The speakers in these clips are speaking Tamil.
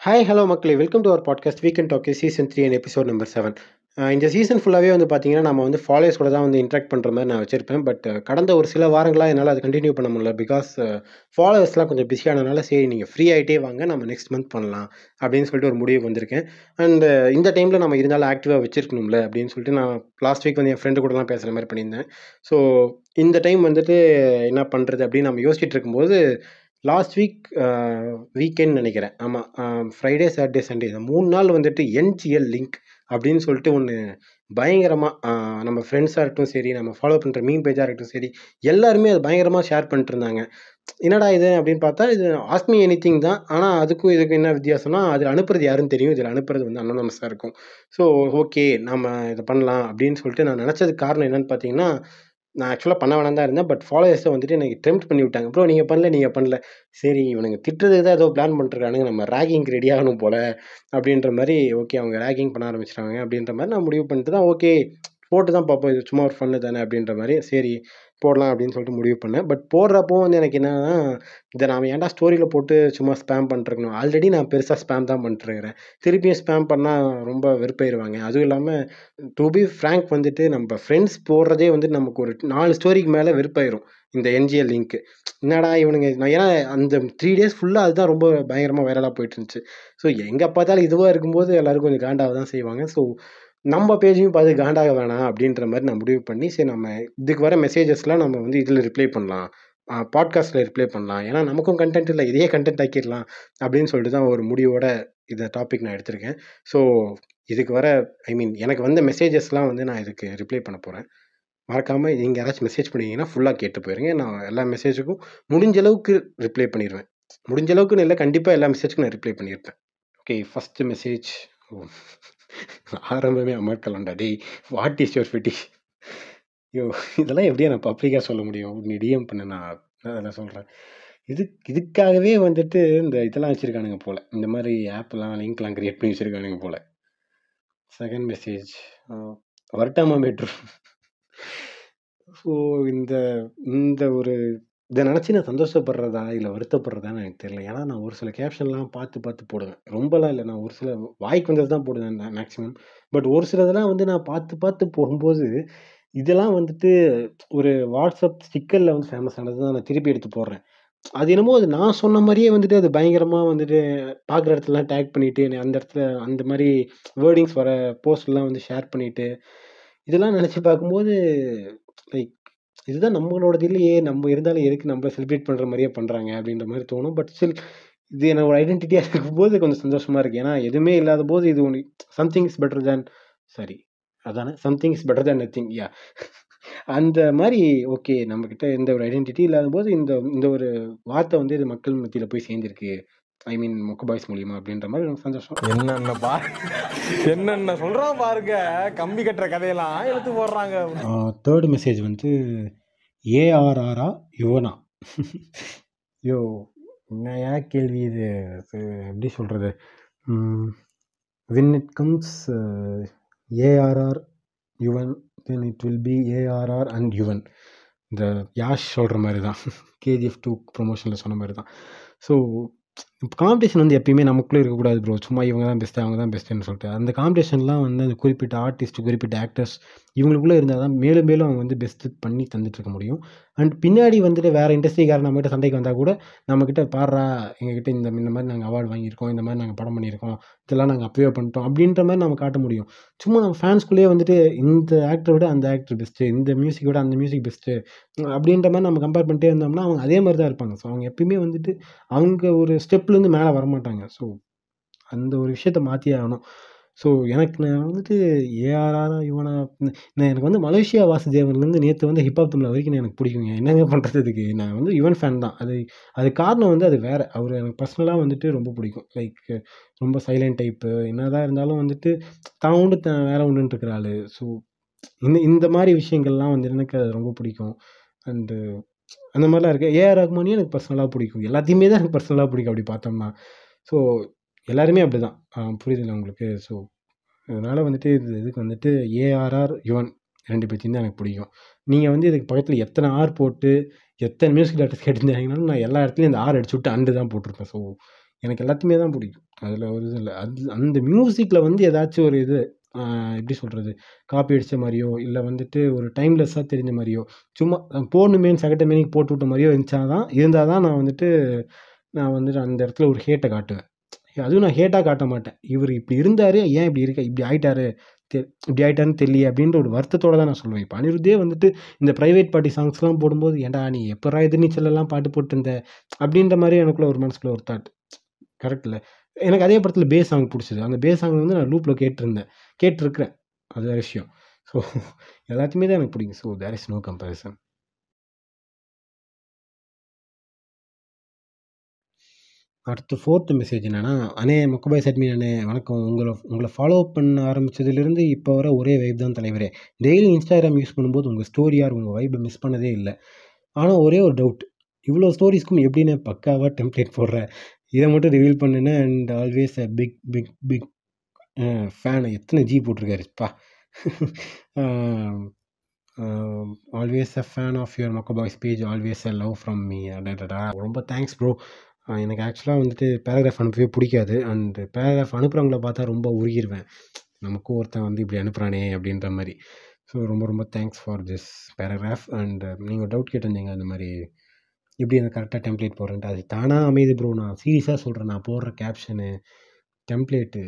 ஹாய் ஹலோ மக்களே. Welcome to our podcast weekend talkie season three and episode number seven இந்த சீசன் ஃபுல்லாகவே வந்து பார்த்தீங்கன்னா நம்ம வந்து ஃபாலோயர்ஸ் கூட தான் வந்து இன்ட்ராக்ட் பண்ணுற மாதிரி நான் வச்சிருப்பேன். பட் கடந்த ஒரு சில வாரங்களாக என்னால் அது கண்டினியூ பண்ண முடியல. பிகாஸ் ஃபாலோவர்ஸ்லாம் கொஞ்சம் பிஸியானனால சரி நீங்கள் ஃப்ரீ ஆகிட்டே வாங்க நம்ம நெக்ஸ்ட் மந்த் பண்ணலாம் அப்படின்னு சொல்லிட்டு ஒரு முடிவுக்கு வந்திருக்கேன். அண்ட் இந்த டைமில் நம்ம இருந்தாலும் ஆக்டிவாக வச்சிருக்கணும்ல அப்படின்னு சொல்லிட்டு நான் லாஸ்ட் வீக் வந்து என் ஃப்ரெண்டு கூடலாம் பேசுகிற மாதிரி பண்ணியிருந்தேன். ஸோ இந்த டைம் வந்துட்டு என்ன பண்ணுறது அப்படின்னு நம்ம யோசிச்சுட்டு இருக்கும்போது லாஸ்ட் வீக் வீக்கெண்ட் நினைக்கிறேன். ஆமாம் ஃப்ரைடே சாட்டர்டே சண்டே இந்த மூணு நாள் வந்துட்டு என்ஜிஎல் லிங்க் அப்படின்னு சொல்லிட்டு ஒன்று பயங்கரமாக நம்ம ஃப்ரெண்ட்ஸாக இருக்கட்டும் சரி நம்ம ஃபாலோ பண்ணுற மீன் பேஜாக இருக்கட்டும் சரி எல்லாருமே அது பயங்கரமாக ஷேர் பண்ணிட்டு இருந்தாங்க. என்னடா இது அப்படின்னு பார்த்தா இது ஆஸ்மி எனி திங் தான். ஆனால் அதுக்கும் இதுக்கும் என்ன வித்தியாசம்னா அதில் அனுப்புறது யாருன்னு தெரியும். இதில் அனுப்புறது வந்து அனோனமஸாக இருக்கும். ஸோ ஓகே நம்ம இதை பண்ணலாம் அப்படின்னு சொல்லிட்டு நான் நினச்சதுக்கு காரணம் என்னென்னு பார்த்தீங்கன்னா நான் ஆக்சுவலாக பண்ண வேணாம் தான் இருந்தேன். பட் ஃபாலோயர்ஸை வந்துட்டு எனக்கு டெம்ப்ட் பண்ணி விட்டாங்க. ப்ரோ நீங்கள் பண்ணல நீங்கள் பண்ணல. சரி இவனுங்க திட்டுறதுக்கு தான் ஏதோ பிளான் பண்ணிருக்கானுங்க. நம்ம ரேகிங்க்கு ரெடி ஆகணும் போல் அப்படின்ற மாதிரி ஓகே அவங்க ரேகிங் பண்ண ஆரம்பிச்சிட்டாங்க. அப்படின்ற மாதிரி நான் முடிவு பண்ணிட்டு தான் ஓகே போட்டு தான் பார்ப்போம். இது சும்மா ஒரு ஃபன்னு தானே? அப்படின்ற மாதிரி சரி போடலாம் அப்படின்னு சொல்லிட்டு முடிவு பண்ணேன். பட் போடுறப்போ வந்து எனக்கு என்னன்னா இதை நான் ஏன்டா ஸ்டோரியில் போட்டு சும்மா ஸ்பேம் பண்ணிருக்கணும் ஆல்ரெடி நான் பெருசாக ஸ்பேம் தான் பண்ணிட்டுருக்கிறேன் திருப்பியும் ஸ்பேம் பண்ணால் ரொம்ப வெறுப்பாயிருவாங்க அதுவும் இல்லாமல் டு பி ஃப்ரேங்க் வந்துட்டு நம்ம ஃப்ரெண்ட்ஸ் போடுறதே வந்து நமக்கு ஒரு நாலு ஸ்டோரிக்கு மேலே வெறுப்பாயிரும் இந்த என்ஜிஎல் லிங்க்கு என்னடா இவனுங்க நான் ஏன்னா அந்த த்ரீ டேஸ் ஃபுல்லாக அதுதான் ரொம்ப பயங்கரமாக வைரலாக போயிட்டு இருந்துச்சு. ஸோ எங்கே பார்த்தாலும் இதுவாக இருக்கும்போது எல்லோரும் கொஞ்சம் காண்டாக தான் செய்வாங்க. ஸோ நம்ம பேஜையும் பார்த்து காண்டாக வேணாம் அப்படின்ற மாதிரி நான் முடிவு பண்ணி சரி நம்ம இதுக்கு வர மெசேஜஸ்லாம் நம்ம வந்து இதில் ரிப்ளை பண்ணலாம். பாட்காஸ்ட்டில் ரிப்ளை பண்ணலாம். ஏன்னா நமக்கும் கண்டென்ட் இல்லை. இதையே கண்டென்ட் ஆக்கிடலாம் அப்படின்னு சொல்லிட்டு தான் ஒரு முடிவோட இந்த டாபிக் நான் எடுத்திருக்கேன். ஸோ இதுக்கு வர ஐ மீன் எனக்கு வந்த மெசேஜஸ்லாம் வந்து நான் இதுக்கு ரிப்ளை பண்ண போகிறேன் மறக்காமல் நீங்கள் யாராச்சும் மெசேஜ் பண்ணிங்கன்னா ஃபுல்லாக கேட்டு போயிருங்க. நான் எல்லா மெசேஜுக்கும் முடிஞ்ச அளவுக்கு ரிப்ளை பண்ணிடுவேன் முடிஞ்ச அளவுக்குன்னு இல்லை கண்டிப்பாக எல்லா மெசேஜுக்கும் நான் ரிப்ளை பண்ணியிருப்பேன் ஓகே ஃபஸ்ட்டு மெசேஜ் ஓ. ஆரம்பமே அமர்க்கலாம்டா டேய் வாட் இஸ் யுவர் ஃபிட்டிஷ் ஐயோ இதெல்லாம் எப்படியா நான் பப்ளிக்காக சொல்ல முடியும்? நீ டிஎம் பண்ண நான் அதெல்லாம் சொல்கிறேன் இது இதுக்காகவே வந்துட்டு இந்த இதெல்லாம் வச்சுருக்கானுங்க போல். இந்த மாதிரி ஆப்லாம் லிங்க்லாம் க்ரியேட் பண்ணி வச்சுருக்கானுங்க போல். செகண்ட் மெசேஜ் வரட்டாமா பெட்ரூம் ஸோ இந்த இந்த ஒரு இதை நினச்சி நான் சந்தோஷப்படுறதா இல்லை வருத்தப்படுறதான்னு எனக்கு தெரியல. ஏன்னா நான் ஒரு சில கேப்ஷன்லாம் பார்த்து பார்த்து போடுவேன். ரொம்பலாம் இல்லை. நான் ஒரு சில வாய்க்கு வந்தது தான் போடுவேன் மேக்ஸிமம் பட் ஒரு சிலதெல்லாம் வந்து நான் பார்த்து பார்த்து போடும்போது இதெல்லாம் வந்துட்டு ஒரு வாட்ஸ்அப் ஸ்டிக்கரில் வந்து ஃபேமஸ் ஆனது தான் நான் திருப்பி எடுத்து போடுறேன். அது என்னமோ அது நான் சொன்ன மாதிரியே வந்துட்டு அது பயங்கரமாக வந்துட்டு பார்க்குற இடத்துலலாம் டேக் பண்ணிவிட்டு அந்த இடத்துல அந்த மாதிரி வேர்டிங்ஸ் வர போஸ்ட்லாம் வந்து ஷேர் பண்ணிவிட்டு இதெல்லாம் நினச்சி பார்க்கும்போது லைக் இதுதான் நம்மளோடது இல்லையே நம்ம இருந்தாலும் எதுக்கு நம்ம செலிப்ரேட் பண்ணுற மாதிரியே பண்ணுறாங்க அப்படின்ற மாதிரி தோணும். பட் ஸ்டில் இது என்னோட ஐடென்டிட்டியாக இருக்கும்போது கொஞ்சம் சந்தோஷமாக இருக்குது ஏன்னா எதுவுமே இல்லாத போது இது ஒன்று something is better than sorry அதானே? Something is better than nothing yeah அந்த மாதிரி ஓகே நம்மக்கிட்ட எந்த ஒரு ஐடென்டிட்டி இல்லாத போது இந்த இந்த ஒரு வார்த்தை வந்து இது மக்கள் மத்தியில் போய் சேர்ந்துருக்கு. ஐ மீன் மொக்க பாய்ஸ் மூலியமா அப்படின்ற மாதிரி எனக்கு சந்தோஷம். என்னென்ன பா என்னென்ன சொல்றான் பாருங்க. கம்பி கட்டுற கதையெல்லாம் எடுத்து போடுறாங்க. தேர்ட் மெசேஜ் வந்து ஏஆர்ஆரா யுவனா. யோ என்னையா கேள்வி இது? எப்படி சொல்கிறது when it comes ARR Yuvan then it will be ARR and Yuvan. இந்த யாஷ் சொல்கிற மாதிரி தான். கேஜிஎஃப் டூ ப்ரொமோஷனில் சொன்ன மாதிரி தான். ஸோ காம்படிஷன் வந்து எப்பயுமே நமக்குள்ளே இருக்கக்கூடாது ப்ரோ சும்மா இவங்க தான் பெஸ்ட்டு அவங்க தான் பெஸ்ட்டுன்னு சொல்லிட்டு. அந்த காம்படிஷன்லாம் வந்து அந்த குறிப்பிட்ட ஆர்டிஸ்ட் குறிப்பிட்ட ஆக்டர்ஸ் இவங்களுக்குள்ளே இருந்தால் தான் மேலும் மேலும் அவங்க வந்து பெஸ்ட்டு பண்ணி தந்துட்டு இருக்க முடியும். அண்ட் பின்னாடி வந்துட்டு வேறு இண்டஸ்ட்ரிக்காரன் நம்மகிட்ட சண்டைக்கு வந்தால் கூட நம்மக்கிட்ட பாடுறா எங்ககிட்ட இந்த இந்த மாதிரி நாங்கள் அவார்டு வாங்கியிருக்கோம் இந்த மாதிரி நாங்கள் படம் பண்ணியிருக்கோம் இதெல்லாம் நாங்கள் அப்ரூவ் பண்ணிட்டோம் அப்படின்ற மாதிரி நம்ம காட்ட முடியும். சும்மா நம்ம ஃபேன்ஸ்குள்ளேயே வந்துட்டு இந்த ஆக்டரை விட அந்த ஆக்டர் பெஸ்ட்டு இந்த மியூசிக் விட அந்த மியூசிக் பெஸ்ட்டு அப்படின்ற மாதிரி நம்ம கம்பேர் பண்ணிட்டே இருந்தோம்னா அவங்க அதே மாதிரி தான் இருப்பாங்க. ஸோ அவங்க எப்பயுமே வந்துட்டு அவங்க ஒரு ஸ்டெப் ஸ்டெப்லேருந்து மேலே வரமாட்டாங்க. ஸோ அந்த ஒரு விஷயத்த மாற்றியே ஆகணும். ஸோ எனக்கு நான் வந்துட்டு ஏஆர்ஆர் இவனா நான் எனக்கு வந்து மலேசியா வாசுதேவன்லேருந்து நேற்று வந்து ஹிப்ஹாப் தமிழ் வரைக்கும் எனக்கு பிடிக்குங்க. என்னங்க பண்ணுறதுக்கு நான் வந்து யுவன் ஃபேன் தான். அது அது காரணம் வந்து அது வேறு. அவர் எனக்கு பர்சனலாக வந்துட்டு ரொம்ப பிடிக்கும். லைக் ரொம்ப சைலண்ட் டைப்பு என்னதான் இருந்தாலும் வந்துட்டு தான் உண்டு தான் வேற உண்டுன்ட்டு இருக்கிற ஆள். ஸோ இந்த இந்த மாதிரி விஷயங்கள்லாம் வந்து எனக்கு அது ரொம்ப பிடிக்கும். அண்டு அந்த மாதிரிலாம் இருக்குது ஏஆர் ரஹ்மானியும் எனக்கு பர்சனலாக பிடிக்கும். எல்லாத்தையுமே தான் எனக்கு பர்சனலாக பிடிக்கும் அப்படி பார்த்தோம்னா. ஸோ எல்லாருமே அப்படி தான் புரியுதுல்ல உங்களுக்கு? ஸோ அதனால் வந்துட்டு இது இதுக்கு வந்துட்டு ஏஆர்ஆர் யுவன் ரெண்டு பேர்த்தையும் தான் எனக்கு பிடிக்கும். நீங்கள் வந்து இதுக்கு பக்கத்தில் எத்தனை ஆர் போட்டு எத்தனை மியூசிக் டேரக்டர்ஸ் கேட்டிருந்தாங்கனாலும் நான் எல்லா இடத்துலையும் இந்த ஆர் அடிச்சு விட்டு அண்டு தான் போட்டிருப்பேன். ஸோ எனக்கு எல்லாத்தையுமே தான் பிடிக்கும். அதில் ஒரு இது இல்லை. அது அந்த மியூசிக்கில் வந்து ஏதாச்சும் ஒரு இது எப்படி சொல்கிறது காப்பி அடித்த மாதிரியோ இல்லை வந்துட்டு ஒரு டைம்லெஸ்ஸாக தெரிஞ்ச மாதிரியோ சும்மா போடணுமேனு செகண்ட் மீனிங் போட்டு விட்ட மாதிரியோ இருந்துச்சா தான் இருந்தால் தான் நான் வந்துட்டு நான் வந்துட்டு அந்த இடத்துல ஒரு ஹேட்டை காட்டுவேன். அதுவும் நான் ஹேட்டாக காட்ட மாட்டேன். இவர் இப்படி இருந்தார் ஏன் இப்படி இருக்க இப்படி ஆயிட்டாரு தெ இப்படி ஆகிட்டான்னு தெரியல அப்படின்ற ஒரு வருத்தத்தோட தான் நான் சொல்லுவேன். இப்போ அனிருத்தே வந்துட்டு இந்த ப்ரைவேட் பார்ட்டி சாங்ஸ்லாம் போடும்போது ஏன்டா நீ எப்பரா எதிர்நீச்சலெல்லாம் பாட்டு போட்டிருந்த? அப்படின்ற மாதிரி எனக்குள்ள ஒரு மனசுக்குள்ள ஒரு தாட் கரெக்ட் எனக்கு அதே படத்தில் பேஸ் சாங் பிடிச்சது. அந்த பேஸ் சாங் வந்து நான் லூப்பில் கேட்டிருந்தேன். கேட்டிருக்கிறேன். அது வேற விஷயம். ஸோ எல்லாத்தையுமே தான் எனக்கு பிடிக்கும். So there is no comparison அடுத்து ஃபோர்த்து மெசேஜ் என்னென்னா அண்ணே மொக்கபாய் சட்மின் அண்ணே வணக்கம். உங்களை உங்களை ஃபாலோ பண்ண ஆரம்பித்ததுலேருந்து இப்போ வர ஒரே வைப் தான் தலைவரே. டெய்லி இன்ஸ்டாகிராம் யூஸ் பண்ணும்போது உங்கள் ஸ்டோரியார் உங்கள் வைப்பை மிஸ் பண்ணதே இல்லை. ஆனால் ஒரே ஒரு டவுட் இவ்வளோ ஸ்டோரிஸ்க்கும் எப்படின்னு பக்காவாக டெம்ப்ளேட் போடுற? இதை மட்டும் ரிவீல் பண்ணுனேன் and always a big big big fan எத்தனை G போட்டிருக்காருப்பா always a fan of your மக்கோ boys page always a love from me அடடா ரொம்ப தேங்க்ஸ் ப்ரோ எனக்கு ஆக்சுவலாக வந்துட்டு பேராகிராஃப் அனுப்பவே பிடிக்காது. அண்ட் பேராகிராஃப் அனுப்புகிறவங்கள பார்த்தா ரொம்ப உருகிடுவேன் நமக்கும் ஒருத்தன் வந்து இப்படி அனுப்புகிறானே அப்படின்ற மாதிரி. ஸோ ரொம்ப ரொம்ப thanks for this paragraph and நீங்கள் டவுட் கேட்டிருந்தீங்க அந்த மாதிரி எப்படி எனக்கு கரெக்டாக டெம்ப்ளேட் போடுறேன்ட்டு அது தானாக அமையுது ப்ரோ நான் சீரியஸாக சொல்கிறேன் நான் போடுற கேப்ஷனு டெம்ப்ளேட்டு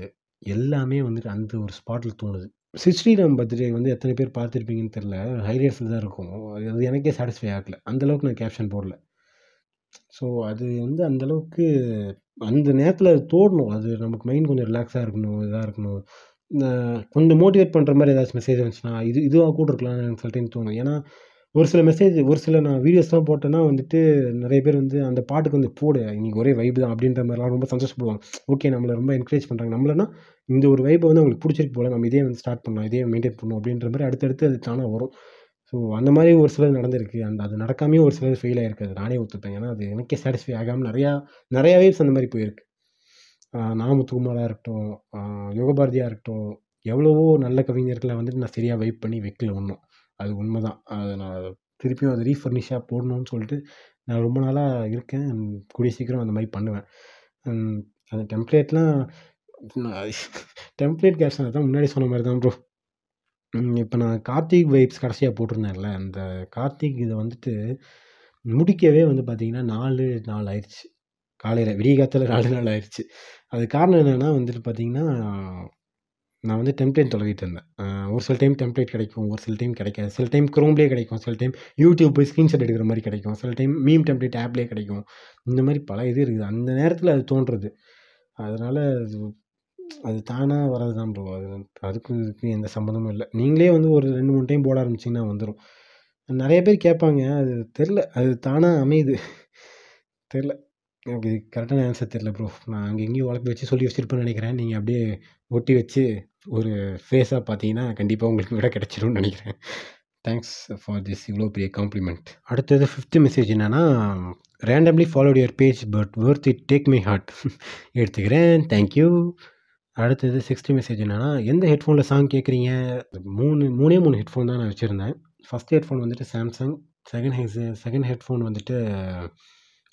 எல்லாமே வந்துட்டு அந்த ஒரு ஸ்பாட்டில் தோணுது. ஸ்ரீராம் பர்த்டே வந்து எத்தனை பேர் பார்த்துருப்பீங்கன்னு தெரில ஹைலைட்ஸில் தான் இருக்கும். அது எனக்கே சாட்டிஸ்ஃபை ஆகல. அந்தளவுக்கு நான் கேப்ஷன் போடல. ஸோ அது வந்து அந்தளவுக்கு அந்த நேரத்தில் தோடணும். அது நமக்கு மைண்ட் கொஞ்சம் ரிலாக்ஸாக இருக்கணும் இதாக இருக்கணும். கொஞ்சம் மோட்டிவேட் பண்ணுற மாதிரி ஏதாச்சும் மெசேஜ் வந்துச்சுன்னா இது இதுவாக கூட இருக்கலாம்னு சொல்லிட்டு தோணும். ஏன்னா ஒரு சில மெசேஜ் ஒரு சில நான் வீடியோஸ்லாம் போட்டேன்னா வந்துட்டு நிறைய பேர் வந்து அந்த பாட்டுக்கு வந்து போடு இன்னைக்கு ஒரே வைப் தான் அப்படின்ற மாதிரிலாம் ரொம்ப சந்தோஷப்படுவாங்க. ஓகே நம்மளை ரொம்ப என்கரேஜ் பண்ணுறாங்க நம்மளனா இந்த ஒரு வைப்பை வந்து அவங்களுக்கு பிடிச்சிருக்கு போல நம்ம இதே வந்து ஸ்டார்ட் பண்ணலாம் இதே மெயின்டைன் பண்ணணும் அப்படின்ற மாதிரி அடுத்தடுத்து அது தானாக வரும். ஸோ அந்த மாதிரி ஒரு சிலது நடந்திருக்கு. அந்த அது நடக்காமே ஒரு சிலர் ஃபெயில் ஆகிருக்கு அது நானே ஒத்துப்பேன். ஏன்னா அது எனக்கே சாட்டிஸ்ஃபை ஆகாமல் நிறையா நிறையா வேவ்ஸ் அந்த மாதிரி போயிருக்கு. நாமுத்துக்குமாராக இருக்கட்டும் யோகபாரதியாக இருக்கட்டும் எவ்வளவோ நல்ல கவிஞர்களை வந்துட்டு நான் சரியாக வைப் பண்ணி வைக்கல ஒன்றும் அது உண்மை தான் அதை நான் திருப்பியும் அதை ரீஃபர்னிஷாக போடணும்னு சொல்லிட்டு நான் ரொம்ப நாளாக இருக்கேன். கூடிய சீக்கிரம் அந்த மாதிரி பண்ணுவேன். அந்த டெம்ப்ளேட்லாம் டெம்ப்ளேட் கேப்ஷன் தான் முன்னாடி சொன்ன மாதிரி தான் ப்ரோ இப்போ நான் கார்த்திக் வைப்ஸ் கடைசியாக போட்டிருந்தேன்ல அந்த கார்த்திக் இதை வந்துட்டு முடிக்கவே வந்து பார்த்திங்கன்னா நாலு நாள் ஆயிடுச்சு காலையில் விடிய காலத்தில் நாலு நாள் ஆயிடுச்சு அது காரணம் என்னென்னா வந்துட்டு பார்த்திங்கன்னா நான் வந்து டெம்ப்ளேட் தொலைவிட்டு இருந்தேன். ஒரு சில டைம் டெம்ப்ளேட் கிடைக்கும் ஒரு சில டைம் கிடைக்காது. சில டைம் க்ரோம்லேயே கிடைக்கும் சில டைம் யூடியூப் போய் ஸ்க்ரீன்ஷாட் எடுக்கிற மாதிரி கிடைக்கும். சில டைம் மீம் டெம்ப்ளேட் ஆப்லேயே கிடைக்கும். இந்த மாதிரி பல இது இருக்குது. அந்த நேரத்தில் அது தோன்றுறது. அதனால் அது அது தானாக வர்றது தான் ப்ரோ அது அதுக்கும் இதுக்கும் எந்த சம்மந்தமும் இல்லை. நீங்களே வந்து ஒரு ரெண்டு மூணு டைம் போட ஆரம்பிச்சிங்கன்னா வந்துடும் நிறைய பேர் கேட்பாங்க அது தெரில அது தானாக அமையுது. தெரில எனக்கு கரெக்டான ஆன்சர் தெரில ப்ரோ நான் அங்கே எங்கேயும் வழக்கு வச்சு சொல்லி வச்சுருப்பேன்னு நினைக்கிறேன். நீங்கள் அப்படியே ஒட்டி வச்சு ஒரு ஃபேஸாக பார்த்தீங்கன்னா கண்டிப்பாக உங்களுக்கு விட கிடச்சிரும்னு நினைக்கிறேன். தேங்க்ஸ் ஃபார் திஸ் இவ்வளோ பெரிய காம்ப்ளிமெண்ட் அடுத்தது ஃபிஃப்த்து மெசேஜ் என்னென்னா randomly followed your page but worth it take my heart எடுத்துக்கிறேன். தேங்க்யூ அடுத்தது சிக்ஸ்த்து மெசேஜ் என்னென்னா எந்த ஹெட்ஃபோனில் சாங் கேட்குறீங்க மூணு மூணே மூணு ஹெட்ஃபோன் தான் நான் வச்சுருந்தேன். ஃபஸ்ட் ஹெட்ஃபோன் வந்துட்டு சாம்சங் செகண்ட் ஹெஸ் செகண்ட் ஹெட்ஃபோன் வந்துட்டு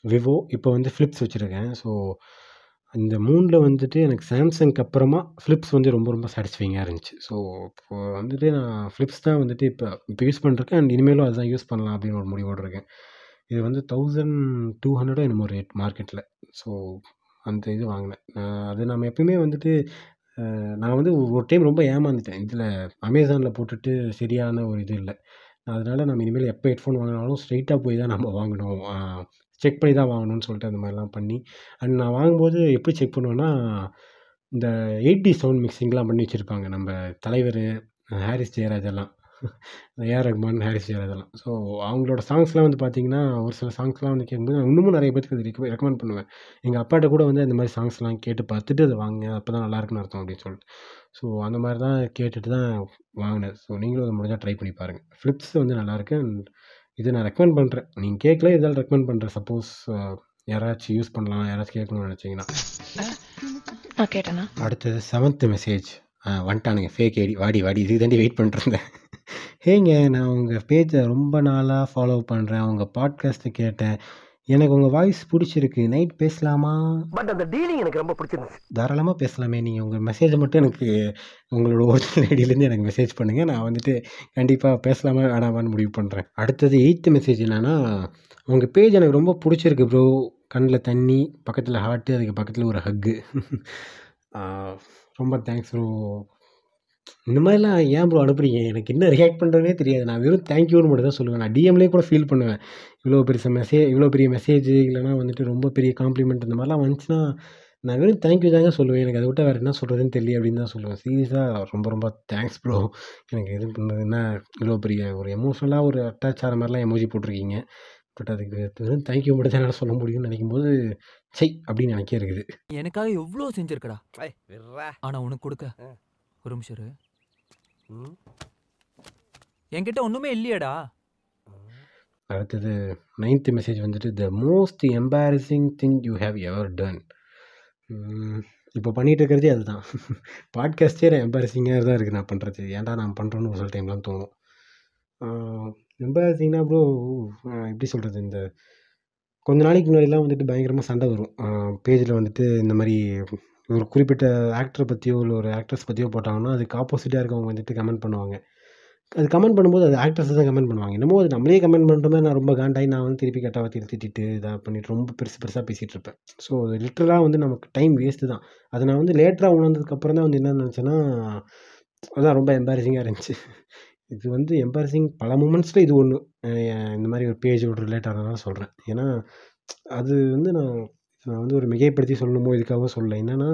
விவோ இப்போ வந்து ஃப்ளிப்ஸ் வச்சுருக்கேன் ஸோ இந்த மூணில் வந்துட்டு எனக்கு சாம்சங்க்கு அப்புறமா ஃப்ளிப்ஸ் வந்து ரொம்ப ரொம்ப சாட்டிஸ்ஃபைங்காக இருந்துச்சு. ஸோ இப்போ வந்துட்டு நான் ஃப்ளிப்ஸ் தான் வந்துட்டு இப்போ இப்போ யூஸ் பண்ணிருக்கேன் அண்ட் இனிமேலும் அதுதான் யூஸ் பண்ணலாம் அப்படின்னு ஒரு முடிவோடு இருக்கேன். இது வந்து தௌசண்ட் டூ ஹண்ட்ரடோ என்னமோ ரேட் மார்க்கெட்டில் ஸோ அந்த இது வாங்கினேன். அது நம்ம எப்பயுமே வந்துட்டு நான் வந்து ஒரு டைம் ரொம்ப ஏமாந்துட்டேன். இதில் அமேசானில் போட்டுட்டு சரியான ஒரு இது இல்லை. அதனால் நம்ம இனிமேல் எப்போ ஹெட்ஃபோன் வாங்கினாலும் ஸ்ட்ரைட்டாக போய் தான் நம்ம வாங்கணும். செக் பண்ணி தான் வாங்கணும்னு சொல்லிட்டு அந்த மாதிரிலாம் பண்ணி அண்ட் நான் வாங்கும்போது எப்படி செக் பண்ணுவேன்னா இந்த எயிட்டி சவுண்ட் மிக்சிங்லாம் பண்ணி வச்சுருப்பாங்க. நம்ம தலைவர் ஹாரிஸ் ஜெயராஜ் எல்லாம். ஏஆர் ரஹ்மான் ஹாரிஸ் ஜெயராஜ் எல்லாம். ஸோ அவங்களோட சாங்ஸ்லாம் வந்து பார்த்தீங்கன்னா ஒரு சில சாங்ஸ்லாம் வந்து கேட்கும்போது நான் இன்னமும் நிறைய பேருக்கு அது ரெக்க ரெக்கமெண்ட் பண்ணுவேன். எங்கள் அப்பாட்ட கூட வந்து இந்த மாதிரி சாங்ஸ்லாம் கேட்டு பார்த்துட்டு அதை வாங்க அப்போ தான் நல்லாயிருக்குன்னு அர்த்தம் அப்படின்னு சொல்லிட்டு. ஸோ அந்த மாதிரி தான் கேட்டுட்டு தான் வாங்கினேன். ஸோ நீங்களும் அதை முடிஞ்சால் ட்ரை பண்ணி பாருங்கள் ஃப்ளிப்ஸ் வந்து நல்லாயிருக்கு அண்ட் இதை நான் ரெக்கமெண்ட் பண்ணுறேன் நீங்கள் கேட்கல இதால் ரெக்கமெண்ட் பண்ணுறேன் சப்போஸ் யாராச்சும் யூஸ் பண்ணலாம்? யாராச்சும் கேட்கணும்னு நினச்சிங்கன்னா. நான் கேட்டேனா? அடுத்தது செவன்த்து மெசேஜ் வந்துட்டானுங்க. ஃபேக் ஐடி வாடி வாடி இதுக்கு தாண்டி வெயிட் பண்ணிட்டுருந்தேன் ஹேங்க நான் உங்கள் பேஜை ரொம்ப நாளாக ஃபாலோ பண்ணுறேன் உங்கள் பாட்காஸ்ட்டு கேட்டேன். எனக்கு உங்கள் வாய்ஸ் பிடிச்சிருக்கு. நைட் பேசலாமா? பட் அந்த டீலிங் எனக்கு ரொம்ப பிடிச்சிருந்துச்சு. தாராளமாக பேசலாமே. நீங்கள் உங்கள் மெசேஜை மட்டும் எனக்கு உங்களோட ஒரிஜினல் ஐடியிலேருந்து எனக்கு மெசேஜ் பண்ணுங்கள் நான் வந்துட்டு கண்டிப்பாக பேசலாமா வேணாமான்னு முடிவு பண்ணுறேன் அடுத்தது எயித்து மெசேஜ் என்னென்னா உங்கள் பேஜ் எனக்கு ரொம்ப பிடிச்சிருக்கு ப்ரோ கண்ணில் தண்ணி பக்கத்தில் ஹார்ட்டு அதுக்கு பக்கத்தில் ஒரு ஹக்கு ரொம்ப தேங்க்ஸ் ப்ரோ இந்த மாதிரிலாம் ஏன் ப்ரோ அனுப்புறீங்க? எனக்கு என்ன ரியாக்ட் பண்ணுறதுனே தெரியாது. நான் வெறும் தேங்க்யூன்னு மட்டும் தான் சொல்லுவேன். நான் டிஎம்லேயே கூட ஃபீல் பண்ணுவேன். இவ்வளோ பெருசு மெசேஜ் இவ்வளோ பெரிய மெசேஜ் இல்லைனா வந்துட்டு ரொம்ப பெரிய காம்ப்ளிமெண்ட் இந்த மாதிரிலாம் வந்துச்சுன்னா நான் வெறும் தேங்க்யூ தாங்க சொல்லுவேன். எனக்கு அதை விட்டு வேறு என்ன சொல்கிறதுன்னு தெரியல அப்படின்னு தான் சொல்லுவேன். சீரியஸாக ரொம்ப ரொம்ப தேங்க்ஸ் ப்ரோ எனக்கு இது பண்ணுறதுன்னா இவ்வளோ பெரிய ஒரு எமோஷனலாக ஒரு அட்டாச் ஆகிற மாதிரிலாம் எமோஜி போட்டிருக்கீங்க. பட் அதுக்கு வெறும் தேங்க்யூ மட்டும் தான் என்னால் சொல்ல முடியும்னு நினைக்கும் போது செய் அப்படின்னு எனக்கே இருக்குது. எனக்காக எவ்வளோ செஞ்சிருக்கடா. ஏய், விட்றா. ஆனா உனக்கு கொடுக்க. ஒரு நிமிஷம். என்கிட்ட ஒண்ணுமே இல்லையேடா. அடுத்தது நைன்த்து மெசேஜ் வந்துட்டு the most embarrassing thing you have ever done இப்போ பண்ணிகிட்டு இருக்கிறதே அதுதான். பாட்காஸ்டே நான் எம்பாரசிங்காக தான் இருக்குது நான் பண்ணுறது ஏன்டா நான் பண்ணுறோன்னு ஒரு சில டைம்லாம் தோணும். எம்பாரசிங்னா ப்ரோ எப்படி சொல்கிறது இந்த கொஞ்ச நாளைக்கு முன்னாடிலாம் வந்துட்டு பயங்கரமாக சண்டை வரும். பேஜில் வந்துட்டு இந்த மாதிரி ஒரு குறிப்பிட்ட ஆக்டரை பற்றியோ இல்லை ஒரு ஆக்ட்ரஸ் பற்றியோ போட்டாங்கன்னா அதுக்கு ஆப்போசிட்டாக இருக்கவங்க வந்துட்டு கமெண்ட் பண்ணுவாங்க. அது கமெண்ட் பண்ணும்போது அது ஆக்டர்ஸ் தான் கமெண்ட் பண்ணுவாங்க. என்னமோ அது நம்மளே கமெண்ட் பண்ணுற மாதிரி நான் ரொம்ப காண்டாகி நான் வந்து திருப்பி கெட்ட திருத்திட்டு இதாக பண்ணிட்டு ரொம்ப பெருசு பெருசாக பேசிகிட்டு இருப்பேன். ஸோ அது லிட்டரலாக வந்து நமக்கு டைம் வேஸ்ட்டு தான். அதை நான் வந்து லேட்டராக உணர்ந்ததுக்கப்புறம் தான் வந்து என்ன நினச்சேன்னா அதான் ரொம்ப எம்பாரசிங்காக இருந்துச்சு. இது வந்து எம்பாரசிங் பல மூமெண்ட்ஸில் இது ஒன்று இந்த மாதிரி ஒரு பேஜோட ரிலேட் ஆனதான் சொல்கிறேன் ஏன்னா அது வந்து நான் நான் வந்து ஒரு மிகைப்படுத்தி சொல்லணுமோ இதுக்காக சொல்லலை. என்னென்னா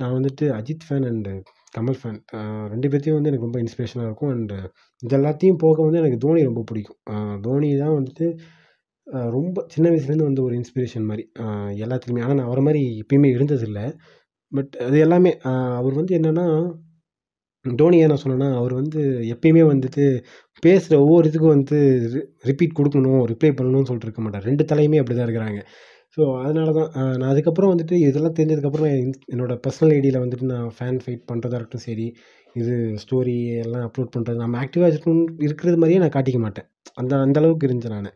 நான் வந்துட்டு Ajith fan and Kamal fan ரெண்டு பேர்த்தையும் வந்து எனக்கு ரொம்ப இன்ஸ்பிரேஷனாக இருக்கும். அண்டு இது எல்லாத்தையும் போக வந்து எனக்கு தோனி ரொம்ப பிடிக்கும். தோனி தான் வந்துட்டு ரொம்ப சின்ன வயசுலேருந்து வந்து ஒரு இன்ஸ்பிரேஷன் மாதிரி. எல்லாத்துலேயுமே ஆனால் நான் அவரை மாதிரி எப்பயுமே இருந்ததில்லை. பட் அது எல்லாமே அவர் வந்து என்னென்னா தோனி ஏன் நான் சொன்னேன்னா அவர் வந்து எப்பயுமே வந்துட்டு பேசுகிற ஒவ்வொரு இதுக்கும் வந்து ரிப்பீட் கொடுக்கணும் ரிப்ளை பண்ணணும்னு சொல்லிட்டு இருக்க மாட்டார். ரெண்டு தலையுமே அப்படி தான் இருக்கிறாங்க. ஸோ அதனால தான் நான் அதுக்கப்புறம் வந்துட்டு இதெல்லாம் தெரிஞ்சதுக்கப்புறம் என் என்னோடய பர்சனல் ஐடியில் வந்துட்டு நான் ஃபேன் ஃபைட் பண்ணுறதா இருக்கட்டும் சரி இது ஸ்டோரி எல்லாம் அப்லோட் பண்ணுறது நம்ம ஆக்டிவாக இருக்கணும் இருக்கிறது மாதிரியே நான் காட்டிக்க மாட்டேன். அந்த அந்தளவுக்கு இருந்தேன் நான்.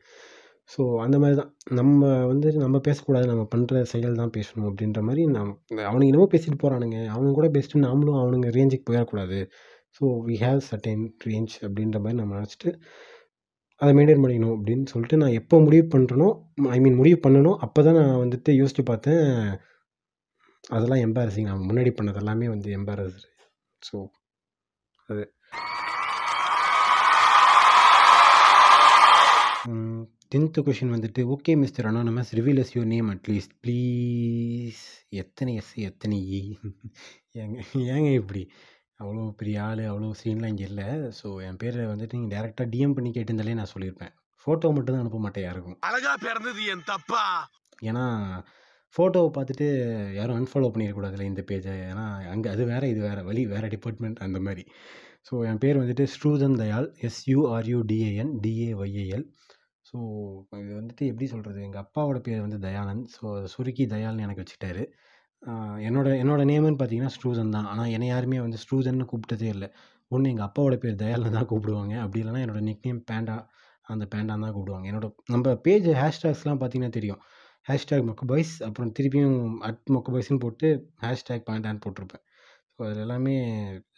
ஸோ அந்த மாதிரி தான் நம்ம வந்து நம்ம பேசக்கூடாது நம்ம பண்ணுற செயல் தான் பேசணும் அப்படின்ற மாதிரி நான் அவனுங்க என்னமோ பேசிட்டு போகிறானுங்க அவனுங்க கூட பேசிட்டு நாமளும் அவனுங்க ரேஞ்சுக்கு போயிடக்கூடாது. So we have certain range அப்படின்ற மாதிரி நம்ம நினச்சிட்டு அதை மெயின்டைன் பண்ணிக்கணும் அப்படின்னு சொல்லிட்டு நான் எப்போ முடிவு பண்ணுறனோ ஐ மீன் முடிவு பண்ணனோ அப்போ தான் நான் வந்துட்டு யோசித்து பார்த்தேன். அதெல்லாம் எம்பாரசிங் நான் முன்னாடி பண்ணது எல்லாமே வந்து எம்பாரஸ் ஸோ அது. டென்த்து கொஷின் வந்துட்டு okay mister anonymous reveal yes your name at least please எத்தனை எஸ் எத்தனை e? ஏங்க ஏங்க இப்படி? அவ்வளோ பெரிய ஆள் அவ்வளோ சீன்லாம் இங்கே இல்லை. ஸோ என் பேரை வந்துட்டு நீங்கள் டேரெக்டாக டிஎம் பண்ணி கேட்டிருந்தாலே நான் சொல்லியிருப்பேன். ஃபோட்டோ மட்டும் தான் அனுப்ப மாட்டேன் யாருக்கும். அழகா பிறந்தது என் தப்பா? ஏன்னா ஃபோட்டோவை பார்த்துட்டு யாரும் அன்ஃபாலோ பண்ணிடக்கூடாதுல்ல இந்த பேஜை ஏன்னா அங்கே அது வேறு இது வேறு. வழி வேறு டிபார்ட்மெண்ட் அந்த மாதிரி. ஸோ என் பேர் வந்துட்டு ஸ்ரூதன் தயாள். எஸ்யூஆர்யூடிஏஎன் டிஏஒய்ஏஎல் ஸோ இது வந்துட்டு எப்படி சொல்கிறது எங்கள் அப்பாவோட பேர் வந்து தயானந்த் ஸோ சுருக்கி தயால்னு எனக்கு வச்சுட்டாரு என்னோட என்னோட நேம்னு பார்த்தீங்கன்னா ஸ்ட்ரூசன் தான். ஆனால் என்னை யாருமே வந்து ஸ்ட்ரூதன்னு கூப்பிட்டதே இல்லை. ஒன்று எங்கள் அப்பாவோட பேர் தயாலில் தான் கூப்பிடுவாங்க. அப்படி இல்லைனா என்னோடய நிக் நேம் பேண்டா அந்த பேண்டான் தான் கூப்பிடுவாங்க. என்னோட நம்ம பேஜ் ஹேஷ்டேக்ஸ்லாம் பார்த்தீங்கன்னா தெரியும். ஹேஷ்டேக் மொக்கபாய்ஸ் அப்புறம் திருப்பியும் அட் மொக்கபாய்ஸ்னு போட்டு ஹேஷ்டேக் பேண்டான்னு போட்டிருப்பேன். ஸோ அதில் எல்லாமே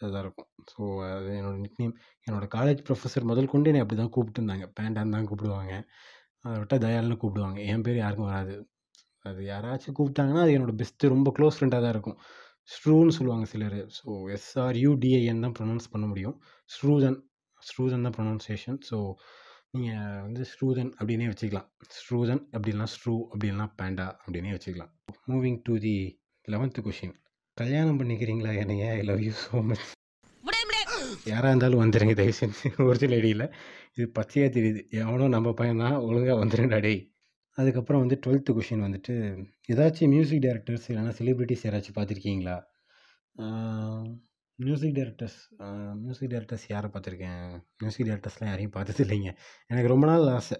இதாக இருக்கும். ஸோ அது என்னோடய நிக் நேம் என்னோடய காலேஜ் ப்ரொஃபஸர் முதல் கொண்டு என்னை அப்படி தான் கூப்பிட்டுருந்தாங்க பேண்டான் தான் கூப்பிடுவாங்க. அதை விட்டால் தயால்னு கூப்பிடுவாங்க. என் பேர் யாருக்கும் வராது. அது யாராச்சும் கூப்பிட்டாங்கன்னா அது என்னோட பெஸ்ட்டு ரொம்ப க்ளோஸ் ஃப்ரெண்டாக தான் இருக்கும். ஸ்ட்ரூன்னு சொல்லுவாங்க சிலர். ஸோ எஸ்ஆர்யூடிஐஎன் தான் ப்ரொனவுன்ஸ் பண்ண முடியும். ஸ்ட்ரூதன் ஸ்ட்ரூதன் தான் ப்ரொனவுன்சியேஷன் ஸோ நீங்கள் வந்து ஸ்ட்ரூதன் அப்படின்னே வச்சுக்கலாம். ஸ்ட்ரூதன் அப்படி இல்லைனா ஸ்ட்ரூ அப்படி இல்லைனா பேண்டா அப்படின்னே வச்சுக்கலாம். Moving to the eleventh question கல்யாணம் பண்ணிக்கிறீங்களா என்னைய? I love you so much யாராக இருந்தாலும் வந்துடுங்க தயவு செஞ்சு. ஒரிஜினல் ஐடியில் இது பச்சையாக தெரியுது. எவனோ நம்ம பையன் தான் ஒழுங்காக வந்துடுங்கடா டேய். அதுக்கப்புறம் வந்து டுவெல்த்து கொஷின் வந்துட்டு ஏதாச்சும் மியூசிக் டைரக்டர்ஸ் இல்லைனா செலிப்ரிட்டிஸ் யாராச்சும் பார்த்துருக்கீங்களா? மியூசிக் டைரக்டர்ஸ் மியூசிக் டைரக்டர்ஸ் யாரை பார்த்துருக்கேன்? மியூசிக் டைரக்டர்ஸ்லாம் யாரையும் பார்த்தது இல்லைங்க. எனக்கு ரொம்ப நாள் ஆசை.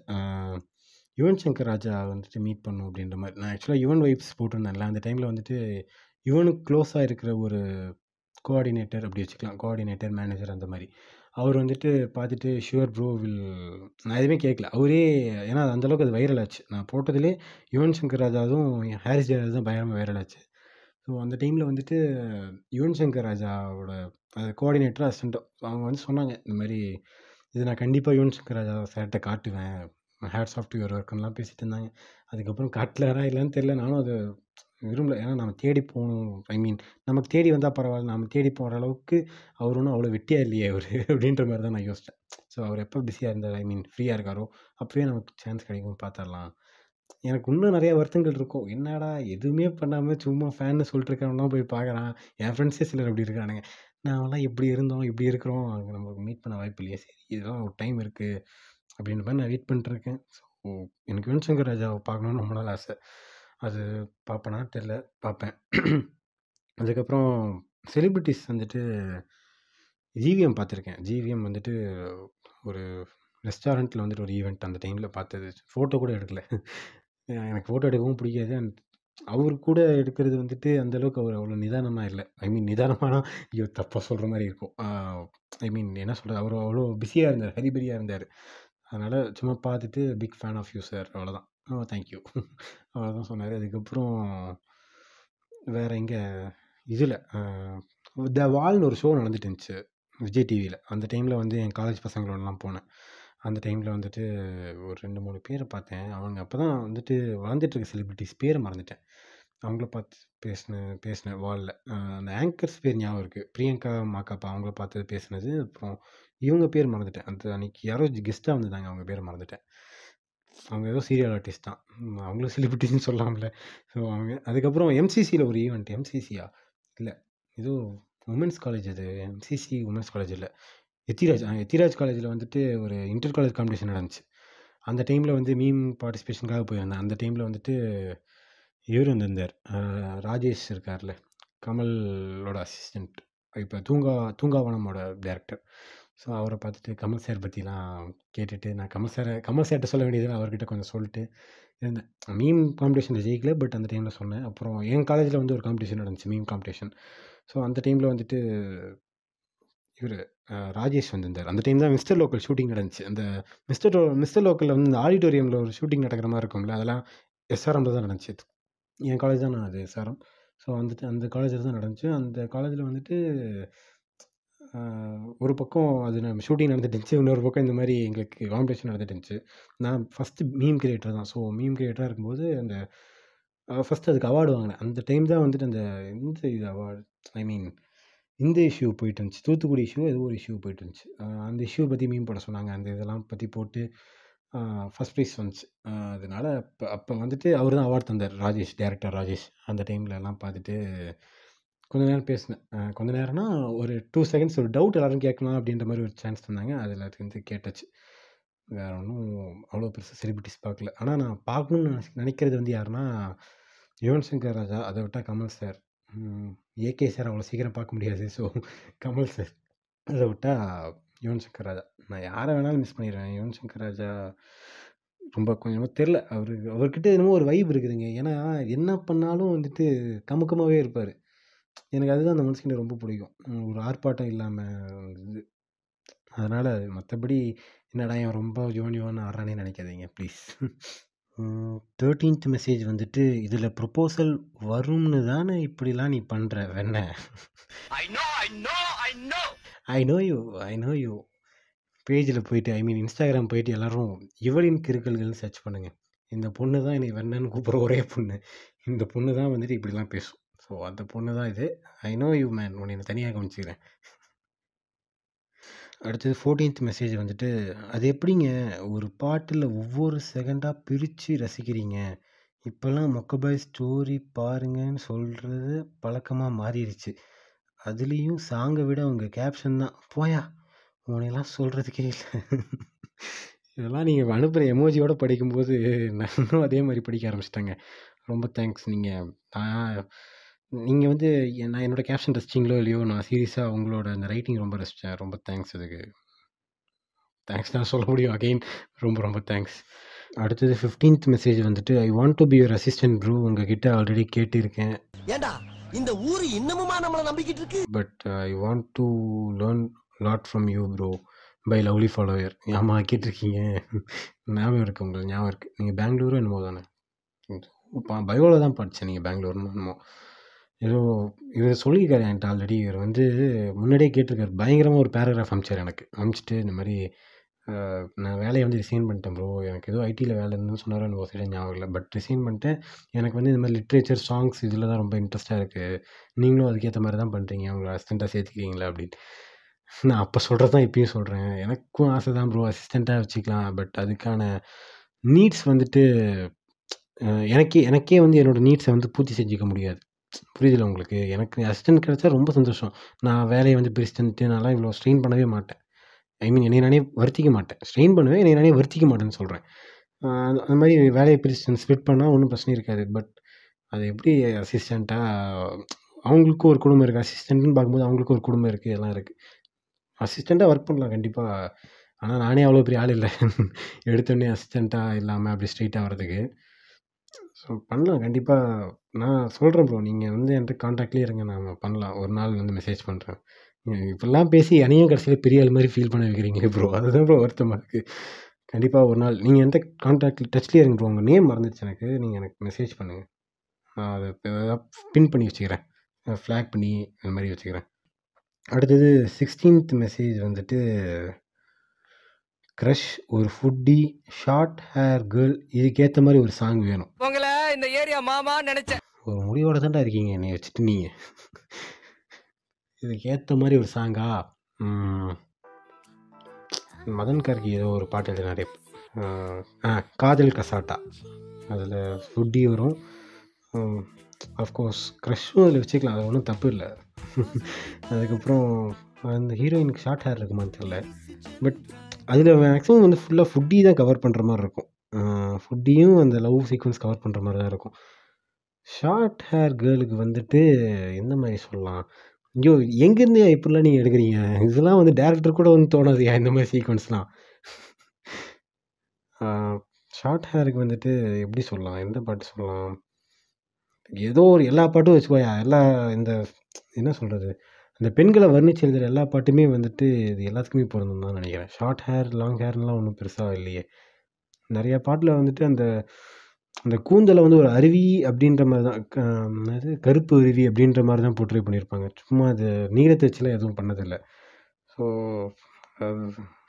யுவன் சங்கர் ராஜா வந்துட்டு மீட் பண்ணும் அப்படின்ற மாதிரி. நான் ஆக்சுவலாக யுவன் வைப்ஸ் போட்டிருந்தேன்ல அந்த டைமில் வந்துட்டு யுவனுக்கு க்ளோஸாக இருக்கிற ஒரு கோஆர்டினேட்டர் அப்படி வச்சுக்கலாம். கோஆர்டினேட்டர் மேனேஜர் அந்த மாதிரி. அவர் வந்துட்டு பார்த்துட்டு ஷுவர் ப்ரோ வில் நான் எதுவுமே கேட்கல அவரே ஏன்னா அது அந்தளவுக்கு அது வைரல் ஆச்சு. நான் போட்டதுலே யுவன் சங்கர் ராஜாவும் ஹாரிஸ் ஜெயராஜ் தான் பயங்கரமாக வைரல் ஆச்சு. ஸோ அந்த டைமில் வந்துட்டு யுவன் சங்கர் ராஜாவோட கோஆர்டினேட்டர் அசிஸ்டண்ட்டோ அவங்க வந்து சொன்னாங்க இந்த மாதிரி இது நான் கண்டிப்பாக யுவன் சங்கர் ராஜா சார்கிட்ட காட்டுவேன். ஹேர் சாஃப்ட்வேர் ஒர்க்குன்னெலாம் பேசிட்டு இருந்தாங்க. அதுக்கப்புறம் காட்டலாரா இல்லைன்னு தெரில நானும் அது விரும்பல. ஏன்னா நம்ம தேடி போகணும். ஐ மீன் நமக்கு தேடி வந்தால் பரவாயில்ல. நம்ம தேடி போகிற அளவுக்கு அவர் ஒன்றும் அவ்வளோ வெட்டியாக இல்லையே அவர் அப்படின்ற மாதிரி தான் நான் யோசித்தேன் ஸோ அவர் எப்போ பிஸியாக இருந்தார்? ஐ மீன் ஃப்ரீயாக இருக்காரோ அப்போயே நமக்கு சான்ஸ் கிடைக்கும். பார்த்துடலாம் எனக்கு இன்னும் நிறைய வருத்தங்கள் இருக்கும். என்னடா எதுவுமே பண்ணாமல் சும்மா ஃபேன்னு சொல்லிட்டு இருக்கவங்களாம் போய் பார்க்குறான் என் ஃப்ரெண்ட்ஸே சிலர் இப்படி இருக்கானுங்க. நாமெல்லாம் இப்படி இருந்தோம்? இப்படி இருக்கிறோம். அங்கே நமக்கு மீட் பண்ண வாய்ப்பு இல்லையா. சரி இதெல்லாம் ஒரு டைம் இருக்குது அப்படின்ற மாதிரி நான் வெயிட் பண்ணிட்டுருக்கேன் ஸோ எனக்கு யுவன் சங்கர் ராஜாவை பார்க்கணுன்னு ரொம்ப நாள் ஆசை. அது பார்ப்பேனா தெரில. பார்ப்பேன் அதுக்கப்புறம் செலிப்ரிட்டிஸ் வந்துட்டு ஜிவிஎம் பார்த்துருக்கேன் ஜிவிஎம் வந்துட்டு ஒரு ரெஸ்டாரண்ட்டில் வந்துட்டு ஒரு ஈவெண்ட் அந்த டைமில் பார்த்தது ஃபோட்டோ கூட எடுக்கல. எனக்கு ஃபோட்டோ எடுக்கவும் பிடிக்காது. அண்ட் அவர் கூட எடுக்கிறது வந்துட்டு அந்த அளவுக்கு அவர் அவ்வளோ நிதானமாக இல்லை. ஐ மீன் நிதானமானா ஐயோ தப்பாக சொல்கிற மாதிரி இருக்கும். ஐ மீன் என்ன சொல்கிறது அவர் அவ்வளோ பிஸியாக இருந்தார். ஹரிபரியாக இருந்தார். அதனால் சும்மா பார்த்துட்டு big fan of you sir அவ்வளோதான் தேங்க்யூ அவ்வளோதான் சொன்னார். அதுக்கப்புறம் வேறு எங்கே? இதில் த வால்னு ஒரு ஷோ நடந்துட்டு இருந்துச்சு விஜய் டிவியில் அந்த டைமில் வந்து என் காலேஜ் பசங்களோடலாம் போனேன். அந்த டைமில் வந்துட்டு ஒரு ரெண்டு மூணு பேரை பார்த்தேன். அவங்க அப்போ தான் வந்துட்டு வளர்ந்துட்டுருக்க செலிப்ரிட்டிஸ் பேரை மறந்துட்டேன். அவங்கள பார்த்து பேசினேன் பேசினேன் வாலில். அந்த ஆங்கர்ஸ் பேர் ஞாபகம் இருக்குது பிரியங்கா மாக்காப்பா அவங்கள பார்த்து பேசினது அப்புறம் இவங்க பேர் மறந்துட்டேன். அந்த அன்றைக்கி யாரோ கெஸ்ட்டாக வந்திருந்தாங்க அவங்க பேர் மறந்துட்டேன். அவங்க ஏதோ சீரியல் ஆர்டிஸ்ட் தான். அவங்களும் செலிபிரிட்டிஸ்னு சொல்லலாம்ல ஸோ அவங்க அதுக்கப்புறம் எம்சிசியில் ஒரு ஈவெண்ட் எம்சிசியா இல்லை. ஏதோ உமன்ஸ் காலேஜ் அது. எம்சிசி உமன்ஸ் காலேஜ் இல்லை. எத்திராஜ் எத்திராஜ் காலேஜில் வந்துட்டு ஒரு இன்டர் காலேஜ் காம்படிஷன் நடந்துச்சு. அந்த டைமில் வந்து மீம் பார்ட்டிசிபேஷனுக்காக போயிருந்தேன். அந்த டைமில் வந்துட்டு இவர் வந்திருந்தார். ராஜேஷ் இருக்கார்ல. கமலோட அசிஸ்டண்ட் இப்போ தூங்கா தூங்காவனமோட டேரக்டர் ஸோ அவரை பார்த்துட்டு கமல் சார் பற்றிலாம் கேட்டுட்டு நான் கமல் சாரை கமல் சார்கிட்ட சொல்ல வேண்டியதில் அவர்கிட்ட கொஞ்சம் சொல்லிட்டு இருந்தேன் மீம் காம்படிஷனில் ஜெயிக்கல பட் அந்த டைமில் சொன்னேன். அப்புறம் என் காலேஜில் வந்து ஒரு காம்படிஷன் நடந்துச்சு மீம் காம்படிஷன். ஸோ அந்த டைமில் வந்துட்டு இவர் ராஜேஷ் வந்திருந்தார். அந்த டைம் தான் மிஸ்டர் லோக்கல் ஷூட்டிங் நடந்துச்சு. அந்த மிஸ்டர் மிஸ்டர் லோக்கலில் வந்து இந்த ஆடிட்டோரியமில் ஒரு ஷூட்டிங் நடக்கிற மாதிரி இருக்கும்ல அதெல்லாம் எஸ்ஆர்எம்ல தான் நடந்துச்சு. என் காலேஜ் தான் நான் அது எஸ்ஆர்எம். ஸோ வந்துட்டு அந்த காலேஜில் தான் நடந்துச்சு. அந்த காலேஜில் வந்துட்டு ஒரு பக்கம் அது நம்ம ஷூட்டிங் நடந்துட்டு இருந்துச்சு இன்னொரு பக்கம் இந்த மாதிரி எங்களுக்கு காம்படிஷன் நடந்துட்டு இருந்துச்சு நான் ஃபஸ்ட்டு மீம் கிரியேட்டர் தான். ஸோ மீம் கிரியேட்டராக இருக்கும்போது அந்த ஃபஸ்ட்டு அதுக்கு அவார்டு வாங்கினேன். அந்த டைம் தான் வந்துட்டு அந்த இந்த இது அவார்டு ஐ மீன் இந்த இஷ்யூ போயிட்டு இருந்துச்சு. தூத்துக்குடி இஷ்யூ ஏதோ ஒரு இஷ்யூ போயிட்டு இருந்துச்சு. அந்த இஷ்யூ பற்றி மீன் போட சொன்னாங்க. அந்த இதெல்லாம் பற்றி போட்டு ஃபஸ்ட் ப்ரைஸ் வந்துச்சு. அதனால் அதனால அப்போ அப்போ வந்துட்டு அவர் தான் அவார்ட் தந்தார். ராஜேஷ் டேரக்டர் ராஜேஷ். அந்த டைம்லலாம் பார்த்துட்டு கொஞ்ச நேரம் பேசினேன். கொஞ்ச நேரம்னா ஒரு டூ செகண்ட்ஸ் ஒரு டவுட் எல்லாரும் கேட்கலாம் அப்படின்ற மாதிரி ஒரு சான்ஸ் தந்தாங்க. அதில் இருந்து கேட்டாச்சு. வேறு ஒன்றும் அவ்வளோ பெருசாக செலிபிரிட்டிஸ் பார்க்கல. ஆனால் நான் பார்க்கணுன்னு நினைச்ச- நினைக்கிறது வந்து யாருன்னா யுவன் சங்கர் ராஜா. அதை விட்டால் கமல் சார். ஏகே சார் அவ்வளோ சீக்கிரம் பார்க்க முடியாது. So Kamal sir. அதை விட்டால் யுவன் சங்கர் ராஜா. நான் யாரை வேணாலும் மிஸ் பண்ணிடுவேன். யுவன் சங்கர் ராஜா ரொம்ப கொஞ்சமாக தெரில அவருக்கு அவர்கிட்ட என்னமோ ஒரு வைப் இருக்குதுங்க. ஏன்னா என்ன பண்ணாலும் வந்துட்டு கமுக்கமாகவே இருப்பார். எனக்கு அதுதான் அந்த மனுஷங்கிட்ட ரொம்ப பிடிக்கும். ஒரு ஆர்ப்பாட்டம் இல்லாமல் இது அதனால் மற்றபடி என்னடா இவன் ரொம்ப யுவன் யுவன் ஆடுறானே நினைக்காதீங்க ப்ளீஸ். தேர்ட்டீன்த் மெசேஜ் வந்துட்டு இதில் ப்ரொப்போசல் வரும்னு தானே இப்படிலாம் நீ பண்ணுற வெண்ண. I know you I know you பேஜில் போயிட்டு ஐ மீன் இன்ஸ்டாகிராம் போயிட்டு எல்லாரும் இவளின் கிறுக்கல்கள்னு சர்ச் பண்ணுங்க. இந்த பொண்ணு தான் என்னை வெண்ணன்னு கூப்பிட்ற ஒரே பொண்ணு. இந்த பொண்ணு தான் வந்துட்டு இப்படிலாம் பேசும். ஸோ அந்த பொண்ணு தான் இது. ஐ நோ யூ மேன் உன்னை தனியாக கவனிச்சுக்கிறேன். அடுத்தது ஃபோர்டீன்த் மெசேஜ் வந்துட்டு அது எப்படிங்க? ஒரு பாட்டில் ஒவ்வொரு செகண்டாக பிரித்து ரசிக்கிறீங்க. இப்போல்லாம் மொக்கபாய் ஸ்டோரி பாருங்கன்னு சொல்கிறது பழக்கமாக மாறிடுச்சு அதுலேயும் சாங்கை விட உங்கள் கேப்ஷன் தான். போயா? உன்னையெல்லாம் சொல்கிறதுக்கே இல்லை. இதெல்லாம் நீங்கள் அனுப்புகிற எமோஜியோடு படிக்கும்போது நானும் அதே மாதிரி படிக்க ஆரம்பிச்சிட்டேங்க. ரொம்ப தேங்க்ஸ் நீங்கள் நான் நீங்கள் வந்து என் நான் என்னோடய கேப்ஷன் ரசிச்சிங்களோ இல்லையோ நான் சீரியஸாக உங்களோட அந்த ரைட்டிங் ரொம்ப ரசித்தேன் ரொம்ப தேங்க்ஸ் அதுக்கு. தேங்க்ஸ் தான் சொல்ல முடியும். அகைன் ரொம்ப ரொம்ப தேங்க்ஸ் அடுத்தது ஃபிஃப்டீன்த் மெசேஜ் வந்துட்டு I want to be your assistant bro உங்ககிட்ட ஆல்ரெடி கேட்டிருக்கேன். ஏண்டா இந்த ஊரு இன்னமுமா நம்மள நம்பிக்கிட்டு இருக்கு? But I want to learn lot from you bro by lovely follower ஆமாம் கேட்டிருக்கீங்க? ஞாபகம் இருக்குது உங்களுக்கு ஞாபகம் இருக்குது நீங்கள் பெங்களூரும் என்னமோ தானே? பயோவில் தான் படித்தேன் நீங்கள் பெங்களூர்னு என்னமோ. ஏதோ இவர் சொல்லியிருக்காரு என்கிட்ட ஆல்ரெடி இவர் வந்து முன்னாடியே கேட்டிருக்காரு. பயங்கரமாக ஒரு பேராகிராஃப் அனுப்பிச்சார் எனக்கு. அனுப்பிச்சிட்டு இந்த மாதிரி நான் வேலையை வந்து ரிசைன் பண்ணிட்டேன் ப்ரோ எனக்கு ஏதோ ஐடியில் வேலை இருந்துன்னு சொன்னார் எனக்கு சரியாக ஞாபகம் இல்லை பட் ரிசைன் பண்ணிட்டேன். எனக்கு வந்து இந்த மாதிரி லிட்ரேச்சர் சாங்ஸ் இதில் தான் ரொம்ப இன்ட்ரெஸ்ட்டாக இருக்குது நீங்களும் அதுக்கேற்ற மாதிரி தான் பண்ணுறீங்க உங்களை அசிஸ்டண்ட்டாக சேர்த்துக்கிறீங்களா? அப்படின்னு. நான் அப்போ சொல்கிறது தான் இப்பயும் சொல்கிறேன் எனக்கும் ஆசை தான் ப்ரோ அசிஸ்டண்ட்டாக வச்சுக்கலாம். பட் அதுக்கான நீட்ஸ் வந்துட்டு எனக்கே எனக்கே வந்து என்னோடய நீட்ஸை வந்து பூர்த்தி செஞ்சுக்க முடியாது. புரியுதுல உங்களுக்கு? எனக்கு அசிஸ்டன்ட் கிடைச்சா ரொம்ப சந்தோஷம். நான் வேலையை வந்து பிரிச்சுட்டு நான்லாம் இவ்வளோ ஸ்ட்ரெயின் பண்ணவே மாட்டேன். ஐ மீன் என்னை நானே வருத்திக்க மாட்டேன். ஸ்ட்ரெயின் பண்ணுவேன் என்னை நானே வருத்திக்க மாட்டேன்னு சொல்கிறேன் அந்த மாதிரி வேலையை பிரிச்சு ஸ்ப்ளிட் பண்ணால் ஒன்றும் பிரச்சனை இருக்காது. பட் அது எப்படி அசிஸ்டண்ட்டாக அவங்களுக்கும் ஒரு குடும்பம் இருக்குது அசிஸ்டண்ட்னு பார்க்கும்போது அவங்களுக்கும் ஒரு குடும்பம் இருக்குது எல்லாம் இருக்குது அசிஸ்டண்ட்டாக ஒர்க் பண்ணலாம் கண்டிப்பாக ஆனால் நானே அவ்வளோ பெரிய ஆள் இல்லை. எடுத்தோடனே அசிஸ்டண்ட்டாக இல்லாமல் அப்படி ஸ்ட்ரெயிட்டாக வர்றதுக்கு. ஸோ பண்ணலாம் கண்டிப்பாக நான் சொல்கிறேன் ப்ரோ நீங்கள் வந்து என்கிட்ட காண்டாக்ட்லேயே இருங்க. நான் பண்ணலாம். ஒரு நாள் வந்து மெசேஜ் பண்ணுறேன் இப்படிலாம் பேசி என்னையும் கடைசியில் பெரிய ஆள் மாதிரி ஃபீல் பண்ண வைக்கிறீங்க ப்ரோ அதுதான் ப்ரோ வருத்தமாக இருக்குது கண்டிப்பாக ஒரு நாள் நீங்கள் எந்த காண்டாக்டில் டச்லேயே இருங்க ப்ரோ உங்கள் நேம் மறந்துச்சு எனக்கு. நீங்கள் எனக்கு மெசேஜ் பண்ணுங்கள் நான் அதை பின் பண்ணி வச்சுக்கிறேன். ஃப்ளாக் பண்ணி அந்த மாதிரி வச்சுக்கிறேன். அடுத்தது சிக்ஸ்டீன்த் மெசேஜ் வந்துட்டு க்ரஷ் ஒரு ஃபுட்டி ஷார்ட் ஹேர் கேர்ள் இதுக்கேற்ற மாதிரி ஒரு சாங் வேணும். உங்களை இந்த ஏரியா மாமா நினைச்சேன். ஒரு முடிவோட தான்டா இருக்கீங்க என்னை வச்சுட்டு நீங்கள் இதுக்கேற்ற மாதிரி ஒரு சாங்கா மதன் கார்கி ஏதோ ஒரு பாட்டு எழுதினாரு. ஆ காதல் கசாட்டா. அதில் ஃபுட்டி வரும். அஃப்கோர்ஸ் க்ரஷ்ஷும் அதில் வச்சுக்கலாம். அது ஒன்றும் தப்பு இல்லை. அதுக்கப்புறம் அந்த ஹீரோயினுக்கு ஷார்ட் ஹேர் இருக்குமான்னு தெரில பட் அதில் மேக்ஸிமம் வந்து ஃபுல்லாக ஃபுட்டி தான் கவர் பண்ணுற மாதிரி இருக்கும். ஃபுட்டியும் அந்த லவ் சீக்வன்ஸ் கவர் பண்ணுற மாதிரி தான் இருக்கும். ஷார்ட் ஹேர் கேர்ளுக்கு வந்துட்டு எந்த மாதிரி சொல்லலாம்? ஐயோ எங்கேருந்து இப்படிலாம் நீங்கள் எடுக்கிறீங்க? இதெல்லாம் வந்து டேரக்டர் கூட வந்து தோணாதுயா இந்த மாதிரி சீக்வன்ஸ்லாம் ஷார்ட் ஹேருக்கு வந்துட்டு எப்படி சொல்லலாம்? எந்த பாட்டு சொல்லலாம்? ஏதோ ஒரு எல்லா பாட்டும் வச்சுக்கோயா. எல்லா இந்த என்ன சொல்கிறது அந்த பெண்களை வர்ணிச்சு எழுதுகிற எல்லா பாட்டுமே வந்துட்டு இது எல்லாத்துக்குமே பொருந்தும் தான் நினைக்கிறேன். ஷார்ட் ஹேர் லாங் ஹேர்லாம் ஒன்றும் பெருசாக இல்லையே. நிறையா பாட்டில் வந்துட்டு அந்த அந்த கூந்தலை வந்து ஒரு அருவி அப்படின்ற மாதிரி தான் க- என்னது கருப்பு அருவி அப்படின்ற மாதிரி தான் போர்ட்ரே பண்ணியிருப்பாங்க. சும்மா அது நீளத்தை வச்சுலாம் எதுவும் பண்ணதில்லை. ஸோ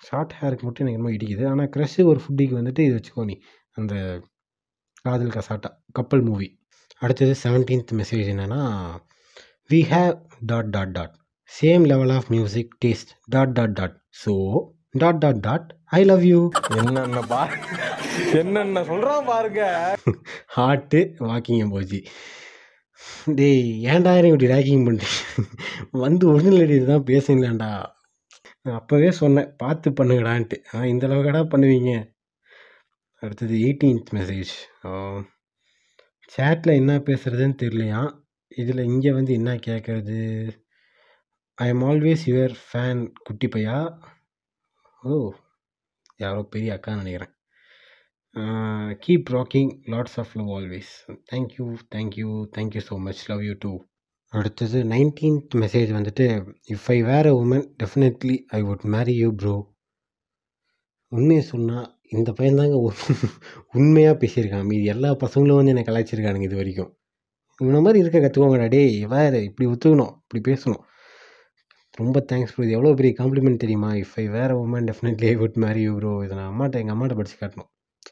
ஷார்ட் ஹேருக்கு மட்டும் எனக்கு ரொம்ப இடிக்குது. ஆனால் க்ரஷ்ஷு ஒரு ஃபுட்டிக்கு வந்துட்டு இது வச்சுக்கோ நீ. அந்த காதல் கசாட்டா கப்பல் மூவி அடுத்தது செவன்டீன்த் மெசேஜ் என்னென்னா we have dot dot dot same level of music taste dot dot dot so dot dot dot I love you என்னென்ன பா என்னென்ன சொல்றான் பாருங்க. ஹார்ட்டு வாக்கிங் எம்போஜி டேய் ஏன்டா இப்படி ரேக்கிங் பண்ணுறீங்க வந்து ஒரிஜினல் ஐடி தான் பேசுங்களேன்டா நான் அப்போவே சொன்னேன் பார்த்து பண்ணுங்கடான்ட்டு. ஆனால் இந்த அளவுக்கடா பண்ணுவீங்க? அடுத்தது எயிட்டீன்த் மெசேஜ் சேட்டில் என்ன பேசுகிறதுன்னு தெரியலையா? இதில் இங்கே வந்து என்ன கேட்குறது I am always your fan குட்டி பையா? ஓ யாரோ பெரிய அக்கான்னு நினைக்கிறேன். Keep rocking lots of love always thank you thank you thank you so much love you too அடுத்தது நைன்டீன்த் மெசேஜ் வந்துட்டு if I were a woman definitely I would marry you bro உண்மையை சொன்னால் இந்த பையன் தாங்க உண்மையாக பேசியிருக்கான். மீதி எல்லா பசங்களும் வந்து என்னை கலாய்ச்சிருக்கானுங்க இது வரைக்கும். இவனை மாதிரி இருக்க கற்றுக்கோங்கடா டே வேறு இப்படி ஒத்துக்கணும் இப்படி பேசணும். ரொம்ப தேங்க்ஸ் ப்ரோ இது எவ்வளோ பெரிய காம்ப்ளிமெண்ட் தெரியுமா? If I were woman definitely I would marry you bro இதை நான் அம்மாட்ட எங்கள் அம்மாட்ட படித்து காட்டணும்.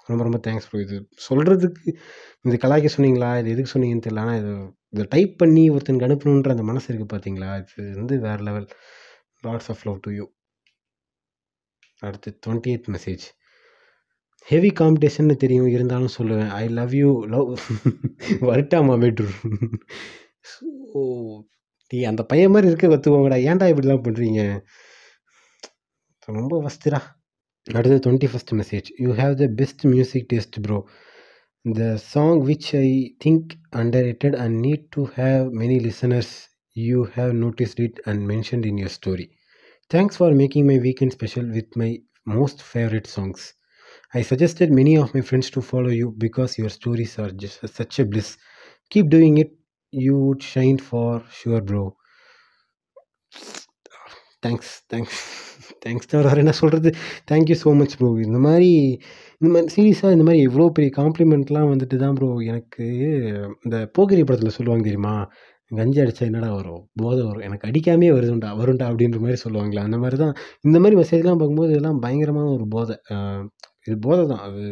ரொம்ப ரொம்ப தேங்க்ஸ் ப்ரோ இது சொல்கிறதுக்கு இந்த கலாய்க்க சொன்னீங்களா? இது எதுக்கு சொன்னீங்கன்னு தெரியல. ஆனால் இது இதை டைப் பண்ணி ஒருத்தனுக்கு அனுப்பணுன்ற அந்த மனசு இருக்குது பார்த்தீங்களா இது வந்து வேறு level lots of love to you அடுத்து டுவெண்ட்டி எய்த் மெசேஜ் ஹெவி காம்படிஷன்னு தெரியும். இருந்தாலும் சொல்லுவேன். ஐ லவ் யூ லவ் வரட்டாமா பெட்ரூம் ஸோ நீ அந்த பையன் மாதிரி இருக்க கற்றுக்கோங்கடா ஏன்டா இப்படிலாம் பண்ணுறீங்க ரொம்ப ஃபஸ்ட்டுடா அடுத்து twenty first message you have the best music taste bro the song which I think underrated and need to have many listeners you have noticed it and mentioned in your story thanks for making my weekend special with my most favourite songs I suggested many of my friends to follow you because your stories are just such a bliss. Keep doing it. You would shine for sure bro thanks thanks thanks தவிர வேறு என்ன சொல்கிறது தேங்க்யூ ஸோ மச் ப்ரோ இந்த மாதிரி இந்த மாதிரி சீரியஸாக இந்த மாதிரி இவ்வளோ பெரிய காம்ப்ளிமெண்ட்லாம் வந்துட்டு தான் ப்ரோ எனக்கு இந்த போகிரி படத்தில் சொல்லுவாங்க தெரியுமா? கஞ்சி அடித்தா என்னடா வரும்? போதை வரும். எனக்கு அடிக்காமே வருதுண்டா வருண்டா அப்படின்ற மாதிரி சொல்லுவாங்களே அந்த மாதிரி தான். இந்த மாதிரி மெசேஜ்லாம் பார்க்கும்போது இதெல்லாம் பயங்கரமான ஒரு போதை. இது போதை தான். அது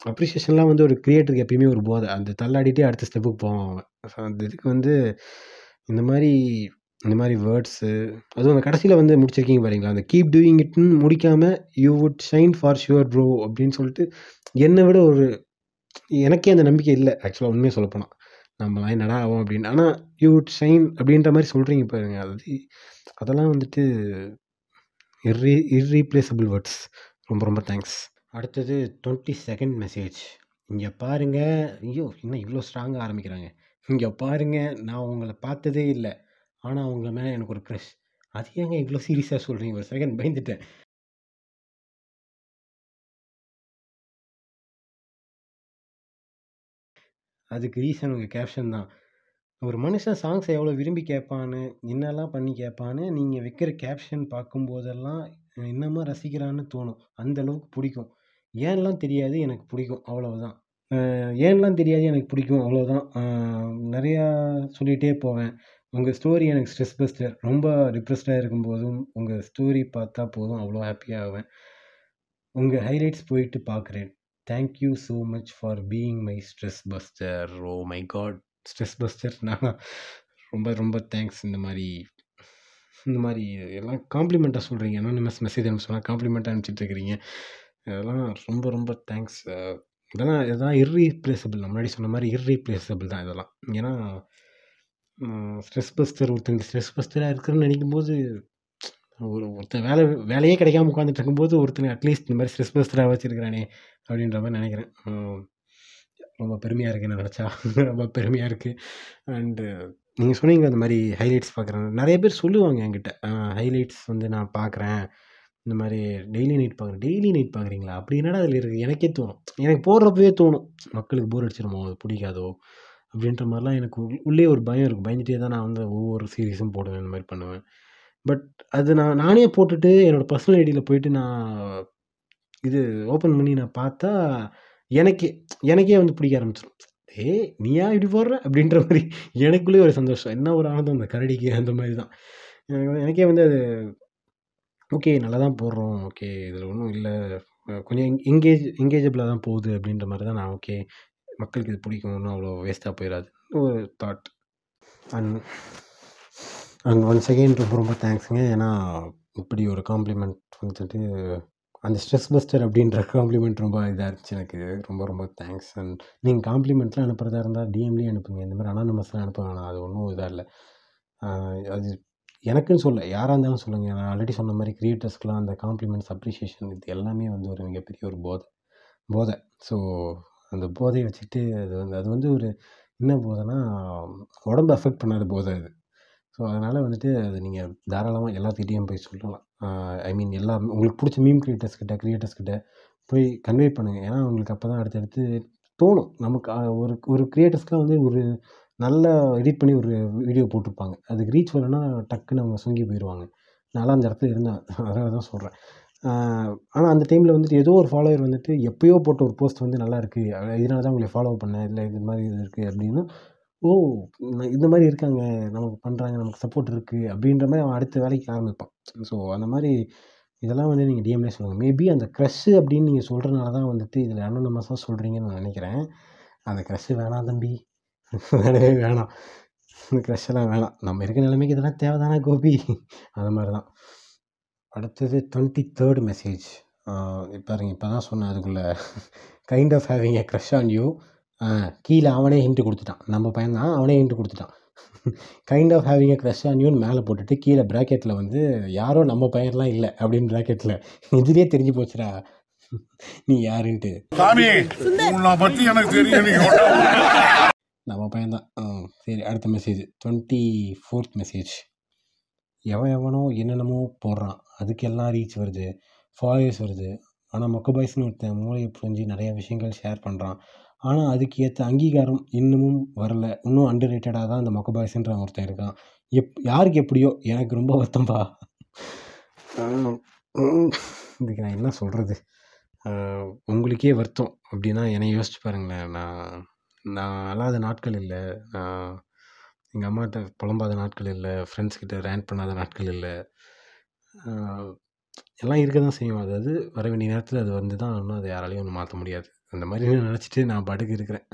அப்ரிசியேஷன்லாம் வந்து ஒரு க்ரியேட்டருக்கு எப்பயுமே ஒரு போதை. அந்த தள்ளாடிட்டே அடுத்த ஸ்டெப்புக்கு போவான் அவன். ஸோ அந்த இதுக்கு வந்து இந்த மாதிரி இந்த மாதிரி வேர்ட்ஸு அதுவும் அந்த கடைசியில் வந்து முடிச்சிருக்கீங்க பாருங்களா அந்த கீப் டூயிங் இட்னு முடிக்காமல் you would shine for sure bro அப்படின்னு சொல்லிட்டு என்னை விட ஒரு எனக்கே அந்த நம்பிக்கை இல்லை ஆக்சுவலாக உண்மையாக சொல்லப்போனால் நம்மளாம் என்னடா ஆகும் அப்படின்னு. ஆனால் யூ வுட் ஷைன் அப்படின்ற மாதிரி சொல்கிறீங்க பாருங்க. அது அதெல்லாம் வந்துட்டு இர்ரீ இர்ரீப்ளேசபிள் வேர்ட்ஸ் ரொம்ப ரொம்ப தேங்க்ஸ் அடுத்தது டுவெண்ட்டி செகண்ட் மெசேஜ் இங்கே பாருங்க. ஐயோ இன்னும் இவ்வளோ ஸ்ட்ராங்காக ஆரம்பிக்கிறாங்க. இங்கே பாருங்க. நான் உங்களை பார்த்ததே இல்லை. ஆனால் உங்களை மேலே எனக்கு ஒரு க்ரெஷ் அது ஏங்க இவ்வளோ சீரியஸாக சொல்கிறீங்க ஒரு செகண்ட் பயந்துட்டேன். அதுக்கு ரீசன் உங்கள் கேப்ஷன் தான். ஒரு மனுஷன் சாங்ஸை எவ்வளோ விரும்பி கேட்பான்னு என்னெல்லாம் பண்ணி கேட்பான்னு நீங்கள் வைக்கிற கேப்ஷன் பார்க்கும்போதெல்லாம் இன்னமும் ரசிக்கிறான்னு தோணும். அந்த அளவுக்கு பிடிக்கும். ஏன்லாம் தெரியாது எனக்கு பிடிக்கும் அவ்வளவுதான். அஹ் ஏன்லாம் தெரியாது எனக்கு பிடிக்கும் அவ்வளோதான் நிறையா சொல்லிகிட்டே போவேன். உங்கள் ஸ்டோரி எனக்கு ஸ்ட்ரெஸ் பஸ்டர் ரொம்ப டிப்ரெஸ்டாக இருக்கும்போதும் உங்கள் ஸ்டோரி பார்த்தா போதும் அவ்வளோ ஹாப்பியாக ஆவேன். உங்கள் ஹைலைட்ஸ் போயிட்டு பார்க்குறேன் thank you so much for being my stress buster oh my God stress buster நான் ரொம்ப ரொம்ப தேங்க்ஸ் இந்த மாதிரி இந்த மாதிரி எல்லாம் காம்ப்ளிமெண்ட்டாக சொல்கிறீங்க அனானிமஸ் மெசேஜ் அனுப்ப காம்ப்ளிமெண்ட்டாக அனுப்பிச்சிட்டு இருக்கிறீங்க. அதெல்லாம் ரொம்ப ரொம்ப தேங்க்ஸ் இதெல்லாம் இதெல்லாம் இர்ரீப்ளேசபிள் நான் முன்னாடி சொன்ன மாதிரி இர்ரீப்ளேசபிள் தான் இதெல்லாம். ஏன்னா ஸ்ட்ரெஸ் பஸ்டர் ஒருத்தங்க ஸ்ட்ரெஸ் பஸ்டராக நினைக்கும் நினைக்கும்போது ஒரு ஒருத்தன் வேலை வேலையே கிடைக்காம உட்காந்துட்டு இருக்கும்போது ஒருத்தனை அட்லீஸ்ட் இந்த மாதிரி ஸ்ட்ரெஸ் பஸ்டராக வச்சுருக்கிறானே அப்படின்ற மாதிரி நினைக்கிறேன். ரொம்ப பெருமையாக இருக்குது என்ன நினச்சா. ரொம்ப பெருமையாக இருக்குது அண்டு நீங்கள் சொன்னீங்க அந்த மாதிரி ஹைலைட்ஸ் பார்க்குறேன். நிறைய பேர் சொல்லுவாங்க என்கிட்ட. ஹைலைட்ஸ் வந்து நான் பார்க்குறேன். இந்த மாதிரி டெய்லி நைட் பார்க்குறேன் டெய்லி நைட் பார்க்குறீங்களா அப்படி என்னடா அதில் இருக்குது எனக்கே தோணும். எனக்கு போடுறப்பவே தோணும். மக்களுக்கு போர் அடிச்சிருமோ? அது பிடிக்காதோ? அப்படின்ற மாதிரிலாம் எனக்கு உள்ளே ஒரு பயம் இருக்கும். பயந்துட்டே தான் நான் வந்து ஒவ்வொரு சீரீஸும் போடுவேன் இந்த மாதிரி பண்ணுவேன். பட் அது நான் நானே போட்டுட்டு என்னோடய பர்சனல் ஐடியில் போயிட்டு நான் இது ஓப்பன் பண்ணி நான் பார்த்தா எனக்கே எனக்கே வந்து பிடிக்க ஆரம்பிச்சிடும் ஏ நீயா இப்படி போடுற? அப்படின்ற மாதிரி எனக்குள்ளேயே ஒரு சந்தோஷம். என்ன ஒரு ஆனந்தம் அந்த கரடிக்கு அந்த மாதிரி தான். எனக்கு எனக்கே வந்து அது ஓகே நல்லா தான் போடுறோம். ஓகே இதில் ஒன்றும் இல்லை. கொஞ்சம் எங்கேஜ் எங்கேஜபிளாக தான் போகுது அப்படின்ற மாதிரி தான் நான் ஓகே. மக்களுக்கு இது பிடிக்கும். ஒன்றும் அவ்வளோ வேஸ்ட்டாக போயிடாது ஒரு thought and and once second ரொம்ப ரொம்ப தேங்க்ஸுங்க ஏன்னா இப்படி ஒரு காம்ப்ளிமெண்ட் வந்துட்டு அந்த ஸ்ட்ரெஸ் பஸ்டர் அப்படின்ற காம்ப்ளிமெண்ட் ரொம்ப இதாக இருந்துச்சு எனக்கு. ரொம்ப ரொம்ப தேங்க்ஸ் அண்ட் நீங்கள் காம்ப்ளிமெண்ட்லாம் அனுப்புகிறதா இருந்தால் டிஎம்லேயே அனுப்புங்க. இந்த மாதிரி அனானமஸ்லாம் அனுப்ப வேணாம். அது ஒன்றும் இதாக இல்லை. அது எனக்குன்னு சொல்ல யாராக இருந்தாலும் சொல்லுங்கள் நான் ஆல்ரெடி சொன்ன மாதிரி க்ரியேட்டர்ஸ்க்கெலாம் அந்த காம்ப்ளிமெண்ட்ஸ் அப்ரிஷியேஷன் இது எல்லாமே வந்து ஒரு மிகப்பெரிய ஒரு போதை. போதை. ஸோ அந்த போதையை வச்சுட்டு அது வந்து அது வந்து ஒரு என்ன போதைன்னா உடம்பு அஃபெக்ட் பண்ணாத போதை அது. ஸோ அதனால் வந்துட்டு அது நீங்கள் தாராளமாக எல்லாத்துக்கிட்டேயும் போய் சொல்லலாம். ஐ மீன் எல்லா உங்களுக்கு பிடிச்ச மீம் க்ரியேட்டர்ஸ் கிட்ட க்ரியேட்டர்ஸ் கிட்ட போய் கன்வே பண்ணுங்கள் ஏன்னா உங்களுக்கு அப்போ தான் அடுத்தடுத்து தோணும். நமக்கு ஒரு ஒரு கிரியேட்டர்ஸ்க்குலாம் வந்து ஒரு நல்ல எடிட் பண்ணி ஒரு வீடியோ போட்டிருப்பாங்க. அதுக்கு ரீச் வரலன்னா டக்குன்னு அவங்க சுங்கி போயிடுவாங்க நான்லாம் அந்த இடத்துல இருந்தேன் அதனால தான் சொல்கிறேன் ஆனால் அந்த டைமில் வந்துட்டு ஏதோ ஒரு ஃபாலோவர் வந்துட்டு எப்பயோ போட்ட ஒரு போஸ்ட் வந்து நல்லா இருக்குது இதனால தான் உங்களை ஃபாலோ பண்ணேன். இல்லை இது மாதிரி இது இருக்குது அப்படின்னா ஓ இந்த மாதிரி இருக்காங்க. நமக்கு பண்ணுறாங்க நமக்கு சப்போர்ட் இருக்குது அப்படின்ற மாதிரி அவன் அடுத்த வேலைக்கு ஆரம்பிப்பான். ஸோ அந்த மாதிரி இதெல்லாம் வந்து நீங்கள் டிஎம்லே சொல்லுங்கள் மேபி அந்த க்ரஷ்ஷு அப்படின்னு நீங்கள் சொல்கிறனால தான் வந்துட்டு இதில் அனோனமஸாக சொல்கிறீங்கன்னு நான் நினைக்கிறேன். அந்த க்ரஷ்ஷு வேணாம் தம்பி. வேணவே வேணாம். இந்த க்ரஷ் எல்லாம் வேணாம். நம்ம இருக்கிற நிலைமைக்கு இதெல்லாம் தேவைதானே கோபி? அது மாதிரி தான் அடுத்தது டுவெண்ட்டி தேர்ட் மெசேஜ் பாருங்க இப்போ தான் சொன்னேன் அதுக்குள்ளே. Kind of having a crush on you கீழே அவனே ஹிண்ட்டு கொடுத்துட்டான். நம்ம பையன் தான் அவனே ஹிண்ட் கொடுத்துட்டான். Kind of having a crush on யூன்னு மேலே போட்டுட்டு கீழே ப்ராக்கெட்டில் வந்து யாரோ நம்ம பையன்லாம் இல்லை அப்படின்னு ப்ராக்கெட்டில் இதுலேயே தெரிஞ்சு போச்சுடா. நீ யாருன்ட்டு. சாமி எனக்கு தெரியும் நம்ம பையன்தான். ஆ, சரி அடுத்த மெசேஜ் டுவெண்ட்டி ஃபோர்த் மெசேஜ் எவன் எவனோ என்னென்னமோ போடுறான். அதுக்கெல்லாம் ரீச் வருது. ஃபாலோவர்ஸ் வருது. ஆனால் மொக்க பாய்ஸ்னு ஒருத்தன் மூளையை புரிஞ்சு நிறைய விஷயங்கள் ஷேர் பண்ணுறான் ஆனால் அதுக்கு ஏற்ற அங்கீகாரம் இன்னமும் வரல. இன்னும் அண்டர் ரேட்டடாக தான் அந்த மொக்க பாய்ஸ்ன்ற ஒருத்தன் இருக்கான். எப் யாருக்கு எப்படியோ எனக்கு ரொம்ப வருத்தம்பா. இதுக்கு நான் என்ன சொல்கிறது உங்களுக்கே வருத்தம் அப்படின்னா என்னை யோசிச்சு பாருங்களேன். நான் நான் அழாத நாட்கள் இல்லை. நான் எங்கள் அம்மாட்ட புலம்பாத நாட்கள் இல்லை. ஃப்ரெண்ட்ஸ் கிட்ட ரேண்ட் பண்ணாத நாட்கள் இல்லை. எல்லாம் இருக்க தான் செய்யும். அதாவது வர வேண்டிய நேரத்தில் அது வந்து தான் இன்னும் அதை யாராலையும் ஒன்றும் மாற்ற முடியாது. அந்த மாதிரி நான் நினச்சிட்டு நான் பாட்டுக்கு இருக்கிறேன்.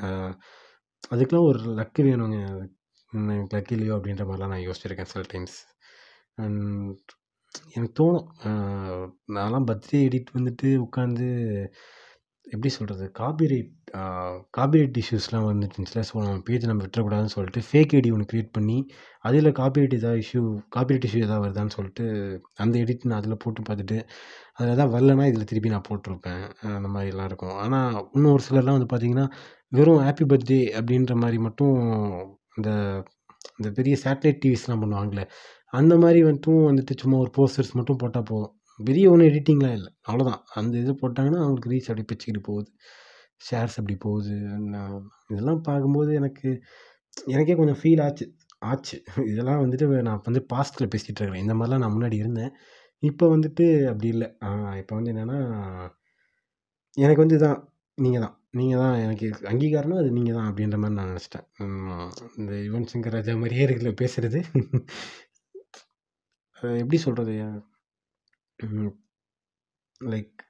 அதுக்கெலாம் ஒரு லக்கு வேணுங்க. எனக்கு லக்கு இல்லையோ அப்படின்ற மாதிரிலாம் நான் யோசிச்சிருக்கேன் சில டைம்ஸ் அண்ட் எனக்கு தோணும். நான்லாம் பர்த்டே எடிட் வந்துட்டு உட்காந்து எப்படி சொல்கிறது காப்பிரைட் காப்பிரைட் இஷ்யூஸ்லாம் வந்துட்டுருந்துச்சுல ஸோ நம்ம பேஜ் நம்ம விட்டுறக்கூடாதுன்னு சொல்லிட்டு ஃபேக் ஐடி ஒன்று க்ரியேட் பண்ணி அதில் காப்பிரைட் ஏதாவது இஷ்யூ காப்பிரைட் இஷ்யூ ஏதாவது வருதான்னு சொல்லிட்டு அந்த எடிட் நான் அதில் போட்டு பார்த்துட்டு அதில் எதாவது வரலன்னா இதில் திருப்பி நான் போட்டிருப்பேன். அந்த மாதிரிலாம் இருக்கும். ஆனால் இன்னும் ஒரு சிலர்லாம் வந்து பார்த்தீங்கன்னா வெறும் ஹாப்பி பர்த்டே அப்படின்ற மாதிரி மட்டும் இந்த இந்த பெரிய சேட்டலைட் டிவிஸ்லாம் பண்ணுவாங்களே அந்த மாதிரி வந்துட்டும் வந்துட்டு சும்மா ஒரு போஸ்டர்ஸ் மட்டும் போட்டால் போதும். பெரிய ஒன்றும் எடிட்டிங்லாம் இல்லை. அவ்வளோதான் அந்த இது போட்டாங்கன்னா அவங்களுக்கு ரீச் அப்படி பிச்சுக்கிட்டு போகுது. ஷேர்ஸ் அப்படி போகுது. நான் இதெல்லாம் பார்க்கும்போது எனக்கு எனக்கே கொஞ்சம் ஃபீல் ஆச்சு. ஆச்சு. இதெல்லாம் வந்துட்டு நான் வந்து பாஸ்ட்டில் பேசிகிட்டு இருக்கிறேன் இந்த மாதிரிலாம் நான் முன்னாடி இருந்தேன். இப்போ வந்துட்டு அப்படி இல்லை. இப்போ வந்து என்னென்னா எனக்கு வந்து இதான் நீங்கள் தான். நீங்கள் தான் எனக்கு அங்கீகாரம்னா அது நீங்கள் தான் அப்படின்ற மாதிரி நான் நினச்சிட்டேன். இந்த யுவன் சங்கர் ராஜா மாதிரியே இருக்குல்ல பேசுகிறது எப்படி சொல்கிறது லைக்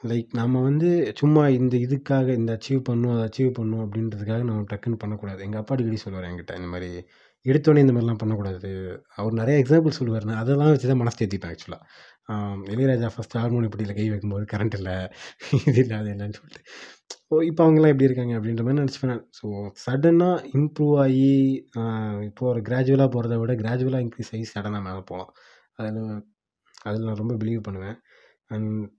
லைக் நம்ம வந்து சும்மா இந்த இதுக்காக இந்த அச்சீவ் பண்ணும் அதை அச்சீவ் பண்ணும் அப்படின்றதுக்காக நம்ம டக்குன்னு பண்ணக்கூடாது. எங்கள் அப்பா அடிக்கடி சொல்லுவார் என்கிட்ட இந்த மாதிரி எடுத்தோடனே இந்த மாதிரிலாம் பண்ணக்கூடாது. அவர் நிறைய எக்ஸாம்பிள் சொல்லுவார் நான் அதெல்லாம் வச்சு தான் மனசு தேத்திப்பேன் ஆக்சுவலாக இளையராஜா ஃபஸ்ட்டு ஹார்மோனி பெட்டியில் கை வைக்கும்போது கரண்ட் இல்லை இது இல்லை அது இல்லைன்னு சொல்லிட்டு. ஓ இப்போ அவங்கெல்லாம் எப்படி இருக்காங்க அப்படின்ற மாதிரி நினச்சிப்பேன் ஸோ சடனாக இம்ப்ரூவ் ஆகி இப்போ ஒரு கிராஜுவலாக போகிறத விட கிராஜுவலாக இன்க்ரீஸ் ஆகி சடனாக மேலே போகலாம். அதில் அதில் நான் ரொம்ப பிலீவ் பண்ணுவேன். அண்ட்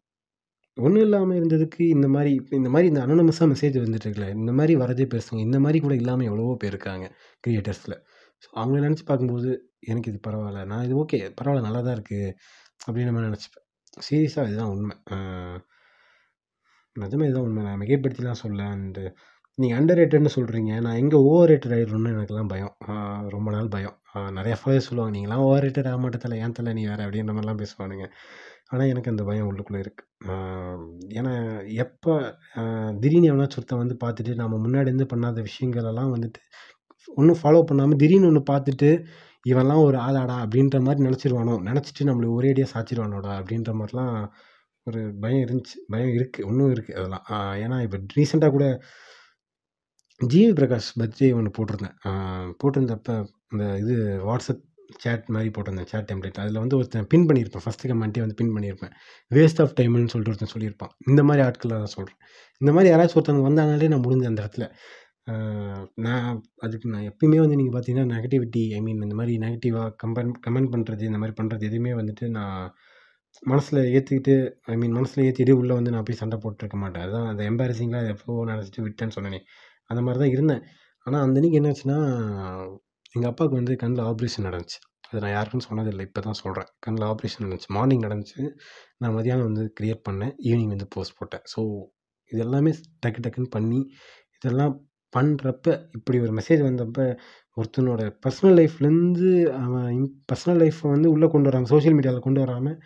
ஒன்றும் இல்லாமல் இருந்ததுக்கு இந்த மாதிரி இந்த மாதிரி இந்த அனோனமஸாக மெசேஜ் வந்துட்டு இந்த மாதிரி வரதே பேசுங்க இந்த மாதிரி கூட இல்லாமல் எவ்வளவோ பேர் இருக்காங்க க்ரியேட்டர்ஸில் ஸோ அவங்கள நினச்சி பார்க்கும்போது எனக்கு இது பரவாயில்ல நான் இது ஓகே பரவாயில்ல நல்லா தான் இருக்குது அப்படின்னு நம்ம நினச்சிப்பேன். சீரியஸாக இதுதான் உண்மை. நிஜமே இதுதான் உண்மை. நான் மிகைப்படுத்திலாம் சொல்ல அண்டு நீங்கள் அண்டர் ரேட்டட்னு சொல்கிறீங்க நான் எங்கே ஓவர் ரேட்டட் ஆகிடணும்னு எனக்குலாம் பயம் ரொம்ப நாள் பயம். நிறையா ஃபாலோவர்ஸ் சொல்லுவாங்க நீங்களாம் ஓவர் ரேட்டட் ஆக மாட்டதில்ல ஏன் தலை நீ வேறு? அப்படின்ற மாதிரிலாம் பேசுவானுங்க. ஆனால் எனக்கு அந்த பயம் உள்ளுக்குள்ளே இருக்குது ஏன்னா எப்போ திடீர்னு எவனாச்சும் ஒருத்தன் வந்து பார்த்துட்டு நம்ம முன்னாடி இருந்து பண்ணாத விஷயங்களெல்லாம் வந்துட்டு ஒன்றும் ஃபாலோ பண்ணாமல் திடீர்னு ஒன்று பார்த்துட்டு இவன்லாம் ஒரு ஆளாடா அப்படின்ற மாதிரி நினச்சிருவானோ? நினச்சிட்டு நம்மளுக்கு ஒரேடியாக சாச்சிருவானோடா? அப்படின்ற மாதிரிலாம் ஒரு பயம் இருந்துச்சு. பயம் இருக்குது இன்னும் இருக்குது அதெல்லாம். ஏன்னா இப்போ ரீசெண்டாக கூட ஜிவி பிரகாஷ் பர்த்டே ஒன்று போட்டிருந்தேன். போட்டிருந்தப்ப இந்த இது வாட்ஸ்அப் சேட் மாதிரி போட்டிருந்தேன் சேட் டெம்ப்ளேட் அதில் வந்து ஒருத்தன் பின் பண்ணியிருப்பேன். ஃபஸ்ட்டு கமெண்ட்டே வந்து பின் பண்ணியிருப்பேன். வேஸ்ட் ஆஃப் டைம்னு சொல்லிட்டு ஒருத்தன் சொல்லியிருப்பான். இந்த மாதிரி ஆட்களை தான் சொல்கிறேன் இந்த மாதிரி யாராச்சும் ஒருத்தவங்க வந்தாங்களே நான் முடிஞ்ச அந்த இடத்துல. நான் அதுக்கு நான் எப்பயுமே வந்து நீங்கள் பார்த்தீங்கன்னா நெகட்டிவிட்டி ஐ மீன் இந்த மாதிரி நெகட்டிவாக கம்பன் கமெண்ட் பண்ணுறது இந்த மாதிரி பண்ணுறது எதுவுமே வந்துட்டு நான் மனசில் ஏற்றிக்கிட்டு ஐ மீன் மனசில் ஏற்றிட்டு உள்ளே வந்து நான் போய் சண்டை போட்டுருக்க மாட்டேன். அதுதான் அந்த எம்பாரசிங்காக எப்போ நினச்சிட்டு விட்டேன்னு சொன்னேனே. அந்த மாதிரி தான் இருந்தேன். ஆனால் அந்த அன்றைக்கி என்னாச்சுன்னா எங்கள் அப்பாவுக்கு வந்து கண்ணில் ஆப்ரேஷன் நடந்துச்சு. அது நான் யாருக்கும் சொன்னதில்லை. இப்போ தான் சொல்கிறேன் கண்ணில் ஆப்ரேஷன் நடந்துச்சு. மார்னிங் நடந்துச்சு. நான் மதியானம் வந்து க்ரியேட் பண்ணேன். ஈவினிங் வந்து போஸ்ட் போட்டேன். ஸோ இது எல்லாமே டக்கு டக்குன்னு பண்ணி இதெல்லாம் பண்ணுறப்ப இப்படி ஒரு மெசேஜ் வந்தப்போ ஒருத்தனோட பர்சனல் லைஃப்லேருந்து அவன் பர்சனல் லைஃப்பை வந்து உள்ளே கொண்டு வராங்க சோஷியல் மீடியாவில் கொண்டு வராமல்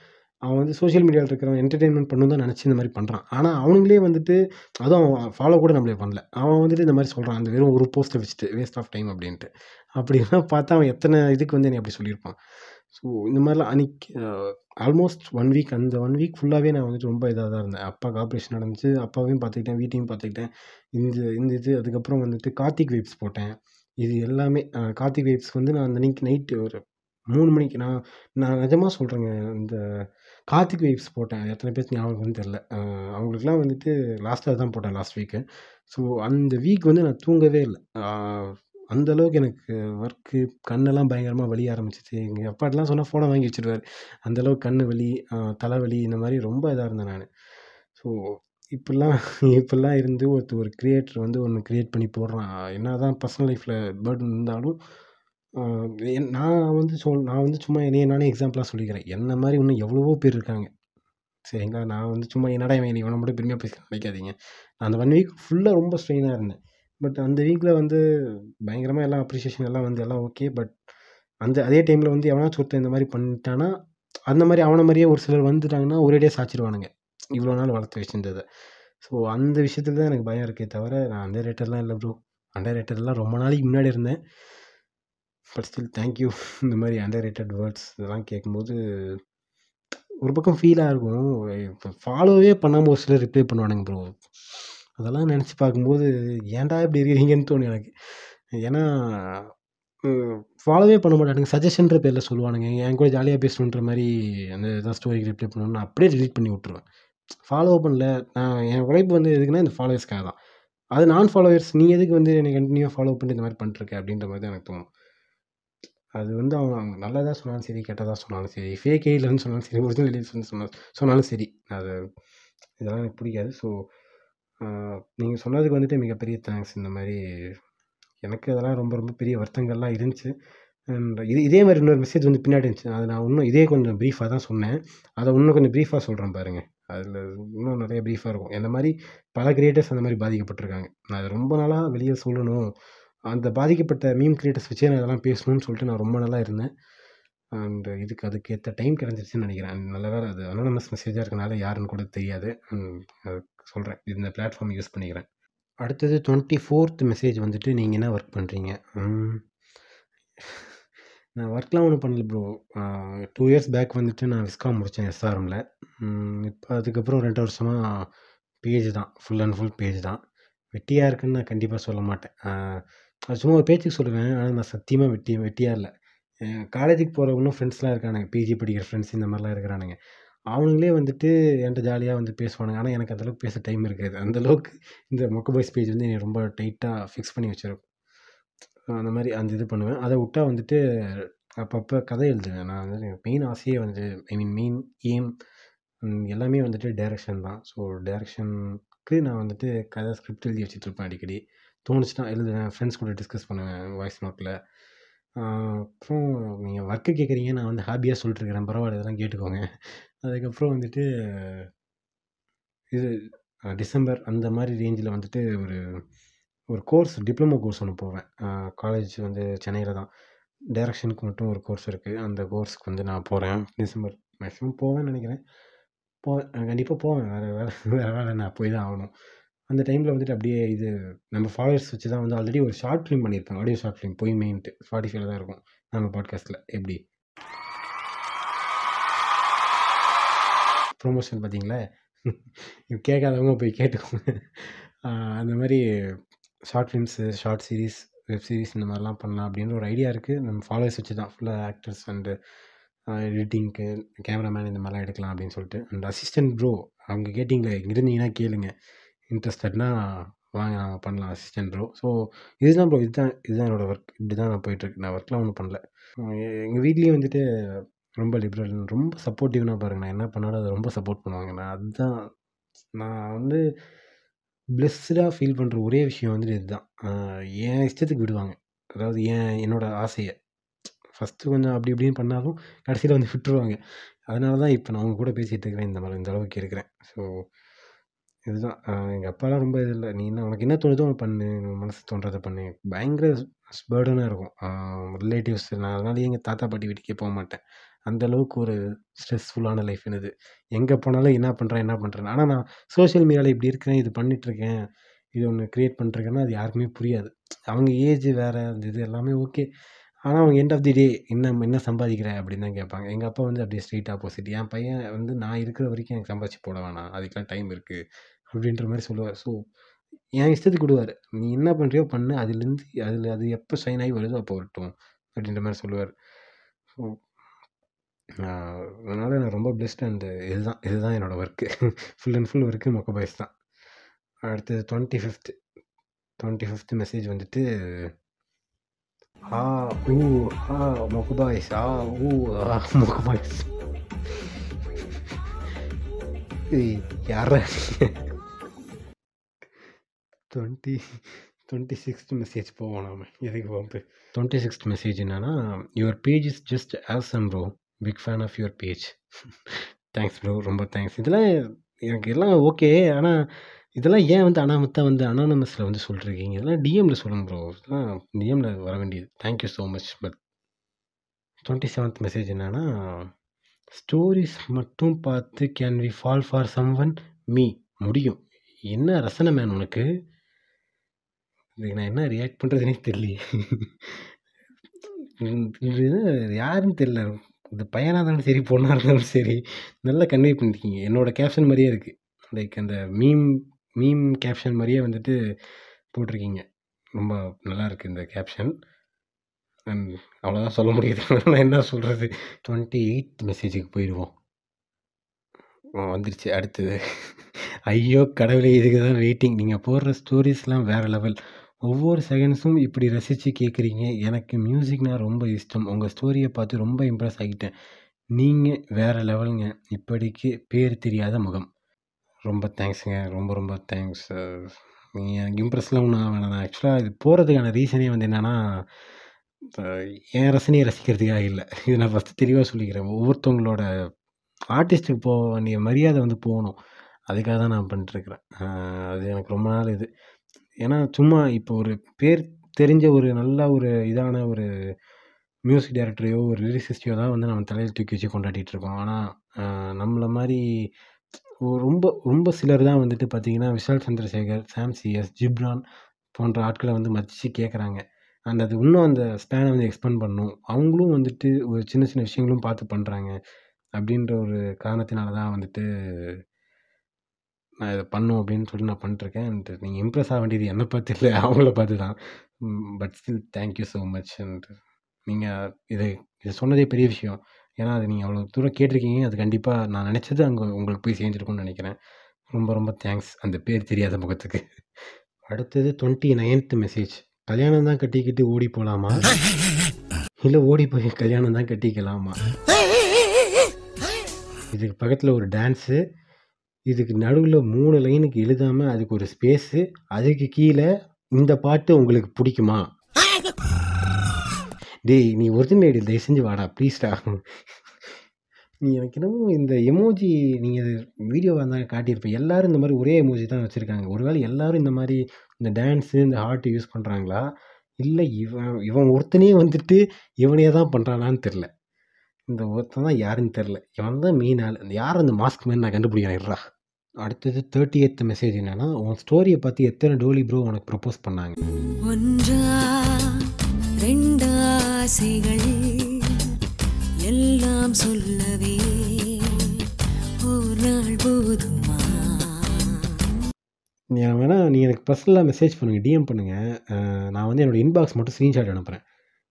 அவன் வந்து சோஷியல் மீடியாவில் இருக்கிறவன் என்டர்டெயின்மெண்ட் பண்ணணும் தான் நினச்சி இந்த மாதிரி பண்ணுறான் ஆனால் அவனுங்களே வந்துட்டு அதுவும் அவன் ஃபாலோ கூட நம்மளே பண்ணல. அவன் வந்துட்டு இந்த மாதிரி சொல்கிறான் அந்த வெறும் ஒரு போஸ்ட்டை வச்சுட்டு வேஸ்ட் ஆஃப் டைம் அப்படின்ட்டு. அப்படிலாம் பார்த்தா அவன் எத்தனை இதுக்கு வந்து என்னை அப்படி சொல்லியிருப்பான். ஸோ இந்த மாதிரிலாம் அன்றைக்கி ஆல்மோஸ்ட் ஒன் வீக் அந்த ஒன் வீக் ஃபுல்லாகவே நான் வந்துட்டு ரொம்ப இதாக தான் இருந்தேன். அப்பாவுக்கு ஆப்ரேஷன் நடந்துச்சு அப்பாவையும் பார்த்துக்கிட்டேன் வீட்டையும் பார்த்துக்கிட்டேன். இந்த இந்த இது அதுக்கப்புறம் வந்துட்டு கார்த்திக் வைப்ஸ் போட்டேன். இது எல்லாமே கார்த்திக் வைப்ஸ் வந்து நான் அந்த அன்றைக்கி நைட்டு ஒரு மூணு மணிக்கு நான் நான் நிஜமாக சொல்கிறேங்க இந்த கார்த்திக் வைப்ஸ் போட்டேன். எத்தனை பேருக்கு ஞாபகம் வந்து தெரில அவங்களுக்குலாம் வந்துட்டு லாஸ்ட்டாக தான் போட்டேன் லாஸ்ட் வீக்கு ஸோ அந்த வீக் வந்து நான் தூங்கவே இல்லை. அந்தளவுக்கு எனக்கு ஒர்க்கு கண்ணெல்லாம் பயங்கரமாக வலி ஆரம்பிச்சிச்சு. எங்கள் அப்பாட்டெலாம் சொன்னால் ஃபோனை வாங்கி வச்சுருவார். அந்தளவுக்கு கண் கண்ணு வலி தலைவலி இந்த மாதிரி ரொம்ப இதாக இருந்தேன் நான். ஸோ இப்படிலாம் இப்படிலாம் இருந்து ஒருத்தர் ஒரு கிரியேட்டர் வந்து ஒன்று க்ரியேட் பண்ணி போடுறான். என்ன தான் பர்சனல் லைஃப்பில் பேர்டன் இருந்தாலும் நான் வந்து சொல் நான் வந்து சும்மா என்னையை நானே எக்ஸாம்பிளாக சொல்லிக்கிறேன். என்ன மாதிரி இன்னும் எவ்வளவோ பேர் இருக்காங்க. சரிங்களா நான் வந்து சும்மா என்னடா இவன் இவனை மட்டும் பெருமையாக பேச நினைக்காதீங்க. நான் அந்த ஒன் வீக் ஃபுல்லாக ரொம்ப ஸ்ட்ரெயினாக இருந்தேன். பட் அந்த வீக்கில் வந்து பயங்கரமாக எல்லாம் அப்ரிஷியேஷன் எல்லாம் வந்து எல்லாம் ஓகே பட் அந்த அதே டைமில் வந்து எவனாச்சும் ஒருத்தன் இந்த மாதிரி பண்ணிட்டானா அந்த மாதிரி அவனை மாதிரியே ஒரு சிலர் வந்துட்டாங்கன்னா டே சாச்சிருவானுங்க. இவ்வளோ நாள் வளர்த்து வச்சுருந்ததை. ஸோ அந்த விஷயத்துல தான் எனக்கு பயம் இருக்கே தவிர நான் அண்டர் ரேட்டர்லாம் இல்லை ப்ரோ அண்டர் ரேட்டர்லாம் ரொம்ப நாளைக்கு முன்னாடி இருந்தேன். பட் ஸ்டில் தேங்க்யூ இந்த மாதிரி அண்டர் ரேட்டட் வேர்ட்ஸ் இதெல்லாம் கேட்கும்போது ஒரு பக்கம் ஃபீலாக இருக்கும். இப்போ ஃபாலோவே பண்ணாமல் ஒரு சிலர் ரிப்ளை பண்ணுவானுங்க ப்ரோ அதெல்லாம் நினச்சி பார்க்கும்போது ஏன்டா இப்படி இருக்கிறீங்கன்னு தோணும் எனக்கு. ஏன்னா ஃபாலோவே பண்ண மாட்டானுங்க. சஜஷன்ற பேரில் சொல்லுவானுங்க. என் கூட ஜாலியாக பேசணுன்ற மாதிரி அந்த இதான் ஸ்டோரிக்கு ரிப்ளை பண்ணணும்னு அப்படியே delete பண்ணி விட்ருவேன் ஃபாலோ பண்ணல. நான் என் உழைப்பு வந்து எதுக்குன்னா இந்த ஃபாலோவர்ஸ்க்காக தான். அது நான் ஃபாலோவர்ஸ் நீ எதுக்கு வந்து என்னை கண்டினியூவாக ஃபாலோ பண்ணி இந்த மாதிரி பண்ணிருக்க அப்படின்ற மாதிரி தான் எனக்கு தோணும். அது வந்து அவன் நல்லதாக சொன்னாலும் சரி கெட்டதாக சொன்னாலும் சரி ஃபேக் இல்லைன்னு சொன்னாலும் சரி ஒரிஜினல் இல்லைன்னு சொன்ன சொன்னாலும் சரி. அது இதெல்லாம் எனக்கு பிடிக்காது. ஸோ நீங்கள் சொன்னதுக்கு வந்துட்டு மிகப்பெரிய தேங்க்ஸ் இந்த மாதிரி எனக்கு அதெல்லாம் ரொம்ப ரொம்ப பெரிய வருத்தங்கள்லாம் இருந்துச்சு. அண்ட் இது இதே மாதிரி இன்னொரு மெசேஜ் வந்து பின்னாடி இருந்துச்சு. அது நான் இன்னும் இதே கொஞ்சம் ப்ரீஃபாக தான் சொன்னேன். அதை இன்னும் கொஞ்சம் ப்ரீஃபாக சொல்கிறேன் பாருங்கள் அதில் இன்னும் நிறைய ப்ரீஃபாக இருக்கும். இந்த மாதிரி பல கிரியேட்டர்ஸ் அந்த மாதிரி பாதிக்கப்பட்டிருக்காங்க. நான் அதை ரொம்ப நாளாக வெளியே சொல்லணும். அந்த பாதிக்கப்பட்ட மீம் கிரியேட்டர்ஸ் வச்சே நான் இதெல்லாம் பேசணும்னு சொல்லிட்டு நான் ரொம்ப நாளாக இருந்தேன். அண்ட் இதுக்கு அதுக்கேற்ற டைம் கிடச்சிருச்சுன்னு நினைக்கிறேன். நல்ல வேறு அது அனானமஸ் மெசேஜாக இருக்கனால யாருன்னு கூட தெரியாது. சொல்கிறேன் இந்த பிளாட்ஃபார்ம் யூஸ் பண்ணிக்கிறேன். அடுத்தது டுவெண்ட்டி ஃபோர்த் மெசேஜ் வந்துட்டு நீங்கள் என்ன ஒர்க் பண்ணுறீங்க நான் ஒர்க்லாம் ஒன்றும் பண்ணல ப்ரோ டூ இயர்ஸ் பேக் வந்துட்டு நான் விஸ்காம் முடித்தேன் எஸ்ஆர்எம்மில் இப்போ அதுக்கப்புறம் ரெண்டு வருஷமாக பேஜ் தான். ஃபுல் அண்ட் ஃபுல் பேஜ் தான். வெட்டியாக இருக்குன்னு நான் கண்டிப்பாக சொல்ல மாட்டேன். அது சும்மா ஒரு பேச்சுக்கு சொல்லுவேன். ஆனால் நான் சத்தியமாக வெட்டி வெட்டியாக இல்லை. காலேஜுக்கு போகிறவங்களும் ஃப்ரெண்ட்ஸ்லாம் இருக்கானுங்க. பிஜி படிக்கிற ஃப்ரெண்ட்ஸ் இந்த மாதிரிலாம் இருக்கிறானுங்க அவனுங்களே வந்துட்டு என்கிட்ட ஜாலியாக வந்து பேசுவானுங்க. ஆனால் எனக்கு அந்தளவுக்கு பேச டைம் இருக்காது. அந்தளவுக்கு இந்த மொக்க பாய்ஸ் பேஜ் வந்து என்னை ரொம்ப டைட்டாக ஃபிக்ஸ் பண்ணி வச்சிருக்கும் அந்த மாதிரி அந்த இது பண்ணுவேன். அதை விட்டா வந்துட்டு அப்பப்போ கதை எழுதுவேன். நான் வந்து மெயின் ஆசையே வந்து ஐ மீன் மெயின் எய்ம் எல்லாமே வந்துட்டு டைரக்ஷன் தான். ஸோ டைரக்ஷனுக்கு நான் வந்துட்டு கதை ஸ்கிரிப்ட் எழுதி வச்சுட்ருப்பேன் அடிக்கடி. தோணுச்சுன்னா எழுதுவேன் ஃப்ரெண்ட்ஸ் கூட டிஸ்கஸ் பண்ணுவேன் வாய்ஸ் நோட்டில் அப்புறம் நீங்கள் ஒர்க்கு கேட்குறீங்க நான் வந்து ஹாப்பியாக சொல்லிட்டுருக்கிறேன். பரவாயில்ல இதெல்லாம் கேட்டுக்கோங்க. அதுக்கப்புறம் வந்துட்டு இது டிசம்பர் அந்த மாதிரி ரேஞ்சில் வந்துட்டு ஒரு ஒரு கோர்ஸ் டிப்ளமோ கோர்ஸ் ஒன்று போவேன். காலேஜ் வந்து சென்னையில் தான். டைரக்ஷனுக்கு மட்டும் ஒரு கோர்ஸ் இருக்குது அந்த கோர்ஸ்க்கு வந்து நான் போகிறேன் டிசம்பர் மேக்ஸிமம் போவேன்னு நினைக்கிறேன். போவேன். கண்டிப்பாக போவேன். வேறு வேலை வேறு வேலை நான் போய் தான் ஆகணும். அந்த டைமில் வந்துட்டு அப்படியே இது நம்ம ஃபாலோவர்ஸ் வச்சு தான் வந்து ஆல்ரெடி ஒரு ஷார்ட் ஃபிலிம் பண்ணியிருப்பேன். ஆடியோ ஷார்ட் ஃபிலிம் போய் மெயின்ட்டு ஸ்பாட்டிஃபைல தான் இருக்கும். நம்ம பாட்காஸ்ட்டில் எப்படி? ப்ரொமோஷன் பார்த்தீங்களா? இது கேட்காதவங்க போய் கேட்டுக்கோங்க. அந்த மாதிரி short films short series web series இந்த மாதிரிலாம் பண்ணலாம் அப்படின்ற ஒரு ஐடியா இருக்குது நம்ம ஃபாலோவர்ஸ் வச்சு தான் ஃபுல்லாக ஆக்டர்ஸ் அண்டு எடிட்டிங்க்கு கேமராமேன் இந்த மாதிரிலாம் எடுக்கலாம் அப்படின்னு சொல்லிட்டு. அண்ட் அசிஸ்டன்ட் ப்ரோ அவங்க கேட்டிங்களே இங்க இருந்தீங்கன்னா கேளுங்க. இன்ட்ரெஸ்டட்னா வாங்க நாங்கள் பண்ணலாம் அசிஸ்டன்ட் ப்ரோ ஸோ இதுதான் ப்ரோ இதுதான் இதுதான் என்னோடய ஒர்க் இப்படி தான் நான் போயிட்டுருக்கு. நான் ஒர்க்லாம் ஒன்றும் பண்ணல. எங்கள் வீட்லேயும் வந்துட்டு ரொம்ப லிபரல் ரொம்ப சப்போர்ட்டிவ்னா பாருங்க. நான் என்ன பண்ணாலும் அதை ரொம்ப சப்போர்ட் பண்ணுவாங்க. நான் அதுதான் நான் வந்து ப்ளெஸ்டாக ஃபீல் பண்ணுற ஒரே விஷயம் வந்துட்டு இதுதான். என் இஷ்டத்துக்கு விடுவாங்க. அதாவது என் என்னோடய ஆசையை. ஃபஸ்ட்டு கொஞ்சம் அப்படி இப்படின்னு பண்ணாலும் கடைசியில் வந்து விட்டுருவாங்க. அதனால தான் இப்போ நான் அவங்க கூட பேசிகிட்டு இருக்கிறேன். இந்த மாதிரி இந்த அளவுக்கு இருக்கிறேன். ஸோ இதுதான். எங்கள் அப்பாலாம் ரொம்ப இது இல்லை. நீ என்ன உனக்கு என்ன தோணுதோ அதை பண்ணு. மனசு தோன்றதை பண்ணு. பயங்கர பேர்டனாக இருக்கும். ரிலேட்டிவ்ஸ் நான் அதனால எங்கள் தாத்தா பாட்டி வீட்டுக்கே போக மாட்டேன். அந்தளவுக்கு ஒரு ஸ்ட்ரெஸ்ஃபுல்லான லைஃப் என்னது எங்கே போனாலும் என்ன பண்ணுறேன் என்ன பண்ணுறேன் ஆனால் நான் சோஷியல் மீடியாவில் இப்படி இருக்கிறேன் இது பண்ணிகிட்ருக்கேன் இது ஒன்று க்ரியேட் பண்ணுறேன்னா அது யாருக்குமே புரியாது. அவங்க ஏஜ் வேறு அந்த இது எல்லாமே ஓகே ஆனால் அவங்க எண்ட் ஆஃப் தி டே என்ன என்ன சம்பாதிக்கிற அப்படின்னு தான் கேட்பாங்க. எங்கள் அப்பா வந்து அப்படியே ஸ்ட்ரெயிட் ஆப்போசிட் என் பையன் வந்து நான் இருக்கிற வரைக்கும் எனக்கு சம்பாதிச்சு போட வேணாம். அதுக்கெலாம் டைம் இருக்குது அப்படின்ற மாதிரி சொல்லுவார். ஸோ என் இஷ்டத்துக்கு விடுவார். நீ என்ன பண்ணுறியோ பண்ணு. அதுலேருந்து அதில் அது எப்போ ஷைன் ஆகி வருதோ அப்போ வரட்டும் அப்படின்ற மாதிரி சொல்லுவார். ஸோ அதனால் நான் ரொம்ப பெஸ்ட் அண்டு இதுதான் இதுதான் என்னோடய work full and full work மொக்க பாய்ஸ் தான். அடுத்தது twenty fifth twenty fifth message வந்துட்டு ஆ ஊ ஆ மொக்க பாய்ஸ் ஆ ஊ ஆ மொக்க பாய்ஸ் யாரா டுவெண்ட்டி டுவெண்ட்டி சிக்ஸ்த் மெசேஜ் போவோம் நாம எதுக்கு பம்பு டுவெண்ட்டி சிக்ஸ்த் மெசேஜ் என்னன்னா your page is just awesome bro big fan of your page thanks bro ரொம்ப தேங்க்ஸ் இதெல்லாம் எனக்கு எல்லாம் ஓகே ஆனால் இதெல்லாம் ஏன் வந்து அனாமத்தா வந்து அனானமஸில் வந்து சொல்லிருக்கீங்க இதெல்லாம் டிஎம்மில் சொல்லுங்கள் ப்ரோ இதெல்லாம் டிஎம்மில் வர வேண்டியது. Thank you so much but twenty seventh message என்னென்னா ஸ்டோரிஸ் மட்டும் பார்த்து can we fall for someone me முடியும். என்ன ரசனை மேன் உனக்கு? இதுக்கு நான் என்ன ரியாக்ட் பண்ணுறதுனே தெரியலையே. இது யாருன்னு தெரில இந்த பையனாக இருந்தாலும் சரி பொண்ணாக இருந்தாலும் சரி நல்லா கன்வே பண்ணியிருக்கீங்க என்னோட கேப்ஷன் மாதிரியே இருக்குது லைக் அந்த மீம் மீம் கேப்ஷன் மாதிரியே வந்துட்டு போட்டிருக்கீங்க. ரொம்ப நல்லா இருக்குது இந்த கேப்ஷன் அண்ட் அவ்வளோதான் சொல்ல முடியுது. நான் என்ன சொல்கிறது டுவெண்ட்டி எயித் மெசேஜுக்கு போயிடுவோம் வந்துருச்சு. அடுத்தது. ஐயோ கடவுளே இதுக்கு தான் வெயிட்டிங் நீங்கள் போடுற ஸ்டோரிஸ்லாம் வேறு லெவல் ஒவ்வொரு செகண்ட்ஸும் இப்படி ரசித்து கேட்குறீங்க எனக்கு மியூசிக்னால் ரொம்ப இஷ்டம். உங்கள் ஸ்டோரியை பார்த்து ரொம்ப இம்ப்ரெஸ் ஆகிட்டேன். நீங்கள் வேறு லெவலுங்க இப்படிக்கு பேர் தெரியாத முகம். ரொம்ப தேங்க்ஸுங்க ரொம்ப ரொம்ப தேங்க்ஸ் நீங்கள் எனக்கு இம்ப்ரெஸ்லாம் ஒன்றும் வேணாம் நான் ஆக்சுவலாக இது போகிறதுக்கான ரீசனே வந்து என்னென்னா என் ரசனையை ரசிக்கிறதுக்காக இல்லை. இது நான் ஃபஸ்ட்டு தெளிவாக சொல்லிக்கிறேன். ஒவ்வொருத்தவங்களோட ஆர்டிஸ்ட்டுக்கு போக வேண்டிய மரியாதை வந்து போகணும். அதுக்காக தான் நான் பண்ணிட்டுருக்கிறேன் அது எனக்கு ரொம்ப நாள் இது. ஏன்னா சும்மா இப்போ ஒரு பேர் தெரிஞ்ச ஒரு நல்ல ஒரு இதான ஒரு மியூசிக் டைரக்டரையோ ஒரு லிரிசிஸ்டையோ தான் வந்து நம்ம தலையில் தூக்கி வச்சு கொண்டாடிட்டு இருக்கோம். ஆனால் நம்மளை மாதிரி ரொம்ப ரொம்ப சிலர் தான் வந்துட்டு பார்த்தீங்கன்னா விஷால் சந்திரசேகர் சாம் சிஎஸ் ஜிப்ரான் போன்ற ஆட்களை வந்து மதித்து கேட்குறாங்க அண்ட் அது இன்னும் அந்த ஸ்பேனை வந்து எக்ஸ்பெண்ட் பண்ணும். அவங்களும் வந்துட்டு ஒரு சின்ன சின்ன விஷயங்களும் பார்த்து பண்ணுறாங்க அப்படின்ற ஒரு காரணத்தினால தான் வந்துட்டு நான் இதை பண்ணும் அப்படின்னு சொல்லி நான் பண்ணிட்டுருக்கேன். அண்ட் நீங்கள் இம்ப்ரெஸ் ஆக வேண்டியது என்னை பார்த்து இல்லை அவங்கள பார்த்து தான். But still thank you so much and நீங்கள் இது இது சொன்னதே பெரிய விஷயம். ஏன்னா அது நீங்கள் அவ்வளோ தூரம் கேட்டிருக்கீங்க. அது கண்டிப்பாக நான் நினச்சது அங்கே உங்களுக்கு போய் சேர்ந்துருக்கும்னு நினைக்கிறேன். ரொம்ப ரொம்ப தேங்க்ஸ் அந்த பேர் தெரியாத முகத்துக்கு. அடுத்தது டுவெண்ட்டி நைன்த் மெசேஜ் கல்யாணம் தான் கட்டிக்கிட்டு ஓடி போகலாமா இல்லை ஓடி போய் கல்யாணம் தான் கட்டிக்கலாமா? இதுக்கு பக்கத்தில் ஒரு டான்ஸு இதுக்கு நடுவில் மூணு லைனுக்கு எழுதாமல் அதுக்கு ஒரு ஸ்பேஸு அதுக்கு கீழே இந்த பாட்டு உங்களுக்கு பிடிக்குமா? டேய் நீ ஒரிஜினல் ஐடி தயவு செஞ்சு வாடா ப்ளீஸ்டா நீ எனக்கு என்னமோ இந்த எமோஜி நீங்கள் வீடியோவாக இருந்தால் காட்டியிருப்பேன் எல்லாரும் இந்த மாதிரி ஒரே எமோஜி தான் வச்சுருக்காங்க. ஒருவேளை எல்லோரும் இந்த மாதிரி இந்த டான்ஸு இந்த ஹார்ட்டு யூஸ் பண்ணுறாங்களா இல்லை இவன் இவன் ஒருத்தனே வந்துட்டு இவனே தான் பண்ணுறானான்னு தெரில இந்த ஒருத்தன் தான் யாருன்னு தெரில இவன் தான் மெயின் ஆள். இந்த யார் அந்த மாஸ்க் மேன் நான் கண்டுபிடிக்கிறேன் இருடா. அடுத்தது தேர்ட்டி எய்த் மெசேஜ் என்னன்னா உன் ஸ்டோரியை பார்த்து எத்தனை டோலி ப்ரோ உனக்கு ப்ரப்போஸ் பண்ணாங்க? ஒன்றா ரெண்டாசைகள் எல்லாம் சொல்லவே போதுமா? நீ வேணா நீ எனக்கு பர்சனலாக மெசேஜ் பண்ணுங்கள் டிஎம் பண்ணுங்கள் நான் வந்து என்னோடய இன்பாக்ஸ் மட்டும் ஸ்க்ரீன்ஷாட் அனுப்புகிறேன்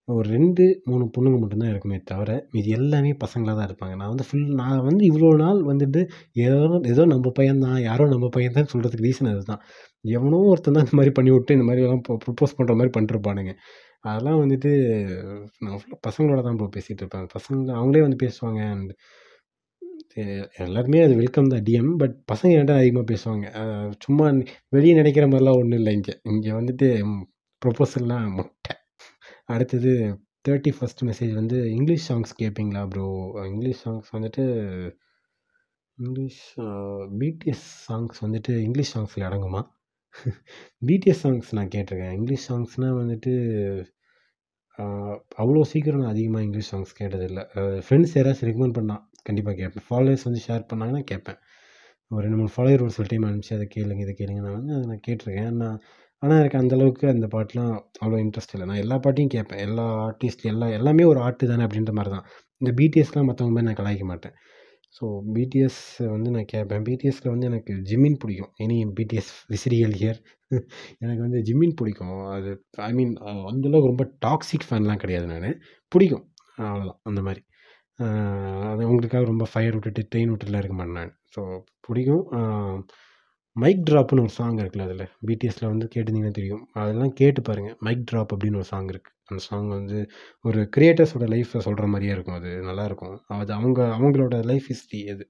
ஒரு ரெண்டு மூணு பொண்ணுங்க மட்டும்தான் இருக்குமே தவிர மீதி எல்லாமே பசங்களாக தான் இருப்பாங்க. நான் வந்து ஃபுல் நான் வந்து இவ்வளோ நாள் வந்துட்டு ஏதோ ஏதோ நம்ம பையன்தான் யாரோ நம்ம பையன் சொல்கிறதுக்கு ரீசன் அதுதான். எவனோ ஒருத்தன் தான் இந்த மாதிரி பண்ணி விட்டு இந்த மாதிரி எல்லாம் ப்ரப்போஸ் பண்ணுற மாதிரி பண்ணிருப்பானுங்க. அதெல்லாம் வந்துட்டு நான் பசங்களோட தான் ப்ரோ பேசிகிட்டு இருப்பேன். பசங்க அவங்களே வந்து பேசுவாங்க அண்ட் எல்லாருமே அது வெல்கம் தான் டிஎம் பட் பசங்க என்கிட்ட அதிகமாக பேசுவாங்க. சும்மா வெளியே நினைக்கிற மாதிரிலாம் ஒன்றும் இல்லை இங்கே. இங்கே வந்துட்டு ப்ரொப்போசல்லாம் முட்டை. அடுத்தது தேர்ட்டி ஃபஸ்ட் மெசேஜ் வந்து இங்கிலீஷ் சாங்ஸ் கேட்பீங்களா ப்ரோ இங்கிலீஷ் சாங்ஸ் வந்துட்டு இங்கிலீஷ் பிடிஎஸ் சாங்ஸ் வந்துட்டு இங்கிலீஷ் சாங்ஸில் அடங்குமா? பிடிஎஸ் சாங்ஸ் நான் கேட்டிருக்கேன். இங்கிலீஷ் சாங்ஸ்னால் வந்துட்டு அவ்வளோ சீக்கிரம் நான் அதிகமாக இங்கிலீஷ் சாங்ஸ் கேட்டதில்லை. ஃப்ரெண்ட்ஸ் யாராச்சும் ரெக்கமெண்ட் பண்ணால் கண்டிப்பாக கேட்பேன் ஃபாலோவர்ஸ் வந்து ஷேர் பண்ணாங்கன்னா கேட்பேன் ஒரு ரெண்டு மூணு ஃபாலோவர் ஒரு சில டைம் அனுப்பிச்சு அதை கேளுங்க இதை கேளுங்க. நான் வந்து அதை நான் கேட்டிருக்கேன். நான் ஆனால் எனக்கு அந்தளவுக்கு அந்த பாட்டெலாம் அவ்வளோ இன்ட்ரெஸ்ட் இல்லை. நான் எல்லா பாட்டையும் கேட்பேன். எல்லா ஆர்டிஸ்ட் எல்லா எல்லாமே ஒரு ஆர்ட்டு தானே அப்படின்ற மாதிரி தான். இந்த பிடிஎஸ்லாம் மற்றவங்க மாதிரி நான் கலாய்க்க மாட்டேன். ஸோ பிடிஎஸ் வந்து நான் கேட்பேன். பிடிஎஸ்ல வந்து எனக்கு ஜிம்மின் பிடிக்கும். எனி பிடிஎஸ் விசிறியல் ஹியர் எனக்கு வந்து ஜிம்மின் பிடிக்கும். அது ஐ மீன் அந்தளவுக்கு ரொம்ப டாக்ஸிக் ஃபேன்லாம் கிடையாது நான். பிடிக்கும். அவ்வளோதான் அந்த மாதிரி. அது உங்களுக்காக ரொம்ப ஃபயர் விட்டுட்டு ட்ரெயின் விட்டுட்டுலாம் இருக்க மாட்டேன் நான். ஸோ பிடிக்கும். மைக் ட்ராப்னு ஒரு சாங் இருக்குல்ல அதில் பிடிஎஸ்சில் வந்து கேட்டிருந்தீங்கன்னா தெரியும். அதெல்லாம் கேட்டு பாருங்கள் மைக் ட்ராப் அப்படின்னு ஒரு சாங் இருக்குது அந்த சாங் வந்து ஒரு கிரியேட்டர்ஸோட லைஃப்பை சொல்கிற மாதிரியே இருக்கும். அது நல்லாயிருக்கும் அது அவங்க அவங்களோட லைஃப் ஹிஸ்ட்ரி அது.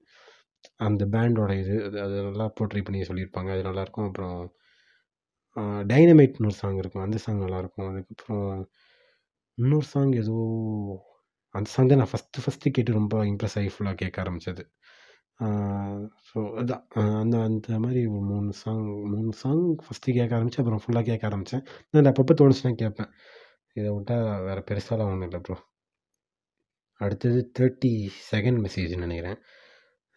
அந்த பேண்டோட இது அது அது நல்லா போர்ட்ரை பண்ணி சொல்லியிருப்பாங்க. அது நல்லாயிருக்கும் அப்புறம் டைனமைட்னு ஒரு சாங் இருக்கும். அந்த சாங் நல்லாயிருக்கும் அதுக்கப்புறம் இன்னொரு சாங் ஏதோ அந்த சாங் தான் நான் ஃபஸ்ட்டு ஃபஸ்ட்டு கேட்டு ரொம்ப இம்ப்ரெஸ் ஆகி ஃபுல்லாக கேட்க ஆரம்பித்தது ஸோ அதான். அந்த அந்த மாதிரி ஒரு மூணு சாங் மூணு சாங் ஃபஸ்ட்டு கேட்க ஆரம்பித்தேன் அப்புறம் ஃபுல்லாக கேட்க ஆரம்பித்தேன் நான் அப்பப்போ தோணுச்சுன்னா கேட்பேன். இதை விட்டா வேறு பெருசாலாம் ஒன்றும் இல்லை ப்ரோ அடுத்தது தேர்ட்டி செகண்ட் மெசேஜ்னு நினைக்கிறேன்.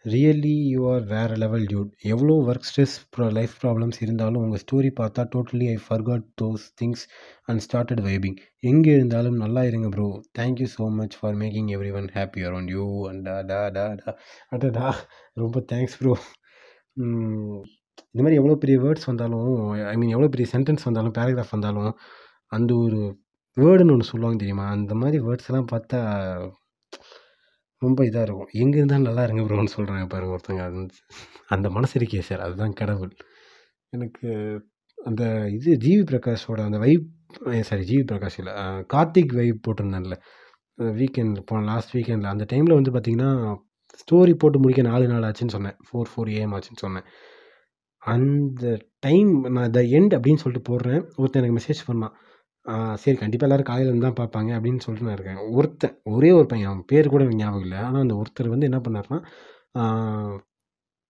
ரியலி யூ ஆர் வேறு லெவல் டியூட் எவ்வளோ ஒர்க் ஸ்ட்ரெஸ் லைஃப் ப்ராப்ளம்ஸ் இருந்தாலும் உங்கள் ஸ்டோரி பார்த்தா totally I forgot those things and started vibing எங்கே இருந்தாலும் நல்லா இருங்க bro thank you so much for making every one happy around you and டா டா டா டா. அடடா ரொம்ப தேங்க்ஸ் ப்ரோ இந்த மாதிரி எவ்வளோ பெரிய வேர்ட்ஸ் வந்தாலும் ஐ மீன் எவ்வளோ பெரிய சென்டென்ஸ் வந்தாலும் பேராகிராஃப் வந்தாலும் அந்த ஒரு வேர்டுன்னு ஒன்று சொல்லுவாங்க தெரியுமா? அந்த மாதிரி வேர்ட்ஸ் எல்லாம் பார்த்தா ரொம்ப இதாக இருக்கும். எங்கே இருந்தாலும் நல்லா இருங்க ப்ரோன்னு சொல்கிறாங்க பாருங்க ஒருத்தங்க. அது அந்த மனசு இருக்கே சார் அதுதான் கடவுள். எனக்கு அந்த இது ஜிவி பிரகாஷோட அந்த வைப் சாரி ஜிவி பிரகாஷ் இல்லை கார்த்திக் வைப் போட்டிருந்தேன்ல வீக்கெண்ட் போன லாஸ்ட் வீக்கெண்டில் அந்த டைமில் வந்து பார்த்திங்கன்னா ஸ்டோரி போட்டு முடிக்க நாலு நாள் ஆச்சுன்னு சொன்னேன். ஃபோர் ஃபோர் ஏஎம் ஆச்சுன்னு சொன்னேன். அந்த டைம் நான் த எண்ட் அப்படின்னு சொல்லிட்டு போடுறேன். ஒருத்தன் எனக்கு மெசேஜ் பண்ணான். சரி கண்டிப்பாக எல்லோரும் காலையில் இருந்து தான் பார்ப்பாங்க அப்படின்னு சொல்லிட்டு நான் இருக்கேன். ஒருத்தன் ஒரே ஒரு பையன் அவன் பேர் கூட எனக்கு ஞாபகம் இல்லை. ஆனால் அந்த ஒருத்தர் வந்து என்ன பண்ணார்னா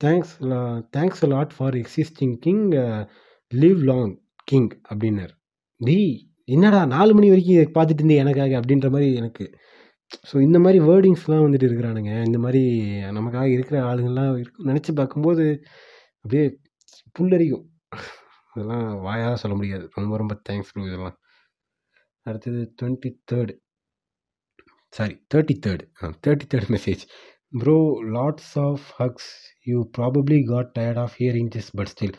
thanks thanks lot for existing king live long king அப்படின்னார். டி என்னடா நாலு மணி வரைக்கும் இதை பார்த்துட்டு இருந்தே எனக்காக அப்படின்ற மாதிரி எனக்கு ஸோ இந்த மாதிரி வேர்டிங்ஸ்லாம் வந்துட்டு இருக்கிறானுங்க. இந்த மாதிரி நமக்காக இருக்கிற ஆளுங்கள்லாம் இருக்கு நினச்சி பார்க்கும்போது அப்படியே புல்லரிக்கும். இதெல்லாம் வாயாக சொல்ல முடியாது. ரொம்ப ரொம்ப தேங்க்ஸ் ப்ரோ இதெல்லாம். அடுத்தது twenty third sorry thirty third thirty third message bro lots of hugs you probably got tired of hearing this but still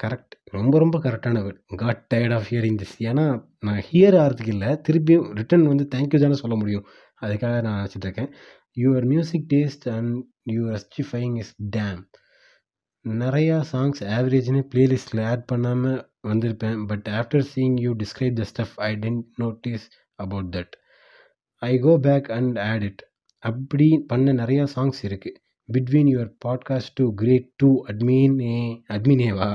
correct ரொம்ப ரொம்ப கரெக்டான word got tired of hearing this ஏன்னா நான் ஹியர் ஆகிறதுக்கு இல்லை திருப்பியும் ரிட்டன் வந்து தேங்க்யூ தானே சொல்ல முடியும். அதுக்காக நான் நினச்சிட்டு இருக்கேன். Your music taste and your justifying is damn நிறையா சாங்ஸ் ஆவரேஜ்னு ப்ளேலிஸ்ட்டில் ஆட் பண்ணாமல் வந்திருப்பேன். But after seeing you describe the stuff I didn't notice about that I go back and add it அப்படி பண்ண நிறையா சாங்ஸ் இருக்குது between your podcast to great to அட்மினே அட்மினேவா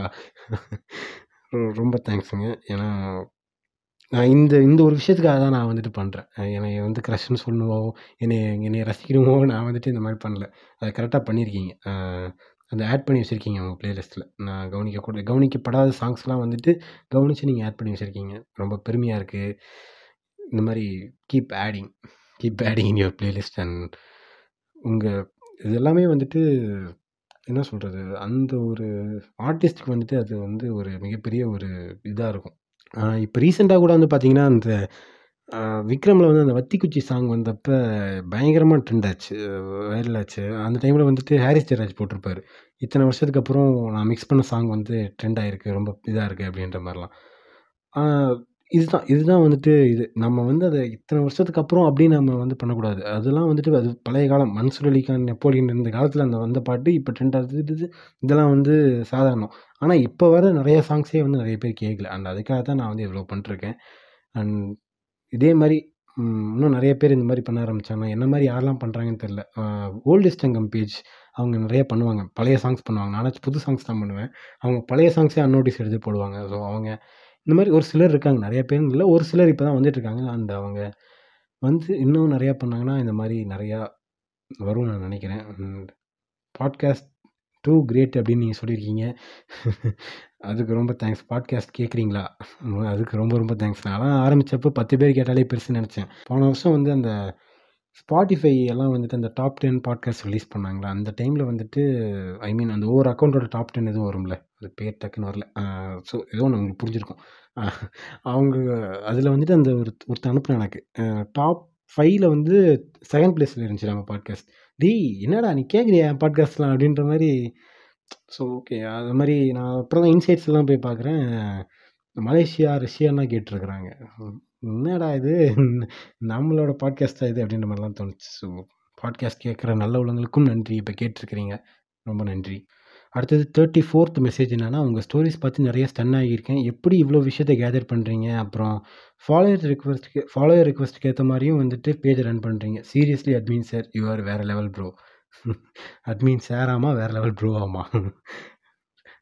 ரொம்ப தேங்க்ஸுங்க ஏன்னா நான் இந்த இந்த ஒரு விஷயத்துக்காக தான் நான் வந்துட்டு பண்ணுறேன் என்னை வந்து க்ரஷ்னு சொல்லணுமோ என்னை என்னை ரசிக்கணுமோ நான் வந்துட்டு இந்த மாதிரி பண்ணல. அதை கரெக்டாக பண்ணியிருக்கீங்க அந்த ஆட் பண்ணி வச்சுருக்கீங்க உங்கள் ப்ளேலிஸ்ட்டில் நான் கவனிக்க கூட கவனிக்கப்படாத சாங்ஸ்லாம் வந்துட்டு கவனித்து நீங்கள் ஆட் பண்ணி வச்சுருக்கீங்க. ரொம்ப பெருமையாக இருக்குது இந்த மாதிரி keep adding keep adding in your playlist and உங்கள் இது எல்லாமே வந்துட்டு என்ன சொல்கிறது அந்த ஒரு ஆர்டிஸ்ட்டுக்கு வந்துட்டு அது வந்து ஒரு மிகப்பெரிய ஒரு இதாக இருக்கும். இப்போ ரீசெண்டாக கூட வந்து பார்த்தீங்கன்னா அந்த விக்ரமில் வந்து அந்த வத்திக்குச்சி சாங் வந்தப்போ பயங்கரமாக ட்ரெண்ட் ஆச்சு வைரல் ஆச்சு. அந்த டைமில் வந்துட்டு ஹாரிஸ் ஜெயராஜ் போட்டிருப்பாரு. இத்தனை வருஷத்துக்கு அப்புறம் நான் மிக்ஸ் பண்ண சாங் வந்து ட்ரெண்ட் ஆகிருக்கு ரொம்ப இதாக இருக்குது அப்படின்ற மாதிரிலாம். இதுதான் இதுதான் வந்துட்டு இது. நம்ம வந்து அதை இத்தனை வருஷத்துக்கு அப்புறம் அப்படி நம்ம வந்து பண்ணக்கூடாது. அதெல்லாம் வந்துட்டு அது பழைய காலம். மன்சூர் அலிகான் நெப்போலியன் இருந்த காலத்தில் அந்த வந்த பாட்டு இப்போ ட்ரெண்ட் ஆகுது. இதெல்லாம் வந்து சாதாரணம். ஆனால் இப்போ வர நிறைய சாங்ஸே வந்து நிறைய பேர் கேட்கல அண்ட் அதுக்காக தான் நான் வந்து இவ்வளோ பண்ணிருக்கேன் அண்ட் இதே மாதிரி இன்னும் நிறைய பேர் இந்த மாதிரி பண்ண ஆரம்பித்தாங்கன்னா என்ன மாதிரி யாரெல்லாம் பண்ணுறாங்கன்னு தெரில. ஓல்டஸ்ட் அங்கம் பேஜ் அவங்க நிறைய பண்ணுவாங்க. பழைய சாங்ஸ் பண்ணுவாங்க. நானாச்சும் புது சாங்ஸ் தான் பண்ணுவேன். அவங்க பழைய சாங்ஸே அன்னோட்டிஸ் எடுத்து போடுவாங்க. ஸோ அவங்க இந்த மாதிரி ஒரு சிலர் இருக்காங்க. நிறைய பேர் இல்லை ஒரு சிலர் இப்போ தான் வந்துட்டு இருக்காங்க அண்ட் அவங்க வந்து இன்னும் நிறையா பண்ணாங்கன்னா இந்த மாதிரி நிறையா வரும்னு நான் நினைக்கிறேன். பாட்காஸ்ட் டூ கிரேட் அப்படின்னு நீங்கள் சொல்லியிருக்கீங்க. அதுக்கு ரொம்ப தேங்க்ஸ் பாட்காஸ்ட் கேட்குறீங்களா? அதுக்கு ரொம்ப ரொம்ப தேங்க்ஸ் நான் ஆரம்பித்தப்போ பத்து பேர் கேட்டாலே பெருசு நினச்சேன். போன வருஷம் வந்து அந்த ஸ்பாட்டிஃபை எல்லாம் வந்துட்டு அந்த டாப் டென் பாட்காஸ்ட் ரிலீஸ் பண்ணாங்களா? அந்த டைமில் வந்துட்டு ஐ மீன் அந்த ஒவ்வொரு அக்கௌண்ட்டோட டாப் டென் எதுவும் வரும்ல? அது பேர் டக்குன்னு வரல. ஸோ ஏதோ ஒன்று உங்களுக்கு புரிஞ்சிருக்கும். அவங்க அதில் வந்துட்டு அந்த ஒரு ஒருத்தர் அனுப்புனேன் எனக்கு. டாப் ஃபைவ்ல வந்து செகண்ட் பிளேஸில் இருந்துச்சு நம்ம பாட்காஸ்ட் டேய் என்னடா நீ கேட்குறியா பாட்காஸ்ட்லாம் அப்படின்ற மாதிரி? ஸோ ஓகே அது மாதிரி நான் அப்புறம் தான் இன்சைட்ஸ்லாம் போய் பார்க்குறேன். மலேசியா ரஷ்யாலாம் கேட்டிருக்கிறாங்க. என்னடா இது? நம்மளோட பாட்காஸ்ட்டாக இது அப்படின்ற மாதிரிலாம் தோணுச்சு. ஸோ பாட்காஸ்ட் கேட்குற நல்ல உள்ளவங்களுக்கும் நன்றி. இப்போ கேட்டிருக்கிறீங்க. ரொம்ப நன்றி. அடுத்தது தேர்ட்டி ஃபோர்த் மெசேஜ் என்னென்னா உங்கள் ஸ்டோரிஸ் பார்த்து நிறைய ஸ்டன் ஆகியிருக்கேன். எப்படி இவ்வளோ விஷயத்தை கேதர் பண்ணுறீங்க அப்புறம் ஃபாலோயர் ரிக்வஸ்ட்டுக்கு ஃபாலோயர் ரிக்வஸ்ட்டுக்கு ஏற்ற மாதிரியும் வந்துட்டு பேஜ் ரன் பண்ணுறீங்க seriously admin sir you are வேறு லெவல் ப்ரோ அட்மின் சார் ஆமா வேறு லெவல் ப்ரோ ஆமா.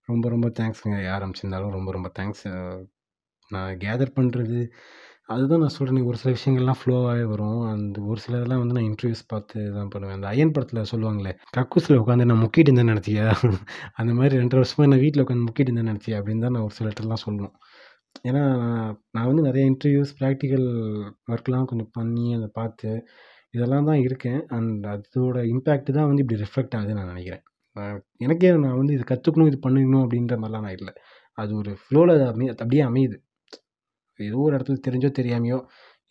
ரொம்ப ரொம்ப தேங்க்ஸுங்க யார் ஆரம்பிச்சிருந்தாலும் ரொம்ப ரொம்ப தேங்க்ஸ் நான் கேதர் பண்ணுறது அதுதான் நான் சொல்கிறேன் ஒரு சில விஷயங்கள்லாம் ஃப்ளோவாகவே வரும். அந்த ஒரு சில இதெல்லாம் வந்து நான் இன்டர்வியூஸ் பார்த்து தான் பண்ணுவேன். அந்த அயன் படத்தில் சொல்லுவாங்களே கக்கூஸில் உட்காந்து நான் முக்கிட்டு இருந்தேன் நினச்சியா? அந்த மாதிரி ரெண்டரை வருஷமாக நான் வீட்டில் உட்காந்து முக்கிட்டு இருந்தேன் நினச்சியா? அப்படின்னு தான் நான் ஒரு சில இடத்துலலாம் சொல்லணும் ஏன்னா நான் வந்து நிறைய இன்டர்வியூஸ் ப்ராக்டிக்கல் ஒர்க்லாம் கொஞ்சம் பண்ணி அதை பார்த்து இதெல்லாம் தான் இருக்கேன். அண்ட் அதோட இம்பேக்ட் தான் வந்து இப்படி ரிஃப்ளெக்ட் ஆகுதுன்னு நான் நினைக்கிறேன். எனக்கே நான் வந்து இது கற்றுக்கணும் இது பண்ணிக்கணும் அப்படின்ற மாதிரிலாம் நான் இல்லை. அது ஒரு ஃப்ளோவில் அது அமைய அப்படியே அமையுது. ஏதோ ஒரு இடத்துல தெரிஞ்சோ தெரியாமையோ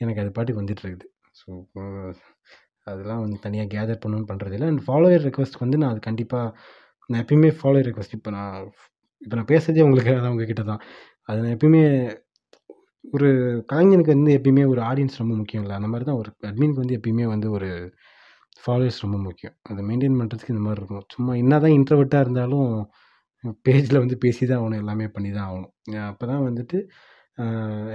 எனக்கு அது பாட்டுக்கு வந்துட்டு இருக்குது ஸோ அதெல்லாம் வந்து தனியாக கேதர் பண்ணணும்னு பண்ணுறது இல்லை. அண்ட் ஃபாலோயர் ரெக்வஸ்ட் வந்து நான் அது கண்டிப்பாக நான் எப்பயுமே ஃபாலோயர் ரெக்வஸ்ட் இப்போ நான் இப்போ நான் பேசுகிறதே உங்களுக்கு அதான் உங்ககிட்ட தான். அது நான் எப்பயுமே ஒரு கலைஞனுக்கு வந்து எப்பயுமே ஒரு ஆடியன்ஸ் ரொம்ப முக்கியம் இல்லை. அந்த மாதிரி தான் ஒரு அட்மினுக்கு வந்து எப்பயுமே வந்து ஒரு ஃபாலோவர்ஸ் ரொம்ப முக்கியம். அதை மெயின்டைன் பண்ணுறதுக்கு இந்த மாதிரி இருக்கும். சும்மா என்ன தான் இன்ட்ரவெட்டாக இருந்தாலும் பேஜில் வந்து பேசி தான் ஆகணும். எல்லாமே பண்ணி தான் ஆகணும். அப்போ தான் வந்துட்டு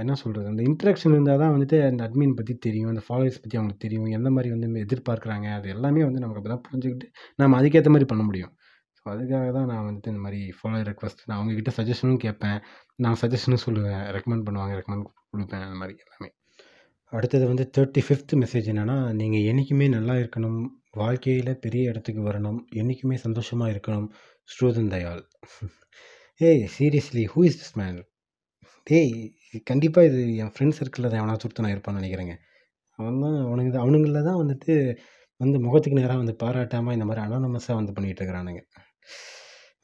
என்ன சொல்கிறது அந்த இன்ட்ராக்ஷன் இருந்தால் தான் வந்துட்டு அந்த அட்மின் பற்றி தெரியும் அந்த ஃபாலோவர்ஸ் பற்றி அவங்களுக்கு தெரியும் எந்த மாதிரி வந்து எதிர்பார்க்குறாங்க அது எல்லாமே வந்து நமக்கு அப்போ தான் புரிஞ்சுக்கிட்டு நம்ம அதுக்கேற்ற மாதிரி பண்ண முடியும். ஸோ அதுக்காக தான் நான் வந்துட்டு இந்த மாதிரி ஃபாலோவர் ரெக்வஸ்ட் நான் அவங்கக்கிட்ட சஜஷனும் கேட்பேன். நான் சஜஷனும் சொல்லுவேன். ரெக்கமெண்ட் பண்ணுவாங்க ரெக்கமெண்ட் கொடுப்பேன் அந்த மாதிரி எல்லாமே. அடுத்தது வந்து தேர்ட்டி ஃபிஃப்த் மெசேஜ் என்னென்னா நீங்கள் என்றைக்குமே நல்லா இருக்கணும் வாழ்க்கையில் பெரிய இடத்துக்கு வரணும் என்றைக்குமே சந்தோஷமாக இருக்கணும் ஸ்ரூதன் தயால் ஏய் seriously who is this man டேய் கண்டிப்பாக இது என் ஃப்ரெண்ட்ஸ் சர்க்கிளில் தான் எவனா சுருத்து நான் இருப்பான்னு நினைக்கிறேங்க. அவன் தான் அவனுக்கு தான் அவனுங்களில் தான் வந்துட்டு வந்து முகத்துக்கு நேராக வந்து பாராட்டாமல் இந்த மாதிரி அனானமஸாக வந்து பண்ணிகிட்ருக்குறானுங்க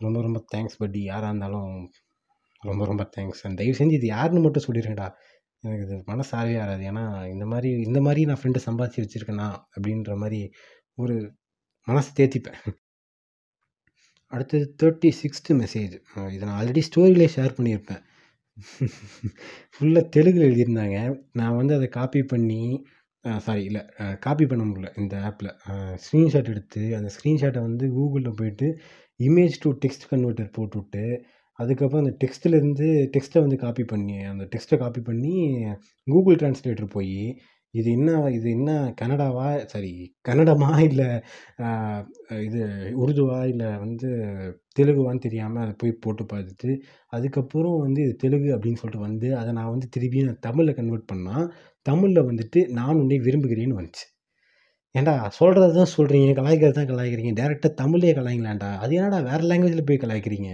ரொம்ப ரொம்ப தேங்க்ஸ் பட்டி யாராக இருந்தாலும் ரொம்ப ரொம்ப தேங்க்ஸ் அண்ட் தயவு செஞ்சு இது யாருன்னு மட்டும் சொல்லிடுங்கடா எனக்கு இது மனசாகவே ஆகாது ஏன்னா இந்த மாதிரி இந்த மாதிரி நான் ஃப்ரெண்டை சம்பாதிச்சு வச்சுருக்கேனா அப்படின்ற மாதிரி ஒரு மனசு தேத்திப்பேன். அடுத்தது தேர்ட்டி சிக்ஸ்த்து மெசேஜ் இதை நான் ஆல்ரெடி ஸ்டோரியிலே ஷேர் பண்ணியிருப்பேன். ஃபுல்லாக தெலுங்கில் எழுதியிருந்தாங்க. நான் வந்து அதை காப்பி பண்ணி சாரி இல்லை காப்பி பண்ண முடியல இந்த ஆப்பில் ஸ்க்ரீன்ஷாட் எடுத்து அந்த ஸ்க்ரீன்ஷாட்டை வந்து கூகுளில் போயிட்டு இமேஜ் டு டெக்ஸ்ட் கன்வெர்ட்டர் போட்டுவிட்டு அதுக்கப்புறம் அந்த டெக்ஸ்ட்டிலேருந்து டெக்ஸ்ட்டை வந்து காப்பி பண்ணி அந்த டெக்ஸ்ட்டை காப்பி பண்ணி கூகுள் டிரான்ஸ்லேட்டர் போய் இது என்ன இது என்ன கன்னடாவா சாரி கன்னடமா இல்லை இது உருதுவா? இல்லை வந்து தெலுங்குவான்னு தெரியாமல் அதை போய் போட்டு பார்த்துட்டு அதுக்கப்புறம் வந்து இது தெலுங்கு அப்படின்னு சொல்லிட்டு வந்து அதை நான் வந்து திருப்பியும் நான் தமிழில் கன்வெர்ட் பண்ணால் தமிழில் வந்துட்டு நான் உன்னை விரும்புகிறேன்னு வந்துச்சு. ஏன்டா சொல்கிறது தான் சொல்கிறீங்க கலாய்க்கிறது தான் கலாய்க்கிறீங்க டேரெக்டாக தமிழ்லேயே கலாய்ங்களாண்டா? அது என்னடா வேறு லாங்குவேஜில் போய் கலாய்க்கிறீங்க?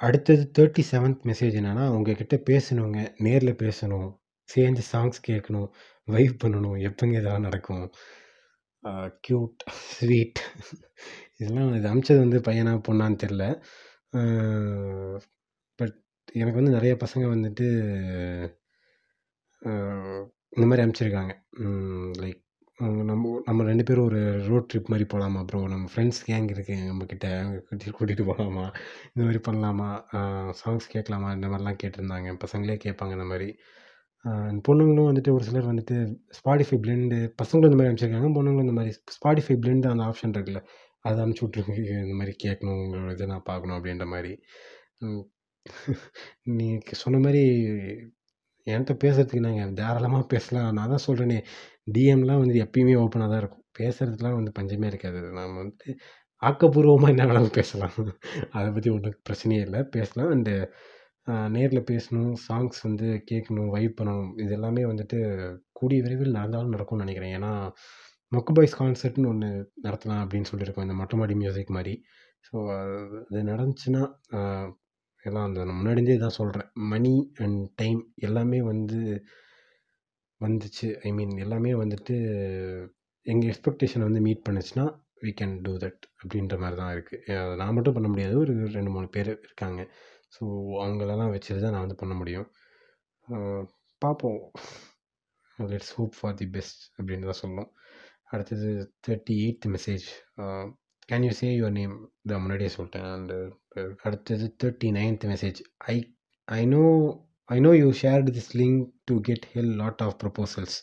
அடுத்தது தேர்ட்டி செவன்த் மெசேஜ் என்னென்னா உங்ககிட்ட பேசணுங்க நேரில் பேசணும் சேர்ந்து சாங்ஸ் கேட்கணும் வைப் பண்ணணும். எப்போங்க இதெல்லாம் நடக்கும்? க்யூட் ஸ்வீட் இதெல்லாம் இது அமிச்சது வந்து பையனா பொண்ணான்னு தெரில பட் எனக்கு வந்து நிறைய பசங்க வந்துட்டு இந்த மாதிரி அனுப்பிச்சிருக்காங்க லைக் நம்ம நம்ம ரெண்டு பேரும் ஒரு ரோட் ட்ரிப் மாதிரி போகலாமா ப்ரோ நம்ம ஃப்ரெண்ட்ஸ் கேங் இருக்குது நம்மக்கிட்ட கூட்டிகிட்டு போகலாமா இந்த மாதிரி பண்ணலாமா? சாங்ஸ் கேட்கலாமா? இந்த மாதிரிலாம் கேட்டிருந்தாங்க. பசங்களே கேட்பாங்க இந்த மாதிரி. பொண்ணுங்களும் வந்துட்டு ஒரு சிலர் வந்துட்டு ஸ்பாடிஃபை பிளெண்டு பசங்களும் இந்த மாதிரி அனுப்பிச்சிருக்காங்க பொண்ணுங்களும் இந்த மாதிரி ஸ்பாடிஃபை பிளெண்டு அந்த ஆப்ஷன் இருக்குல்ல அதை அனுப்பிச்சி விட்ருக்கு இந்த மாதிரி கேட்கணும் உங்களோட இதை நான் பார்க்கணும் அப்படின்ற மாதிரி. நீங்கள் நீ சொன்ன மாதிரி என்கிட்ட பேசுறதுக்கு நாங்கள் தாராளமாக பேசலாம். நான் தான் சொல்கிறேனே டிஎம்லாம் வந்து எப்பயுமே ஓப்பனாக தான் இருக்கும். பேசுகிறதுக்குலாம் வந்து பஞ்சமே இருக்காது. நாம் வந்துட்டு ஆக்கப்பூர்வமாக என்ன வேணாலும் பேசலாம். அதை பற்றி ஒன்றும் பிரச்சனையே இல்லை. பேசலாம். அண்டு நேரில் பேசணும் சாங்ஸ் வந்து கேட்கணும் வைப் பண்ணணும் இது எல்லாமே வந்துட்டு கூடிய விரைவில் நடந்தாலும் நடக்கும்னு நினைக்கிறேன். ஏன்னா மொக்கு பாய்ஸ் கான்சர்ட்னு ஒன்று நடத்தலாம் அப்படின்னு சொல்லியிருக்கோம் இந்த மொட்டை மாடி மியூசிக் மாதிரி. ஸோ அது நடந்துச்சுன்னா எல்லாம் அந்த நான் முன்னாடி இருந்தே தான் சொல்கிறேன் மணி அண்ட் டைம் எல்லாமே வந்து வந்துச்சு. ஐ மீன் எல்லாமே வந்துட்டு எங்கள் எக்ஸ்பெக்டேஷனை வந்து மீட் பண்ணுச்சுன்னா வி கேன் டூ தட் அப்படின்ற மாதிரி தான் இருக்குது நான் மட்டும் பண்ண முடியாது. ஒரு ரெண்டு மூணு பேர் இருக்காங்க. ஸோ அவங்களெல்லாம் வச்சுட்டு தான் நான் வந்து பண்ண முடியும். பார்ப்போம். Let's hope for the best அப்படின்னு தான் சொல்லணும் அடுத்தது thirty eighth message can you say your name இதை முன்னாடியே சொல்லிட்டேன். அண்டு அடுத்தது thirty ninth message I I know I know you shared this link to get hell lot of proposals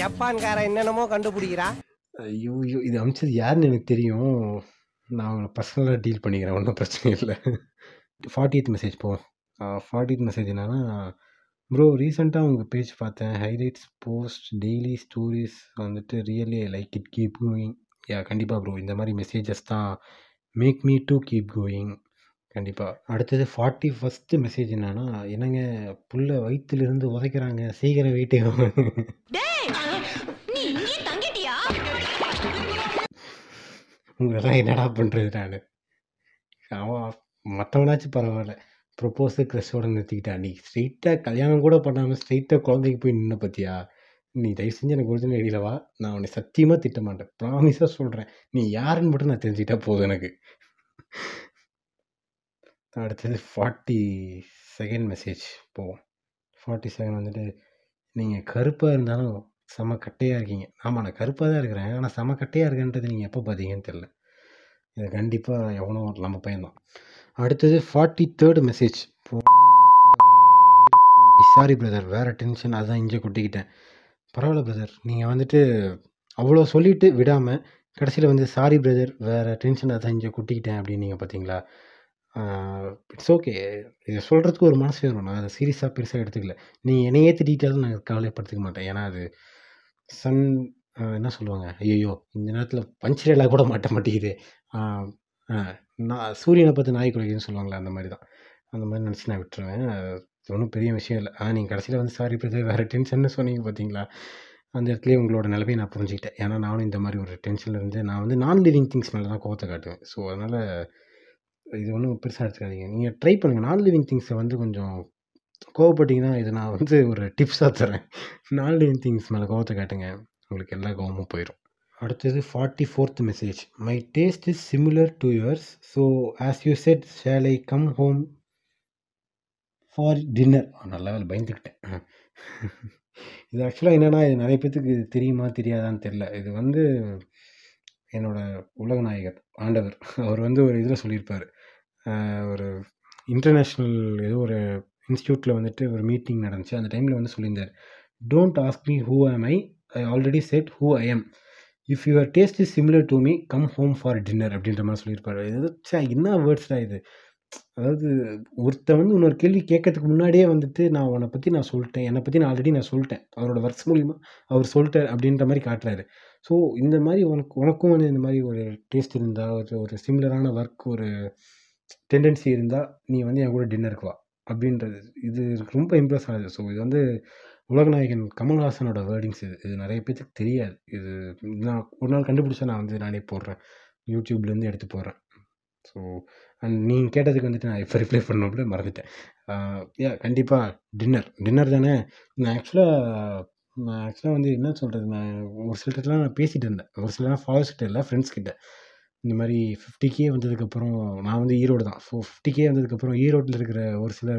ஜப்பான்கார என்னென்னமோ கண்டுபிடிக்கிறா ஐயோ ஐயோ இது அமிச்சது யாருன்னு எனக்கு தெரியும். நான் அவங்கள பர்சனலாக டீல் பண்ணிக்கிறேன் ஒன்றும் பிரச்சனை இல்லை. ஃபார்ட்டி எய்த் மெசேஜ் போ ஃபார்ட்டியத் மெசேஜ் என்னென்னா ப்ரோ ரீசெண்டாக உங்கள் பேஜ் பார்த்தேன். ஹைலைட்ஸ் போஸ்ட் டெய்லி ஸ்டோரிஸ் வந்துட்டு really like it keep going yeah கண்டிப்பாக ப்ரோ இந்த மாதிரி மெசேஜஸ் தான் make me to keep going கண்டிப்பாக அடுத்தது ஃபார்ட்டி ஃபஸ்ட்டு மெசேஜ் என்னன்னா என்னங்க புள்ள வயிற்றுலேருந்து உதைக்கிறாங்க. சீக்கிரம் வீட்டுக்கு இதெல்லாம் என்னடா பண்ணுறது நான்? அவன் மற்றவனாச்சும் பரவாயில்ல. ப்ரொப்போஸு க்ரெஷோட நிறுத்திக்கிட்டா. நீ ஸ்ட்ரெயிட்டாக கல்யாணம் கூட பண்ணாமல் ஸ்ட்ரெயிட்டாக குழந்தைக்கு போய் நின்ன பார்த்தியா நீ தயவு செஞ்சு எனக்கு ஒரிஜினல் ஐடியில் வா நான் உன்னை சத்தியமாக திட்ட மாட்டேன். ப்ராமிஸாக சொல்கிறேன் நீ யாருன்னு மட்டும் நான் தெரிஞ்சுக்கிட்டா போதும் எனக்கு. அடுத்தது ஃபார்ட்டி செகண்ட் மெசேஜ் போவோம். ஃபார்ட்டி செகண்ட் வந்துட்டு நீங்கள் கருப்பாக இருந்தாலும் செம கட்டையாக இருக்கீங்க. ஆமாம் நான் கருப்பாக தான் இருக்கிறேன். ஆனால் செம கட்டையாக இருக்கேன்றது நீங்கள் எப்போ பார்த்தீங்கன்னு தெரில இது கண்டிப்பாக எவனோ ஒரு நம்ம பையன்தான். அடுத்தது forty third message sorry brother வேறு டென்ஷன் அதான் இங்கே கொட்டிக்கிட்டேன். பரவாயில்ல பிரதர் நீங்கள் வந்துட்டு அவ்வளோ சொல்லிட்டு விடாமல் கடைசியில் வந்து சாரி பிரதர் வேறு டென்ஷன் அதான் இங்கே கொட்டிக்கிட்டேன். அப்படின்னு நீங்கள் பார்த்தீங்களா? இட்ஸ் ஓகே இதை சொல்கிறதுக்கு ஒரு மனசு வேணும். நான் அதை சீரியஸாக பெருசாக எடுத்துக்கல. நீ என்னையே திட்டாலும் நான் கவலைப்படுத்திக்க மாட்டேன். ஏன்னா அது சன் என்ன சொல்லுவாங்க? ஐயோ இந்த நேரத்தில் பஞ்சரேலாக கூட மாட்ட மாட்டேங்குது. நான் சூரியனை பார்த்து நாய் குறைக்குதுன்னு சொல்லுவாங்களே அந்த மாதிரி தான் அந்த மாதிரி நினச்சி நான் விட்டுருவேன். அது ஒன்றும் பெரிய விஷயம் இல்லை. ஆனால் நீங்கள் கடைசியில் வந்து சாரி பிரதர் வேறு டென்ஷன்னு சொன்னீங்க பார்த்தீங்களா அந்த இடத்துலேயே உங்களோட நிலைமையை நான் புரிஞ்சுக்கிட்டேன். ஏன்னா நானும் இந்த மாதிரி ஒரு டென்ஷனில் இருந்து நான் வந்து நான் லிவிங் திங்ஸ் மேலே தான் கோவத்தை காட்டுவேன். ஸோ அதனால் இது ஒன்றும் பெருசாக எடுத்துக்காதீங்க. நீங்கள் ட்ரை பண்ணுங்கள் நான் லிவிங் திங்ஸை வந்து கொஞ்சம் கோவப்பட்டீங்கன்னா இதை நான் வந்து ஒரு டிப்ஸாக தரேன். நாலு திங்ஸ் மேலே கோவத்தை காட்டுங்க. உங்களுக்கு எல்லா கோவமும் போயிடும் அடுத்தது forty fourth message my taste is similar to yours so as you said shall I come home for dinner நல்ல வேலை பயந்துக்கிட்டேன். இது ஆக்சுவலாக என்னென்னா இது நிறைய பேத்துக்கு தெரியுமா தெரியாதான்னு தெரில இது வந்து என்னோட உலக நாயகர் ஆண்டவர். அவர் வந்து ஒரு இதில் சொல்லியிருப்பார். ஒரு இன்டர்நேஷ்னல் ஏதோ ஒரு இன்ஸ்டியூட்டில் வந்துட்டு ஒரு மீட்டிங் நடந்துச்சு. அந்த டைமில் வந்து சொல்லியிருந்தார். Don't ask me who am I I already said who I am if your taste is similar to me come home for dinner அப்படின்ற மாதிரி சொல்லியிருப்பாரு. இது சே என்ன வேர்ட்ஸ்டா இது? அதாவது ஒருத்தன் வந்து இன்னொரு கேள்வி கேட்கறதுக்கு முன்னாடியே வந்துட்டு நான் உன்னை பற்றி நான் சொல்லிட்டேன். என்னை பற்றி நான் ஆல்ரெடி நான் சொல்லிட்டேன். அவரோட ஒர்க்ஸ் மூலிமா அவர் சொல்லிட்டார் அப்படின்ற மாதிரி காட்டுறாரு. ஸோ இந்த மாதிரி உனக்கு உனக்கும் வந்து இந்த மாதிரி ஒரு டேஸ்ட் இருந்தால் ஒரு ஒரு சிமிலரான ஒர்க் ஒரு டெண்டன்சி இருந்தால் நீ வந்து என் கூட டின்னருக்கு வா. அப்படின்றது. இது ரொம்ப இம்ப்ரெஸ் ஆகுது ஸோ இது வந்து உலகநாயகன் கமல்ஹாசனோட வேர்டிங்ஸ் இது. இது நிறைய பேத்துக்கு தெரியாது. இது நான் ஒரு நாள் கண்டுபிடிச்சா நான் வந்து நானே போடுறேன். யூடியூப்லேருந்து எடுத்து போடுறேன். ஸோ அண்ட் நீங்கள் கேட்டதுக்கு வந்துட்டு நான் இப்போ ரிப்ளை பண்ணோம்ல மறந்துட்டேன். யா கண்டிப்பாக டின்னர் டின்னர் தானே? நான் ஆக்சுவலாக நான் ஆக்சுவலாக வந்து என்ன சொல்கிறது நான் ஒரு சிலர்கிட்டலாம் நான் பேசிகிட்டு இருந்தேன். ஒரு சிலர் ஃபாலோஸ் இல்லை ஃப்ரெண்ட்ஸ் கிட்டே. இந்த மாதிரி ஃபிஃப்டி கே வந்ததுக்கப்புறம் நான் வந்து ஈரோடு தான். ஸோ ஃபிஃப்டி கே வந்ததுக்கப்புறம் ஈரோட்டில் இருக்கிற ஒரு சில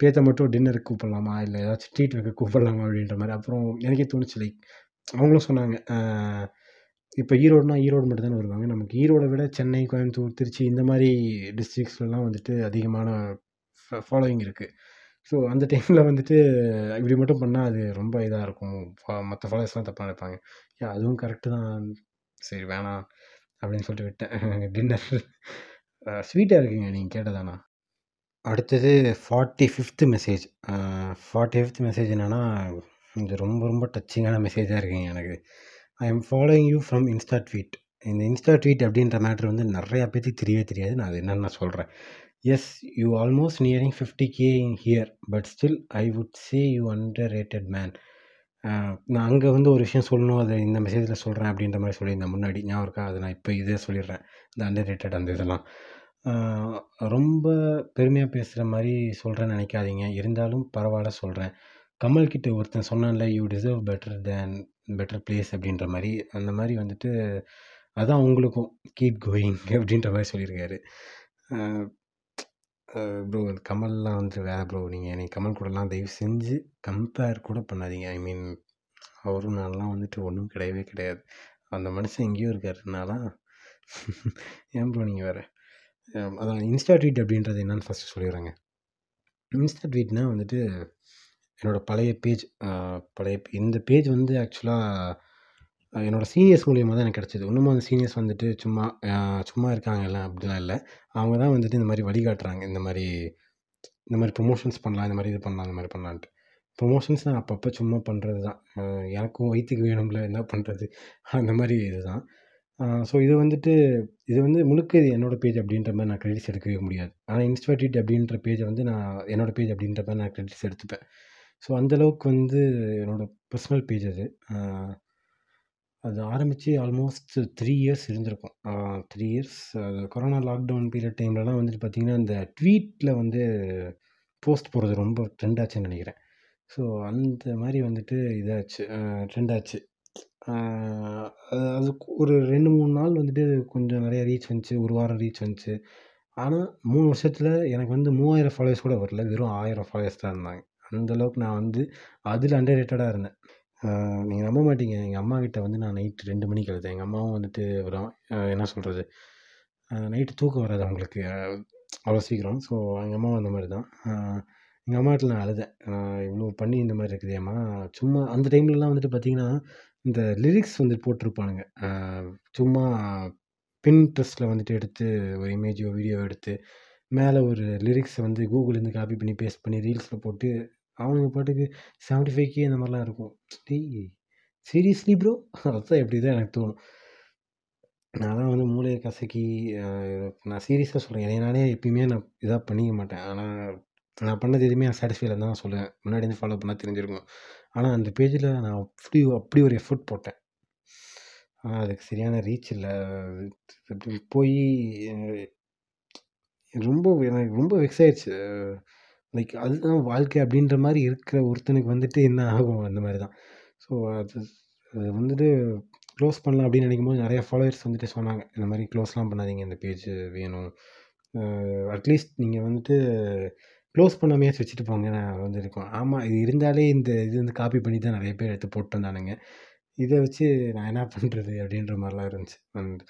பேத்த மட்டும் டின்னருக்கு கூப்பிடலாமா? இல்லை ஏதாச்சும் ட்ரீட் வைக்க கூப்பிடலாமா? அப்படின்ற மாதிரி. அப்புறம் எனக்கே தோணுச்சு லைக் அவங்களும் சொன்னாங்க இப்போ ஈரோடுனா ஈரோடு மட்டும் தானே வருவாங்க. நமக்கு ஈரோடை விட சென்னை கோயம்புத்தூர் திருச்சி இந்த மாதிரி டிஸ்ட்ரிக்ஸ்லாம் வந்துட்டு அதிகமான ஃபாலோயிங் இருக்குது ஸோ அந்த டைமில் வந்துட்டு இப்படி மட்டும் பண்ணால் அது ரொம்ப இதாக இருக்கும். மற்ற ஃபாலோவர்ஸ்லாம் தப்பாக நினைப்பாங்க. அதுவும் கரெக்டு தான். சரி வேணாம். அப்படின்னு சொல்லிட்டு விட்டேன். டின்னர் ஸ்வீட்டாக இருக்குங்க. நீங்கள் கேட்டதானா? அடுத்தது forty fifth message forty fifth message என்னென்னா இது ரொம்ப ரொம்ப டச்சிங்கான மெசேஜாக இருக்குங்க எனக்கு. I am following you from Insta tweet இந்த இன்ஸ்டா ட்வீட் அப்படின்ற மேட்ரு வந்து நிறையா பேத்துக்கு தெரியவே தெரியாது. நான் அது என்னென்னு நான் சொல்கிறேன் yes you almost nearing fifty K in here but still I would say you underrated man நான் அங்கே வந்து ஒரு விஷயம் சொல்லணும் அதை இந்த மெசேஜில் சொல்கிறேன் அப்படின்ற மாதிரி சொல்லியிருந்தேன் முன்னாடி. ஞாபகம் இருக்கா? அதை நான் இப்போ இதே சொல்லிடுறேன். இந்த அண்டர் ரேட்டட் அந்த இதெல்லாம். ரொம்ப பெருமையாக பேசுகிற மாதிரி சொல்கிறேன்னு நினைக்காதீங்க. இருந்தாலும் பரவாயில்ல சொல்கிறேன் கமல் கிட்ட ஒருத்தன் சொன்னான்ல you deserve better than better place அப்படின்ற மாதிரி. அந்த மாதிரி வந்துட்டு அதான் உங்களுக்கும். கீப் கோயிங் அப்படின்ற மாதிரி சொல்லியிருக்காரு. ப்ரோ கமல்லாம் வந்து வேறு ப்ரோ நீங்கள் என்னை கமல் கூடலாம் தயவு செஞ்சு கம்பேர் கூட பண்ணாதீங்க. ஐ மீன் அவரும் நான்லாம் வந்துட்டு ஒன்றும் கிடையவே கிடையாது. அந்த மனுஷன் எங்கேயோ இருக்காருனாலாம் ஏன் ப்ரோ நீங்கள் வேறு? அதான் இன்ஸ்டா ட்வீட் அப்படின்றது என்னன்னு ஃபஸ்ட்டு சொல்லிடுறேங்க. இன்ஸ்டா ட்வீட்னால் வந்துட்டு என்னோடய பழைய பேஜ் பழைய இந்த பேஜ் வந்து ஆக்சுவலாக என்னோடய சீனியர்ஸ் மூலியமாக தான் எனக்கு கிடச்சிது. இன்னமும் அந்த சீனியர்ஸ் வந்துட்டு சும்மா சும்மா சும்மா இருக்காங்கல்ல அப்படிலாம் இல்லை. அவங்க தான் வந்துட்டு இந்த மாதிரி வழிகாட்டுறாங்க. இந்த மாதிரி இந்த மாதிரி ப்ரொமோஷன்ஸ் பண்ணலாம் இந்த மாதிரி இது பண்ணலாம் இந்த மாதிரி பண்ணலான்ட்டு. ப்ரொமோஷன்ஸ் நான் அப்பப்போ சும்மா பண்ணுறது தான். எனக்கும் வயிற்றுக்கு வேணும்ல என்ன பண்ணுறது அந்த மாதிரி இதுதான் ஸோ இது வந்துட்டு இது வந்து முழுக்க இது என்னோடய பேஜ் அப்படின்ற மாதிரி நான் கிரெடிட்ஸ் எடுக்கவே முடியாது. ஆனால் இன்ஸ்டாட்வீட் அப்படின்ற பேஜை வந்து நான் என்னோடய பேஜ் அப்படின்ற மாதிரி நான் கிரெடிட்ஸ் எடுத்துப்பேன். ஸோ அந்தளவுக்கு வந்து என்னோடய பர்சனல் பேஜ் அது. அது ஆரம்பித்து ஆல்மோஸ்ட் த்ரீ இயர்ஸ் இருந்திருக்கும். த்ரீ இயர்ஸ் அது கொரோனா லாக்டவுன் பீரியட் டைம்லலாம் வந்துட்டு பார்த்திங்கன்னா அந்த ட்வீட்டில் வந்து போஸ்ட் போடுறது ரொம்ப ட்ரெண்ட் ஆச்சுன்னு நினைக்கிறேன். ஸோ அந்த மாதிரி வந்துட்டு இதாச்சு. ட்ரெண்ட் ஆச்சு. அது ஒரு ரெண்டு மூணு நாள் வந்துட்டு கொஞ்சம் நிறைய ரீச் வந்துச்சு. ஒரு வாரம் ரீச் வந்துச்சு. ஆனால் மூணு வருஷத்தில் எனக்கு வந்து மூவாயிரம் ஃபாலோவர்ஸ் கூட வரல. வெறும் ஆயிரம் ஃபாலோவர்ஸ் தான் இருந்தாங்க. அந்தளவுக்கு நான் வந்து அதில் அண்டர் ரேட்டடாக இருந்தேன். நீங்கள் நம்ப மாட்டீங்க. எங்கள் அம்மா கிட்ட வந்து நான் நைட்டு ரெண்டு மணிக்கு எழுதேன் எங்கள் அம்மாவும் வந்துட்டு வரும் என்ன சொல்கிறது நைட்டு தூக்கம் வராது அவங்களுக்கு. அவ்வளோ சீக்கிரம். ஸோ எங்கள் அம்மாவும் அந்த மாதிரி தான். எங்கள் அம்மா நான் அழுதேன். இவ்வளோ பண்ணி இந்த மாதிரி இருக்குது ஏம்மா? சும்மா அந்த டைம்லலாம் வந்துட்டு பார்த்தீங்கன்னா இந்த லிரிக்ஸ் வந்து போட்டிருப்பானுங்க. சும்மா பின் ட்ரெஸ்ட்டில் வந்துட்டு எடுத்து ஒரு இமேஜோ வீடியோ எடுத்து மேலே ஒரு லிரிக்ஸை வந்து கூகுள்லேருந்து காப்பி பண்ணி பேஸ்ட் பண்ணி ரீல்ஸில் போட்டு அவனுங்க பாட்டுக்கு செவன்ட்டி ஃபைவ் கே இந்த மாதிரிலாம் இருக்கும். டேய் சீரியஸ்லி ப்ரோ அதுதான் எப்படி தான் எனக்கு தோணும். நான் தான் வந்து மூளையை கசக்கி நான் சீரியஸாக சொல்கிறேன் என்னை நானே எப்பயுமே நான் இதாக பண்ணிக்க மாட்டேன். ஆனால் நான் பண்ணது எதுவுமே நான் சாட்டிஸ்ஃபைல தான் நான் சொல்லுவேன். முன்னாடி இருந்து ஃபாலோ பண்ணால் தெரிஞ்சிருக்கும். ஆனால் அந்த பேஜில் நான் அப்படி அப்படி ஒரு எஃபர்ட் போட்டேன். ஆனால் அதுக்கு சரியான ரீச் இல்லை. அப்படி போய் ரொம்ப எனக்கு ரொம்ப வெக்ஸ் ஆயிடுச்சு. லைக் அதுதான் வாழ்க்கை அப்படின்ற மாதிரி இருக்கிற ஒருத்தனுக்கு வந்துட்டு என்ன ஆகும்? அந்த மாதிரி தான். ஸோ அது அது வந்துட்டு க்ளோஸ் பண்ணலாம் அப்படின்னு நினைக்கும் போது நிறைய ஃபாலோவர்ஸ் வந்துட்டு சொன்னாங்க. இந்த மாதிரி க்ளோஸ்லாம் பண்ணாதீங்க. இந்த பேஜ் வேணும். அட்லீஸ்ட் நீங்கள் வந்துட்டு க்ளோஸ் பண்ணாமையாச்சும் வச்சுட்டு போங்க. நான் வந்து இருக்கோம் ஆமாம் இது இருந்தாலே இந்த இது வந்து காப்பி பண்ணி தான் நிறைய பேர் எடுத்து போட்டு வந்தானுங்க. இதை வச்சு நான் என்ன பண்ணுறது அப்படின்ற மாதிரிலாம் இருந்துச்சு. அண்ட்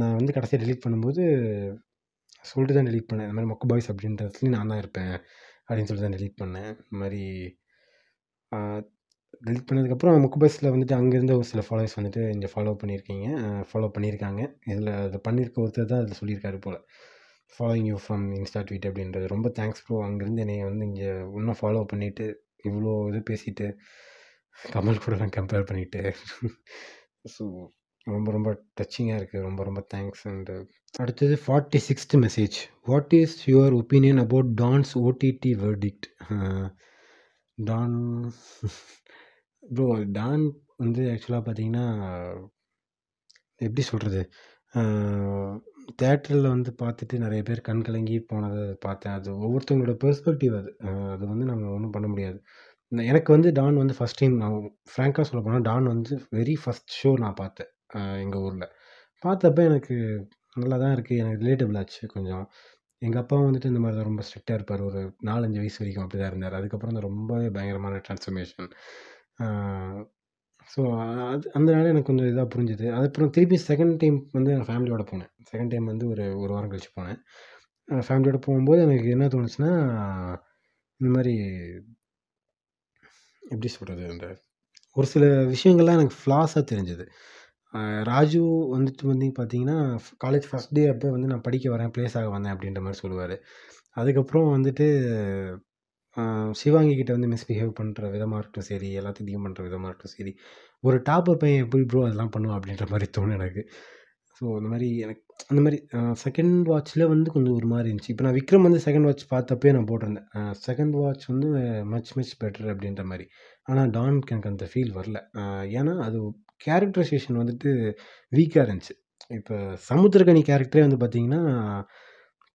நான் வந்து கடைசியாக டெலீட் பண்ணும்போது சொல்லிட்டு தான் டெலிட் பண்ணேன். இந்த மாதிரி மொக்க பாய்ஸ் அப்படின்றதுலேயும் நான் தான் இருப்பேன். அப்படின்னு சொல்லி தான் டெலிட் பண்ணேன். இந்த மாதிரி டெலிட் பண்ணதுக்கப்புறம் முக்கு பஸ்ஸில் வந்துட்டு அங்கேருந்து ஒரு சில ஃபாலோவர்ஸ் வந்துட்டு இங்கே ஃபாலோ பண்ணியிருக்கீங்க. ஃபாலோ பண்ணியிருக்காங்க. இதில் அதை பண்ணியிருக்க ஒருத்தர் தான் அதில் சொல்லியிருக்காரு போல். Following you from Insta tweet அப்படின்றது. ரொம்ப தேங்க்ஸ் ப்ரோ அங்கேருந்து என்னை வந்து இங்கே இன்னும் ஃபாலோ பண்ணிவிட்டு இவ்வளோ இது பேசிட்டு கமல் கூடலாம் கம்பேர் பண்ணிவிட்டு ஸோ ரொம்ப ரொம்ப டச்சிங்காக இருக்குது ரொம்ப ரொம்ப தேங்க்ஸ் அண்டு அடுத்தது forty sixth message what is your opinion about Don's OTT verdict Don bro Don வந்து ஆக்சுவலாக பார்த்தீங்கன்னா எப்படி சொல்கிறது தேட்டரில் வந்து பார்த்துட்டு நிறைய பேர் கண் கலங்கி போனதை பார்த்தேன். அது ஒவ்வொருத்தவங்களோட பெர்ஸ்பெக்டிவ் அது. அது வந்து நம்ம ஒன்றும் பண்ண முடியாது. எனக்கு வந்து டான் வந்து ஃபஸ்ட் டைம் நான் ஃப்ராங்காக சொல்ல போனால் டான் வந்து வெரி ஃபஸ்ட் ஷோ நான் பார்த்தேன். எங்கள் ஊரில். பார்த்தப்ப எனக்கு நல்லா தான் இருக்குது எனக்கு ரிலேட்டபிள் ஆச்சு கொஞ்சம். எங்கள் அப்பா வந்துட்டு இந்த மாதிரி தான் ரொம்ப ஸ்ட்ரிக்டாக இருப்பார். ஒரு நாலஞ்சு வயசு வரைக்கும் அப்படி தான் இருந்தார். அதுக்கப்புறம் தான் ரொம்பவே பயங்கரமான ட்ரான்ஸ்ஃபர்மேஷன் ஸோ அது அதனால எனக்கு கொஞ்சம் இதாக புரிஞ்சுது. அதுக்கப்புறம் திருப்பி செகண்ட் டைம் வந்து எங்கள் ஃபேமிலியோட போனேன். செகண்ட் டைம் வந்து ஒரு ஒரு வாரம் கழிச்சு போனேன். ஃபேமிலியோட போகும்போது எனக்கு என்ன தோணுச்சுன்னா இந்த மாதிரி எப்படி சொல்கிறது அந்த ஒரு சில விஷயங்கள்லாம் எனக்கு ஃப்ளாஸாக தெரிஞ்சுது. ராஜு வந்துட்டு வந்து பார்த்தீங்கன்னா காலேஜ் ஃபஸ்ட் டே அப்போ வந்து நான் படிக்க வரேன் ப்ளேஸ் ஆக வந்தேன் அப்படின்ற மாதிரி சொல்லுவார். அதுக்கப்புறம் வந்துட்டு சிவாங்கி கிட்ட வந்து மிஸ்பிஹேவ் பண்ணுற விதமாக இருக்கட்டும் சரி எல்லாத்தையும் பண்ணுற விதமாக இருக்கட்டும் சரி ஒரு டாப்பர் பையன் எப்படி ப்ரோ அதெல்லாம் பண்ணுவான் அப்படின்ற மாதிரி தோணும் எனக்கு. ஸோ அந்த மாதிரி எனக்கு அந்த மாதிரி செகண்ட் வாட்சில் வந்து கொஞ்சம் ஒரு மாதிரி இருந்துச்சு. இப்போ நான் விக்ரம் வந்து செகண்ட் வாட்ச் பார்த்தப்பே நான் போட்டிருந்தேன். செகண்ட் வாட்ச் வந்து மச் மச் பெட்டர் அப்படின்ற மாதிரி. ஆனால் டான்க்கு எனக்கு அந்த ஃபீல் வரல. ஏன்னா அது கேரக்டரைசேஷன் வந்துட்டு வீக்காக இருந்துச்சு. இப்போ சமுத்திரக்கனி கேரக்டரே வந்து பார்த்தீங்கன்னா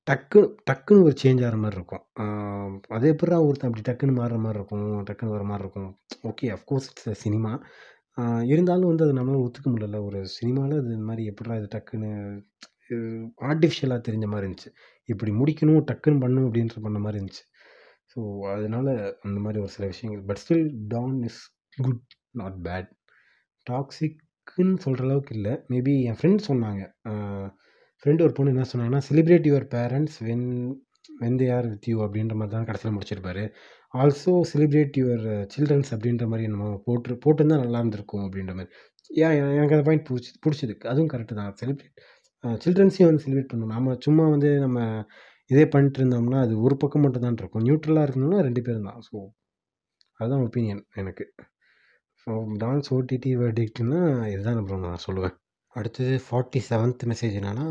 டக்கு டக்குன்னு ஒரு சேஞ்ச் ஆகிற மாதிரி இருக்கும். அது எப்படா ஒருத்தன் அப்படி டக்குன்னு மாறுற மாதிரி இருக்கும் டக்குன்னு வர மாதிரி இருக்கும். ஓகே அஃப்கோர்ஸ் இட்ஸ் சினிமா இருந்தாலும் வந்து அது நம்மளால் ஒத்துக்க முடியல. ஒரு சினிமாவில் அது இந்த மாதிரி எப்படா இது டக்குன்னு ஆர்டிஃபிஷியலாக தெரிஞ்ச மாதிரி இருந்துச்சு. இப்படி முடிக்கணும் டக்குன்னு பண்ணணும் அப்படின்ற பண்ண மாதிரி இருந்துச்சு. ஸோ அதனால் அந்த மாதிரி ஒரு சில விஷயங்கள். But still Don is good not bad டாக்ஸிக்குன்னு சொல்கிற அளவுக்கு இல்லை. மேபி என் ஃப்ரெண்ட் சொன்னாங்க. ஃப்ரெண்டு ஒரு பொண்ணு என்ன சொன்னாங்கன்னா celebrate your parents when when they are with you அப்படின்ற மாதிரி தான் கடைசியில் முடிச்சிருப்பார். ஆல்சோ செலிப்ரேட் யுவர் சில்ட்ரன்ஸ் அப்படின்ற மாதிரி நம்ம போட்டு போட்டிருந்தா நல்லா இருந்திருக்கும் அப்படின்ற மாதிரி. ஏன் எனக்கு அந்த பாயிண்ட் பிடிச்சி பிடிச்சிது. அதுவும் கரெக்டு தான். செலிப்ரேட் சில்ட்ரன்ஸையும் வந்து செலிப்ரேட் பண்ணணும். நம்ம சும்மா வந்து நம்ம இதே பண்ணிட்டு இருந்தோம்னா அது ஒரு பக்கம் மட்டும் தான் இருக்கும். நியூட்ரலாக இருக்கணும்னா ரெண்டு பேரும் தான். ஸோ அதுதான் ஒப்பீனியன் எனக்கு. ஸோ டான்ஸ் ஓடிடி வேர்டிக்ட்னா இதுதான் ப்ரோ நான் சொல்லுவேன். அடுத்தது ஃபார்ட்டி செவன்த் மெசேஜ் என்னன்னா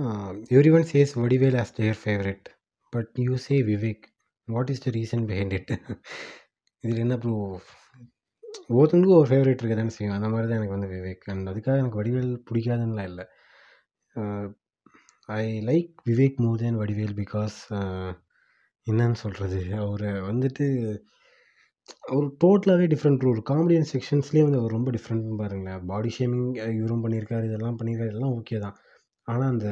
every one says Vadivel as their favourite but you say Vivek what is the reason behind it இதில் என்ன ப்ரோ ஒவ்வொருத்தங்களுக்கும் ஒரு ஃபேவரேட் இருக்க தானே செய்யும். அந்த மாதிரி தான் எனக்கு வந்து விவேக் அண்ட் அதுக்காக எனக்கு வடிவேல் பிடிக்காதுன்னுலாம் இல்லை. I like Vivek more than Vadivel because என்னன்னு சொல்கிறது அவரை வந்துட்டு ஒரு டோட்டலாகவே டிஃப்ரெண்ட் ரூல் காமெடியன் செக்ஷன்ஸ்லேயே வந்து அவர் ரொம்ப டிஃப்ரெண்ட்னு பாருங்களேன். பாடி ஷேமிங் இவரும் பண்ணியிருக்காரு இதெல்லாம் பண்ணியிருக்காரு எல்லாம் ஓகே தான். ஆனால் அந்த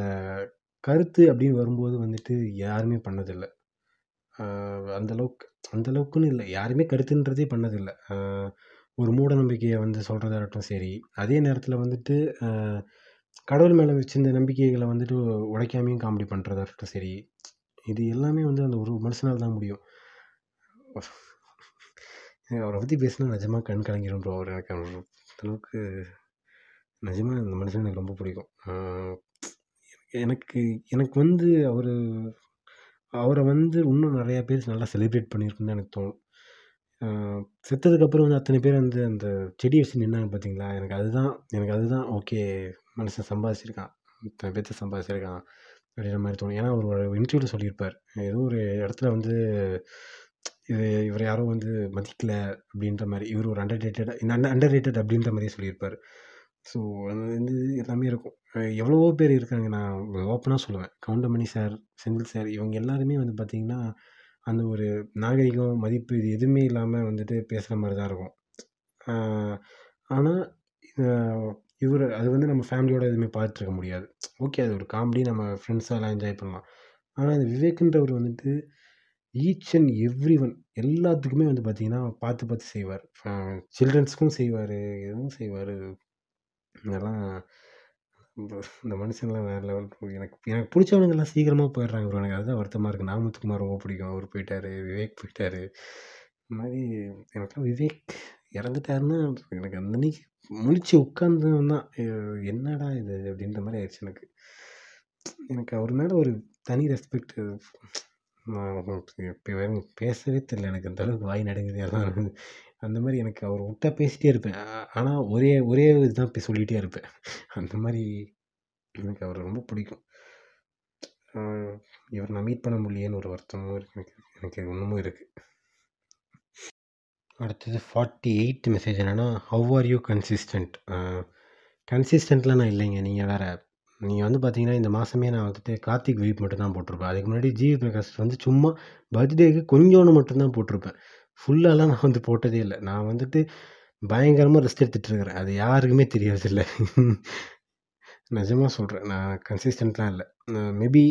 கருத்து அப்படின்னு வரும்போது வந்துட்டு யாருமே பண்ணதில்லை. அந்த அளவுக்கு அந்த அளவுக்குன்னு இல்லை. யாருமே கருத்துன்றதே பண்ணதில்லை. ஒரு மூட நம்பிக்கையை வந்து சொல்கிறதாகட்டும் சரி. அதே நேரத்தில் வந்துட்டு கடவுள் மேலே வச்சிருந்த நம்பிக்கைகளை வந்துட்டு உடைக்காமையும் காமெடி பண்ணுறதாகட்டும் சரி. இது எல்லாமே வந்து அந்த ஒரு மனுஷனால் தான் முடியும். அவரை பற்றி பேசினா நிஜமாக கண் கலங்கிடும் ப்ரோ அவர் எனக்கு அந்தளவுக்கு நிஜமாக இந்த மனுஷன் எனக்கு ரொம்ப பிடிக்கும். எனக்கு எனக்கு வந்து அவர் அவரை வந்து இன்னும் நிறையா பேர் நல்லா செலிப்ரேட் பண்ணியிருக்குன்னு எனக்கு தோணும். செத்ததுக்கப்புறம் வந்து அத்தனை பேர் வந்து அந்த செடி வச்சு நின்னாங்க பார்த்தீங்களா எனக்கு அதுதான் எனக்கு அதுதான் ஓகே மனுஷன் சம்பாதிச்சிருக்கான். இத்தனை பேர்த்த சம்பாதிச்சிருக்கான் அப்படின்ற மாதிரி தோணும். ஏன்னா அவர் ஒரு இன்டர்வியூவில் சொல்லியிருப்பார். ஏதோ ஒரு இடத்துல வந்து இது இவர் யாரும் வந்து மதிக்கல அப்படின்ற மாதிரி இவர் ஒரு underrated under underrated அப்படின்ற மாதிரியே சொல்லியிருப்பார். ஸோ அது வந்து எல்லாமே இருக்கும். எவ்வளவோ பேர் இருக்காங்க. நான் ஓப்பனாக சொல்லுவேன். கவுண்டமணி சார் செந்தில் சார் இவங்க எல்லாருமே வந்து பார்த்திங்கன்னா அந்த ஒரு நாகரிகம் மதிப்பு இது எதுவுமே இல்லாமல் வந்துட்டு பேசுகிற மாதிரி தான் இருக்கும். ஆனால் இவர் அது வந்து நம்ம ஃபேமிலியோட எதுவுமே பார்த்துருக்க முடியாது. ஓகே அது ஒரு காமெடி நம்ம ஃப்ரெண்ட்ஸாக எல்லாம் என்ஜாய் பண்ணலாம். ஆனால் இந்த விவேக்ன்றவர் வந்துட்டு ஈச் அண்ட் எவ்ரி ஒன் எல்லாத்துக்குமே வந்து பார்த்திங்கன்னா பார்த்து பார்த்து செய்வார். சில்ட்ரன்ஸுக்கும் செய்வார் எதுவும் செய்வார். இதெல்லாம் இந்த- இந்த மனுஷன்லாம் வேறு லெவல் எனக்கு எனக்கு பிடிச்சவனுங்கெல்லாம் சீக்கிரமாக போயிடுறாங்க ப்ரோ எனக்கு அதுதான் வருத்தமாக இருக்குது நாமத்துக்குமார் ரொம்ப பிடிக்கும். அவர் போயிட்டாரு விவேக் போயிட்டார். இந்த மாதிரி எனக்குலாம் விவேக் இறந்துட்டாருன்னா எனக்கு அந்த அன்னைக்கு முழிச்சு உட்காந்தவன் தான். என்னடா இது? அப்படின்ற மாதிரி ஆயிடுச்சு எனக்கு. எனக்கு அவர் மேலே ஒரு தனி ரெஸ்பெக்ட் பேசவே தெரியல. எனக்கு அந்த அளவுக்கு வாய் நடுங்குது. அதான் அந்த மாதிரி எனக்கு அவர் விட்டா பேசிகிட்டே இருப்பேன். ஆனால் ஒரே ஒரே இதுதான் இப்போ சொல்லிகிட்டே இருப்பேன். அந்த மாதிரி எனக்கு அவரை ரொம்ப பிடிக்கும். இவர் நான் மீட் பண்ண முடியலேன்னு ஒரு வருத்தமும் இருக்கு. எனக்கு எனக்கு இன்னமும் இருக்குது அடுத்தது ஃபார்ட்டி எயிட் மெசேஜ் என்னென்னா ஹவ் ஆர் யூ கன்சிஸ்டன்ட் கன்சிஸ்டண்ட்லாம் நான் இல்லைங்க. நீங்கள் வேறு நீங்கள் வந்து பார்த்தீங்கன்னா இந்த மாதமே நான் வந்துட்டு கார்த்திக் வீப் மட்டும்தான் போட்டிருப்பேன். அதுக்கு முன்னாடி ஜிவி பிரகாஷ் வந்து சும்மா பர்த்டேக்கு கொஞ்சோன்னு மட்டும்தான் போட்டிருப்பேன். ஃபுல்லாலாம் நான் வந்து போட்டதே இல்லை. நான் வந்துட்டு பயங்கரமாக ரெஸ்ட் எடுத்துகிட்டு இருக்கிறேன். அது யாருக்குமே தெரியறதில்ல நிஜமாக சொல்கிறேன் நான் கன்சிஸ்டண்ட்லாம் இல்லை. மேபி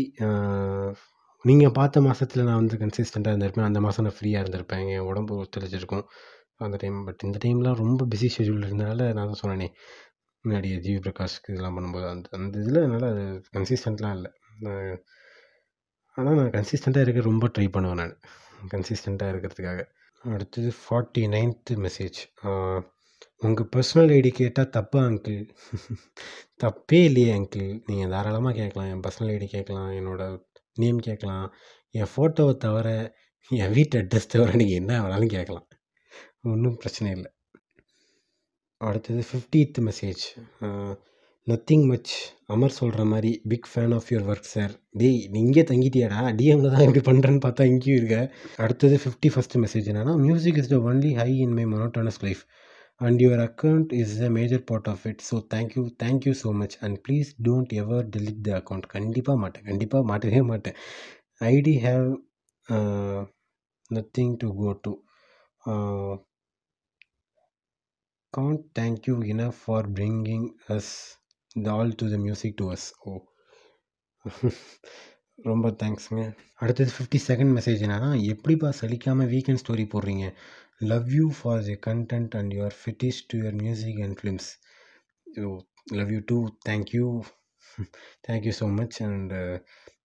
நீங்கள் பார்த்த மாதத்துல நான் வந்து கன்சிஸ்டண்ட்டாக இருந்திருப்பேன். அந்த மாதம் நான் ஃப்ரீயாக இருந்திருப்பேன். என் உடம்பு ஒத்துழைச்சிருக்கும் அந்த டைம் பட் இந்த டைம்லாம் ரொம்ப பிஸி ஷெடியூல் இருந்தனால நான் தான் சொன்னேனே. முன்னாடி ஜிவி பிரகாஷ்க்கு இதெல்லாம் பண்ணும்போது அந்த அந்த இதில் என்னால் அது கன்சிஸ்டண்ட்லாம் இல்லை. ஆனால் நான் கன்சிஸ்டண்ட்டாக இருக்க ரொம்ப ட்ரை பண்ணுவேன் நான். கன்சிஸ்டண்ட்டாக இருக்கிறதுக்காக. அடுத்தது ஃபார்ட்டி நைன்த்து மெசேஜ் உங்கள் பர்சனல் ஐடி கேட்டால் தப்பா அங்கிள் தப்பே இல்லையே அங்கிள் நீங்கள் தாராளமாக கேட்கலாம். என் பர்சனல் ஐடி கேட்கலாம். என்னோடய நேம் கேட்கலாம். என் ஃபோட்டோவை தவிர என் வீட்டு அட்ரஸ் தவிர நீங்கள் என்ன வேணாலும் கேட்கலாம். ஒன்றும் பிரச்சனை இல்லை. அடுத்தது fiftieth message nothing much Amar சொல்கிற மாதிரி big fan of your work sir டேய் நீ இங்கே தங்கிட்டியாடா? டிஎம்ல தான் இப்படி பண்ணுறேன்னு பார்த்தா இங்கேயும் இருக்க. அடுத்தது ஃபிஃப்டி ஃபஸ்ட் மெசேஜ் என்னன்னா music is the only high in my monotonous life and your account is the major part of it so thank you thank you so much and please don't ever delete the account கண்டிப்பாக மாட்டேன் கண்டிப்பாக மாட்டவே மாட்டேன். I'd have nothing to go to can't thank you enough for bringing us the all to the music to us. ஓ ரொம்ப தேங்க்ஸுங்க அடுத்தது ஃபிஃப்டி செகண்ட் மெசேஜ் என்னன்னா எப்படிப்பா சலிக்காமல் வீக்கெண்ட் ஸ்டோரி போடுறீங்க? Love you for the content and your ஃபிட்டிஸ் to your music and films you love you too thank you thank you so much and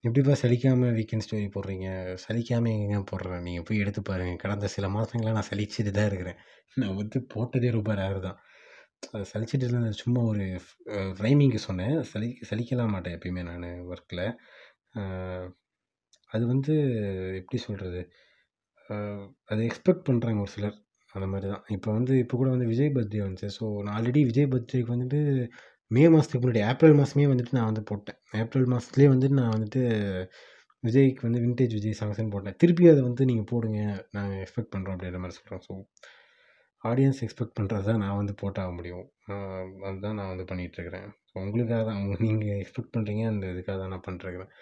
எப்படிப்பா சலிக்காமல் வீக்கெண்ட் ஸ்டோரி போடுறீங்க? சலிக்காமல் எங்கேங்க போடுறேன் நீங்கள் போய் எடுத்து பாருங்கள் கடந்த சில மாதங்களாக நான் சலிச்சுட்டு தான் இருக்கிறேன். நான் வந்து போட்டதே ரொம்ப ரேர் தான். அது சலிச்சுட்டு இருந்தது சும்மா ஒரு ரைமிங்கு சொன்னேன். சலி சலிக்கலாம் மாட்டேன் எப்பயுமே நான் ஒர்க்கில் அது வந்து எப்படி சொல்கிறது அதை எக்ஸ்பெக்ட் பண்ணுறாங்க ஒரு சிலர். அந்த மாதிரி தான். இப்போ வந்து இப்போ கூட வந்து விஜய் பர்த்டே வந்துச்சு. ஸோ நான் ஆல்ரெடி விஜய் பர்த்டேக்கு வந்துட்டு மே மாதத்துக்கு முன்னாடி ஏப்ரல் மாதமே வந்துட்டு நான் வந்து போட்டேன். ஏப்ரல் மாதத்துலேயே வந்துட்டு நான் வந்துட்டு விஜய்க்கு வந்து வின்டேஜ் விஜய் சாங்ஸ்ன்னு போட்டேன். திருப்பி அதை வந்து நீங்கள் போடுங்க நாங்கள் எக்ஸ்பெக்ட் பண்ணுறோம் அப்படின்ற மாதிரி சொல்கிறோம் ஸோ ஆடியன்ஸ் எக்ஸ்பெக்ட் பண்ணுறது தான் நான் வந்து போட்டாக முடியும். அதுதான் நான் வந்து பண்ணிகிட்ருக்கிறேன் ஸோ உங்களுக்காக தான் நீங்கள் எக்ஸ்பெக்ட் பண்ணுறீங்க அந்த இதுக்காக தான் நான் பண்ணிட்டுருக்கிறேன்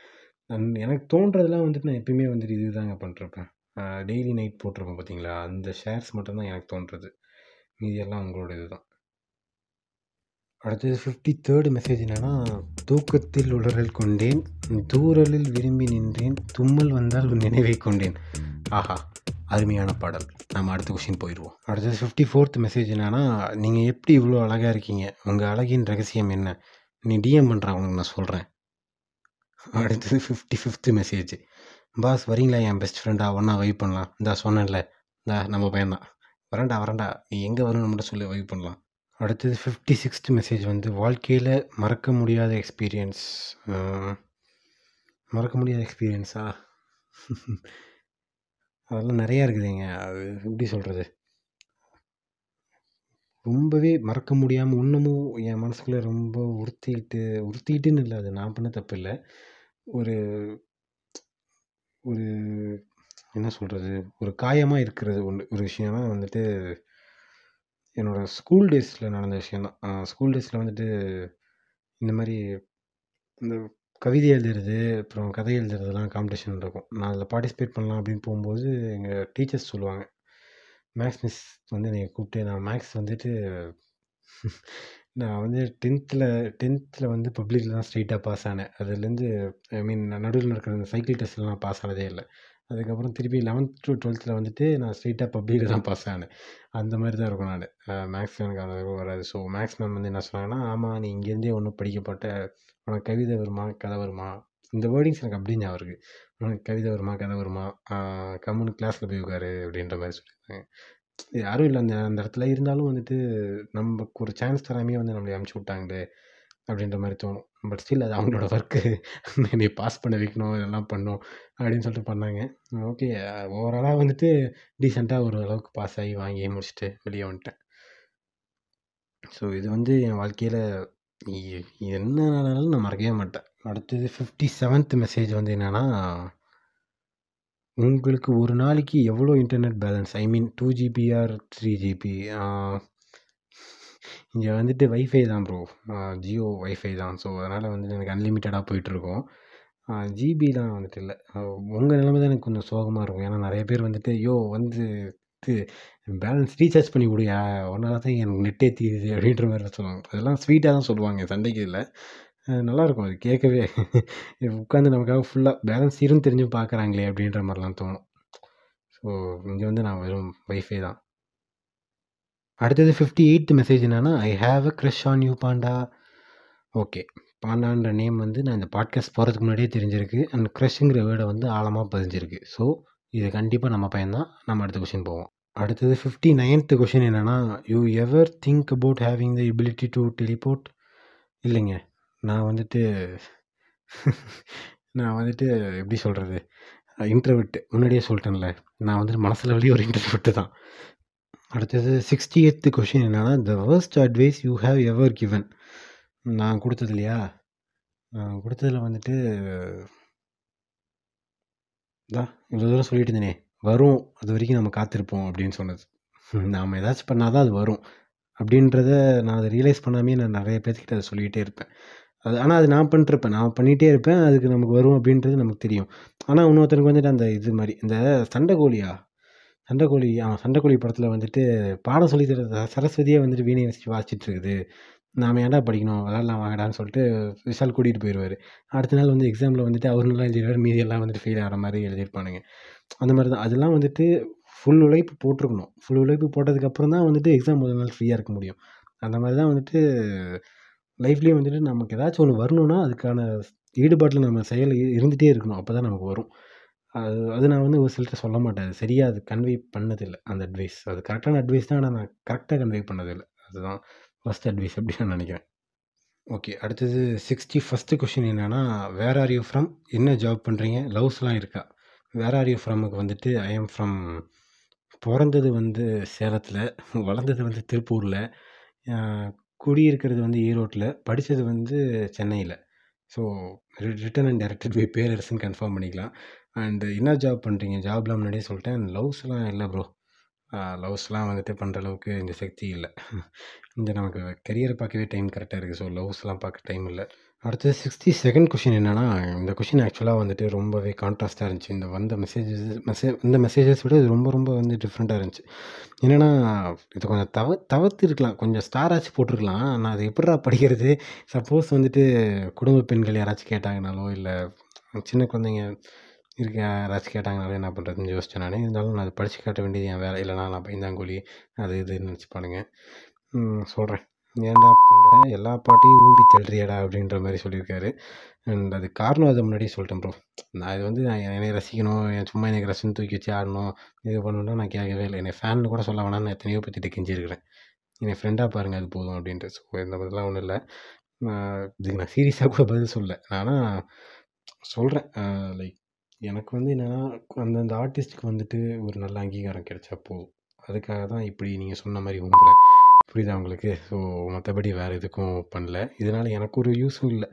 அண்ட் எனக்கு தோன்றதெல்லாம் வந்துட்டு நான் எப்பயுமே வந்துட்டு இது தாங்க பண்ணிட்டுருப்பேன் டெய்லி நைட் போட்டிருப்பேன் பார்த்தீங்களா அந்த ஷேர்ஸ் மட்டும்தான் எனக்கு தோன்றுறது மீதியெல்லாம் உங்களோட இதுதான். அடுத்தது ஃபிஃப்டி தேர்டு மெசேஜ் என்னென்னா தூக்கத்தில் உளறல் கொண்டேன் தூரலில் விரும்பி நின்றேன் தும்மல் வந்தால் உன் நினைவை கொண்டேன். ஆஹா அருமையான பாடல். நம்ம அடுத்த கொஷின் போயிடுவோம். அடுத்தது ஃபிஃப்டி ஃபோர்த் மெசேஜ் என்னென்னா நீங்கள் எப்படி இவ்வளோ அழகாக இருக்கீங்க? உங்கள் அழகின் ரகசியம் என்ன? நீ டிஎம் பண்ணுற அவனுக்கு நான் சொல்கிறேன் அடுத்தது ஃபிஃப்டி ஃபிஃப்த்து மெசேஜ் பாஸ் வரீங்களா? என் பெஸ்ட் ஃப்ரெண்டாக ஒன்றா வைப் பண்ணலாம். இந்தா சொன்னேன்ல. இந்தா நம்ம பையன்தான். வரண்டா வரண்டா நீ எங்கே வரணும்னு மட்டும் சொல்லி வைப் பண்ணலாம். அடுத்தது ஃபிஃப்டி சிக்ஸ்த் மெசேஜ் வந்து வாழ்க்கையில் மறக்க முடியாத எக்ஸ்பீரியன்ஸ் மறக்க முடியாத எக்ஸ்பீரியன்ஸா அதெல்லாம் நிறையா இருக்குதுங்க. அது எப்படி சொல்கிறது ரொம்பவே மறக்க முடியாமல் இன்னமும் என் மனசுக்குள்ளே ரொம்ப உறுத்திட்டு உறுத்திட்டுன்னு இல்லை அது. நான் பண்ண தப்பு இல்லை. ஒரு ஒரு என்ன சொல்கிறது ஒரு காயமாக இருக்கிறது ஒன்று ஒரு விஷயம்னா வந்துட்டு என்னோடய ஸ்கூல் டேஸில் நடந்த விஷயந்தான் ஸ்கூல் டேஸில் வந்துட்டு இந்த மாதிரி இந்த கவிதை எழுதுறது அப்புறம் கதை எழுதுறதுலாம் காம்படிஷன் இருக்கும். நான் அதில் பார்ட்டிசிபேட் பண்ணலாம் அப்படின்னு போகும்போது எங்கள் டீச்சர்ஸ் சொல்லுவாங்க மேக்ஸ் மிஸ் வந்து என்னை கூப்பிட்டு நான் மேக்ஸ் வந்துட்டு நான் வந்து டென்த்தில் டென்த்தில் வந்து பப்ளிக்கில் தான் ஸ்ட்ரெயிட்டாக பாஸ் ஆனேன். அதுலேருந்து ஐ மீன் நடுவில் நடக்கிற இந்த சைக்கிள் டெஸ்ட்லாம் நான் பாஸ் ஆனதே இல்லை. அதுக்கப்புறம் திருப்பி லெவன்த் டு டுவெல்த்தில் வந்துட்டு நான் ஸ்ட்ரெயிட்டாக பப்ளிக்கில் தான் பாஸ் ஆனேன். அந்த மாதிரி தான் இருக்கும் நான். மேக்ஸ் எனக்கு அந்த அளவுக்கு வராது. ஸோ மேக்ஸ் மேம் வந்து என்ன சொன்னாங்கன்னா ஆமாம் நீ இங்கேருந்தே ஒன்றும் படிக்கப்பட்ட உனக்கு கவிதை வருமா கதை வருமா? இந்த வேர்டிங்ஸ் எனக்கு அப்படி ஞாபகம் இருக்குது உனக்கு கவிதை வருமா கதை வருமா? கம்முன்னு கிளாஸில் போய் உட்காரு அப்படின்ற மாதிரி சொல்லியிருந்தாங்க. யாரும் இல்லை. அந்த அந்த இடத்துல இருந்தாலும் வந்துட்டு நமக்கு ஒரு சான்ஸ் தராமையே வந்து நம்மளை அமுச்சு விட்டாங்களே. அப்படின்ற மாதிரி தோணும். பட் ஸ்டில் அது அவங்களோட ஒர்க்கு நீ பாஸ் பண்ண வைக்கணும் இதெல்லாம் பண்ணும் அப்படின்னு சொல்லிட்டு பண்ணாங்க. ஓகே ஓவராலாக வந்துட்டு டீசெண்டாக ஒரு அளவுக்கு பாஸ் ஆகி வாங்கி முடிச்சுட்டு வெளியே வந்துட்டேன். ஸோ இது வந்து என் வாழ்க்கையில் என்ன நடந்தாலும் நான் மறக்கவே மாட்டேன். அடுத்தது ஃபிஃப்டி செவன்த் மெசேஜ் வந்து என்னென்னா உங்களுக்கு ஒரு நாளைக்கு எவ்வளோ internet balance I mean two GB or three GB இங்கே வந்துட்டு வைஃபை தான் ப்ரோ ஜியோ வைஃபை தான். ஸோ அதனால் வந்துட்டு எனக்கு அன்லிமிட்டடாக போயிட்டுருக்கோம். ஜிபிலாம் வந்துட்டு இல்லை. உங்கள் நிலமை தான் எனக்கு கொஞ்சம் சோகமாக இருக்கும். ஏன்னா நிறைய பேர் வந்துட்டு யோ வந்து இது பேலன்ஸ் ரீசார்ஜ் பண்ணி கொடுயா? ஒன்றால் தான் எனக்கு நெட்டே தீருது அப்படின்ற மாதிரி சொல்லுவாங்க. அதெல்லாம் ஸ்வீட்டாக தான் சொல்லுவாங்க. சண்டைக்கு இல்லை. நல்லாயிருக்கும் அது கேட்கவே. உட்காந்து நமக்காக ஃபுல்லாக பேலன்ஸ் இருந்து தெரிஞ்சு பார்க்குறாங்களே அப்படின்ற மாதிரிலாம் தோணும். ஸோ இங்கே வந்து நான் வெறும் வைஃபை தான். அடுத்தது ஃபிஃப்டி எயித்து மெசேஜ் என்னென்னா I have a crush on you Panda okay பாண்டான்ற name வந்து நான் இந்த பாட்காஸ்ட் போகிறதுக்கு முன்னாடியே தெரிஞ்சிருக்கு. அண்ட் க்ரஷ்ங்கிற வேர்டை வந்து ஆழமாக பதிஞ்சிருக்கு. ஸோ இது கண்டிப்பாக நம்ம பையன்தான் நம்ம அடுத்த கொஷின் போவோம். அடுத்தது ஃபிஃப்டி நைன்த்து கொஷின் என்னென்னா you ever think about having the ability to teleport இல்லைங்க. நான் வந்துட்டு நான் வந்துட்டு எப்படி சொல்கிறது இன்டர்விட்டு முன்னாடியே சொல்லிட்டேன்ல. நான் வந்துட்டு மனசில் வழி ஒரு இன்டர்விட்டு தான். அடுத்தது சிக்ஸ்டி எய்த்து கொஷின் என்னென்னா the worst advice you have ever given நான் கொடுத்தது இல்லையா? நான் கொடுத்ததில் வந்துட்டு தான் இவ்வளோ தூரம் சொல்லிட்டு இருந்தேனே வரும். அது வரைக்கும் நம்ம காத்திருப்போம் அப்படின்னு சொன்னது. நாம் ஏதாச்சும் பண்ணால் தான் அது வரும். அப்படின்றத நான் அதை ரியலைஸ் பண்ணாமே நான் நிறைய பேர்த்துக்கிட்ட அதை சொல்லிகிட்டே இருப்பேன். அது ஆனால் அது நான் பண்ணிட்டுருப்பேன். நான் பண்ணிகிட்டே இருப்பேன். அதுக்கு நமக்கு வரும் அப்படின்றது நமக்கு தெரியும். ஆனால் இன்னொருத்தருக்கு வந்துட்டு அந்த இது மாதிரி இந்த சண்டை கோழியா? சண்டைக்கோழி சண்டைக்கோழி படத்தில் வந்துட்டு பாடம் சொல்லி தர சரஸ்வதியே வந்துட்டு வீணை வச்சு வாசிச்சுட்டு இருக்குது. நாம் ஏன்டா படிக்கணும்? விளாட்லாம் வாங்கடான்னு சொல்லிட்டு விஷால் கூட்டிகிட்டு போயிடுவார் அடுத்த நாள் வந்து எக்ஸாமில் வந்துட்டு அவர் நல்லா எழுதிடுவார். மீதி எல்லாம் வந்துட்டு ஃபெயில் ஆகிற மாதிரி எழுதியிருப்பானுங்க. அந்த மாதிரி தான். அதெல்லாம் வந்துட்டு ஃபுல் உழைப்பு போட்டிருக்கணும். ஃபுல் உழைப்பு போட்டதுக்கப்புறம் தான் வந்துட்டு எக்ஸாம் முதல் நாள் ஃப்ரீயாக இருக்க முடியும். அந்த மாதிரி தான் வந்துட்டு லைஃப்லேயும் வந்துட்டு நமக்கு ஏதாச்சும் ஒன்று வரணும்னா அதுக்கான ஈடுபாட்டில் நம்ம செயல் இருந்துகிட்டே இருக்கணும். அப்போ தான் நமக்கு வரும். அது அது நான் வந்து ஒரு சிலர்கிட்ட சொல்ல மாட்டேன். அது சரியாக அது கன்வே பண்ணதில்லை அந்த அட்வைஸ் அது கரெக்டான அட்வைஸ் தான் ஆனால் நான் கரெக்டாக கன்வே பண்ணதில்லை. அதுதான் ஃபஸ்ட் அட்வைஸ் அப்படின்னு நான் நினைக்கிறேன். ஓகே அடுத்தது சிக்ஸ்டி ஃபஸ்ட்டு கொஷின் என்னென்னா வேர் ஆர் யூ ஃப்ரம் என்ன ஜாப் பண்ணுறீங்க லவ்ஸ்லாம் இருக்கா? வேர் ஆர் யூ ஃப்ரம்முக்கு வந்துட்டு ஐ எம் ஃப்ரம் பிறந்தது வந்து சேலத்தில் வளர்ந்தது வந்து திருப்பூரில் குடியிருக்கிறது வந்து ஈரோட்டில் படித்தது வந்து சென்னையில். So written and directed by பேரரசுன்னு confirm பண்ணிக்கலாம். அண்டு என்ன ஜாப் பண்ணுறீங்க ஜாப்லாம் முன்னாடியே சொல்லிட்டேன். லவ்ஸ்லாம் இல்லை ப்ரோ லவ்ஸ்லாம் வந்துட்டு பண்ணுற அளவுக்கு இந்த சக்தி இல்லை. இந்த நமக்கு கரியர் பார்க்கவே டைம் கரெக்டாக இருக்குது ஸோ லவ்ஸ்லாம் பார்க்க டைம் இல்லை. அடுத்தது சிக்ஸ்டி செகண்ட் கொஷின் என்னென்னா இந்த கொஷின் ஆக்சுவலாக வந்துட்டு ரொம்பவே கான்ட்ராஸ்ட்டாக இருந்துச்சு. இந்த வந்த மெசேஜஸ் மெசேஜ் இந்த மெசேஜஸ் விட இது ரொம்ப ரொம்ப வந்து டிஃப்ரெண்ட்டாக இருந்துச்சு. என்னென்னா இது கொஞ்சம் தவ தவிர்த்து இருக்கலாம். கொஞ்சம் ஸ்டாராச்சு போட்டிருக்கலாம். நான் அது எப்படா படிக்கிறது? சப்போஸ் வந்துட்டு குடும்ப பெண்கள் யாராச்சும் கேட்டாங்கனாலோ இல்லை சின்ன குழந்தைங்க இருக்க ரசி கேட்டாங்கனாலே என்ன பண்ணுறதுன்னு யோசிச்சேன் நான். இருந்தாலும் நான் அதை படித்து காட்ட வேண்டியது என் வேலை. இல்லைனா நான் பயந்தாங்கோலி அது இதுன்னு நினச்சிப்பானுங்க. சொல்கிறேன் ஏன்டா பண்ணுறேன் எல்லா பாட்டையும் ஊம்பி தள்ளுறியடா அப்படின்ற மாதிரி சொல்லியிருக்காரு. அண்ட் அது காரணம் அதை முன்னாடியே சொல்லிட்டேன் ப்ரோ நான் இது வந்து நான் என்னை ரசிக்கணும். என் சும்மா எனக்கு ரசம் தூக்கி வச்சு ஆடணும். இது பண்ணணும்னா நான் கேட்கவே இல்லை. என்னை ஃபேன் கூட சொல்ல வேணாம்னு எத்தனையோ பற்றிட்டு கெஞ்சிருக்கிறேன் என்னை ஃப்ரெண்டாக பாருங்கள் அது போதும் அப்படின்ட்டு. ஸோ இந்த மாதிரிலாம் ஒன்றும் இல்லை. நான் இதுக்கு நான் சீரியஸாக கூட பதில் சொல்ல ஆனால் சொல்கிறேன் லைக் எனக்கு வந்து என்னென்னா அந்தந்த ஆர்டிஸ்ட்டுக்கு வந்துட்டு ஒரு நல்ல அங்கீகாரம் கிடைச்சா போதும். அதுக்காக தான் இப்படி நீங்கள் சொன்ன மாதிரி ஊம்புறேன் புரியுதா உங்களுக்கு? ஸோ மற்றபடி வேறு எதுக்கும் பண்ணல. இதனால் எனக்கு ஒரு யூஸும் இல்லை.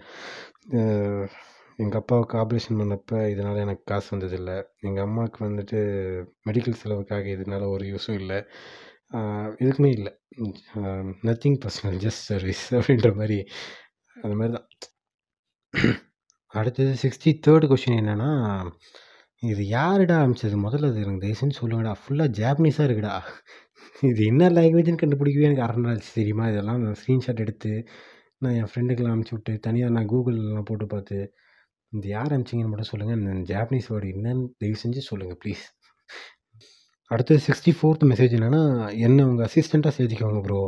எங்கள் அப்பாவுக்கு ஆப்ரேஷன் பண்ணப்போ இதனால் எனக்கு காசு வந்ததில்லை. எங்கள் அம்மாவுக்கு வந்துட்டு மெடிக்கல் செலவுக்காக இதனால் ஒரு யூஸும் இல்லை. எதுக்குமே இல்லை. நத்திங் பர்சனல் ஜஸ்ட் சர்வீஸ் அப்படின்ற மாதிரி. அந்த மாதிரி தான். அடுத்தது சிக்ஸ்டி தேர்டு கொஷின் என்னென்னா இது யாருடா அனுப்பிச்சது முதல்ல அது எனக்கு தயவுசெஞ்சு சொல்லுங்கடா. ஃபுல்லாக ஜாப்பனீஸாக இருக்குடா. இது என்ன லாங்குவேஜ்னு கண்டுபிடிக்கவே எனக்கு அரை நாள் ஆச்சு தெரியுமா? இதெல்லாம் நான் ஸ்க்ரீன்ஷாட் எடுத்து நான் என் ஃப்ரெண்டுக்கெல்லாம் அனுப்பிச்சி விட்டு தனியாக நான் கூகுள்லாம் போட்டு பார்த்து இது யார் அனுப்பிச்சீங்கன்னு மட்டும் சொல்லுங்கள் இந்த ஜாப்பனீஸ் வேர்டு என்னன்னு தயவு செஞ்சு சொல்லுங்கள் ப்ளீஸ் அடுத்தது சிக்ஸ்டி ஃபோர்த் மெசேஜ் என்னென்னா என்ன உங்கள் அசிஸ்டண்ட்டாக சேர்த்திக்கோங்க ப்ரோ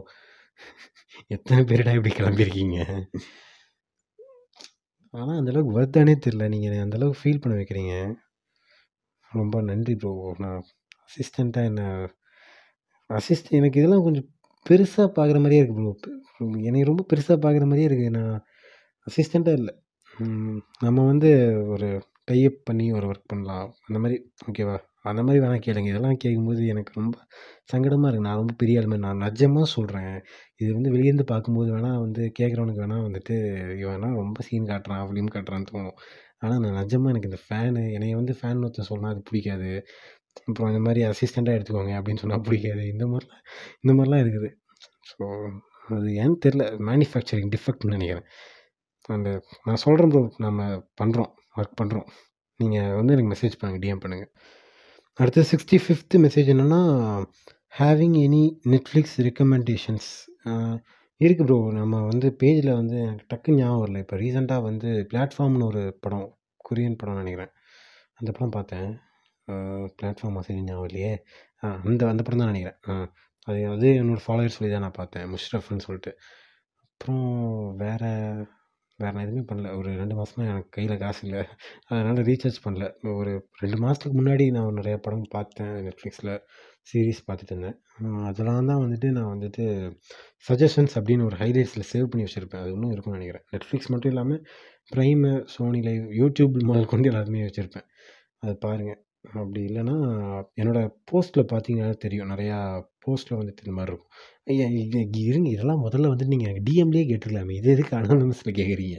எத்தனை பேருடா இப்படி கிளம்பியிருக்கீங்க? ஆனால் அந்தளவுக்கு வருதானே தெரில நீங்கள் அந்தளவுக்கு ஃபீல் பண்ண வைக்கிறீங்க? ரொம்ப நன்றி ப்ரோ நான் அசிஸ்டண்ட்டாக என்ன அசிஸ்ட் எனக்கு இதெல்லாம் கொஞ்சம் பெருசாக பார்க்குற மாதிரியே இருக்குது ப்ரோ என்னை ரொம்ப பெருசாக பார்க்குற மாதிரியே இருக்குது நான் அசிஸ்டண்ட்டாக இல்லை. நம்ம வந்து ஒரு டைப் பண்ணி ஒரு ஒர்க் பண்ணலாம். அந்த மாதிரி ஓகேவா அந்த மாதிரி வேணால் கேளுங்க. இதெல்லாம் கேட்கும்போது எனக்கு ரொம்ப சங்கடமாக இருக்குது நான் ரொம்ப பெரிய ஆள் மாதிரி நான் நிஜமாக சொல்கிறேன் இது வந்து வெளியேருந்து பார்க்கும்போது வேணால் வந்து கேட்குறவனுக்கு வேணால் வந்துட்டு இவனா ரொம்ப சீன் காட்டுறான் ஃபிலிம் காட்டுறான்னு தோணும். ஆனால் நான் நிஜமாக எனக்கு இந்த ஃபேனு என்னை வந்து ஃபேன் ஒருத்தன் சொன்னால் அது பிடிக்காது. அப்புறம் இந்த மாதிரி அசிஸ்டண்ட்டாக எடுத்துக்கோங்க அப்படின்னு சொன்னால் பிடிக்காது. இந்த மாதிரிலாம் இந்த மாதிரிலாம் இருக்குது. ஸோ அது ஏன்னு தெரில மேனுஃபேக்சரிங் டிஃபெக்ட்னு நினைக்கிறேன். அந்த நான் சொல்கிறேன் ப்ரோ நம்ம பண்ணுறோம் ஒர்க் பண்ணுறோம் நீங்கள் வந்து எனக்கு மெசேஜ் பண்ணுங்கள் டிஎம் பண்ணுங்கள் அடுத்து சிக்ஸ்டி ஃபிஃப்த்து மெசேஜ் என்னென்னா ஹேவிங் எனி நெட்ஃப்ளிக்ஸ் ரெக்கமெண்டேஷன்ஸ் இருக்குது ப்ரோ நம்ம வந்து பேஜில் வந்து எனக்கு டக்குன்னு ஞாபகம் வரல. இப்போ ரீசெண்டாக வந்து பிளாட்ஃபார்ம்னு ஒரு படம் கொரியன் படம் நினைக்கிறேன். அந்த படம் பார்த்தேன். பிளாட்ஃபார்ம் மெசேஜ் ஞாபகம் இல்லையே. ஆ அந்த அந்த படம் தான் நினைக்கிறேன். ஆ அது அது என்னோடய ஃபாலோவர்ஸ் சொல்லி தான் நான் பார்த்தேன். முஷ்ரஃப்னு சொல்லிட்டு. அப்புறம் வேறு வேறு நான் எதுவுமே பண்ணல. ஒரு ரெண்டு மாதமா எனக்கு கையில் காசு இல்லை. அதனால் ரீசார்ஜ் பண்ணல. ஒரு ரெண்டு மாதத்துக்கு முன்னாடி நான் நிறையா படம் பார்த்தேன் நெட்ஃப்ளிக்ஸில் சீரீஸ் பார்த்துட்டு இருந்தேன். அதெல்லாம் தான் வந்துட்டு நான் வந்துட்டு சஜஷன்ஸ் அப்படின்னு ஒரு ஹைலைட்ஸில் சேவ் பண்ணி வச்சுருப்பேன். அது இன்னும் இருக்கும்னு நினைக்கிறேன். நெட்ஃப்ளிக்ஸ் மட்டும் இல்லாமல் ப்ரைமு சோனி லைவ் யூடியூப் முதல் கொண்டு எல்லாருமே வச்சுருப்பேன். அது பாருங்கள் அப்படி இல்லைன்னா என்னோடய போஸ்ட்டில் பார்த்தீங்கன்னா தெரியும். நிறையா போஸ்ட்டில் வந்துட்டு இந்த மாதிரி இருக்கும். ஐயா இது இருங்க. இதெல்லாம் முதல்ல வந்துட்டு நீங்கள் எனக்கு டிஎம்லேயே கேட்டுருக்கலாமே இது எதுக்கு அனானமஸில் கேட்குறீங்க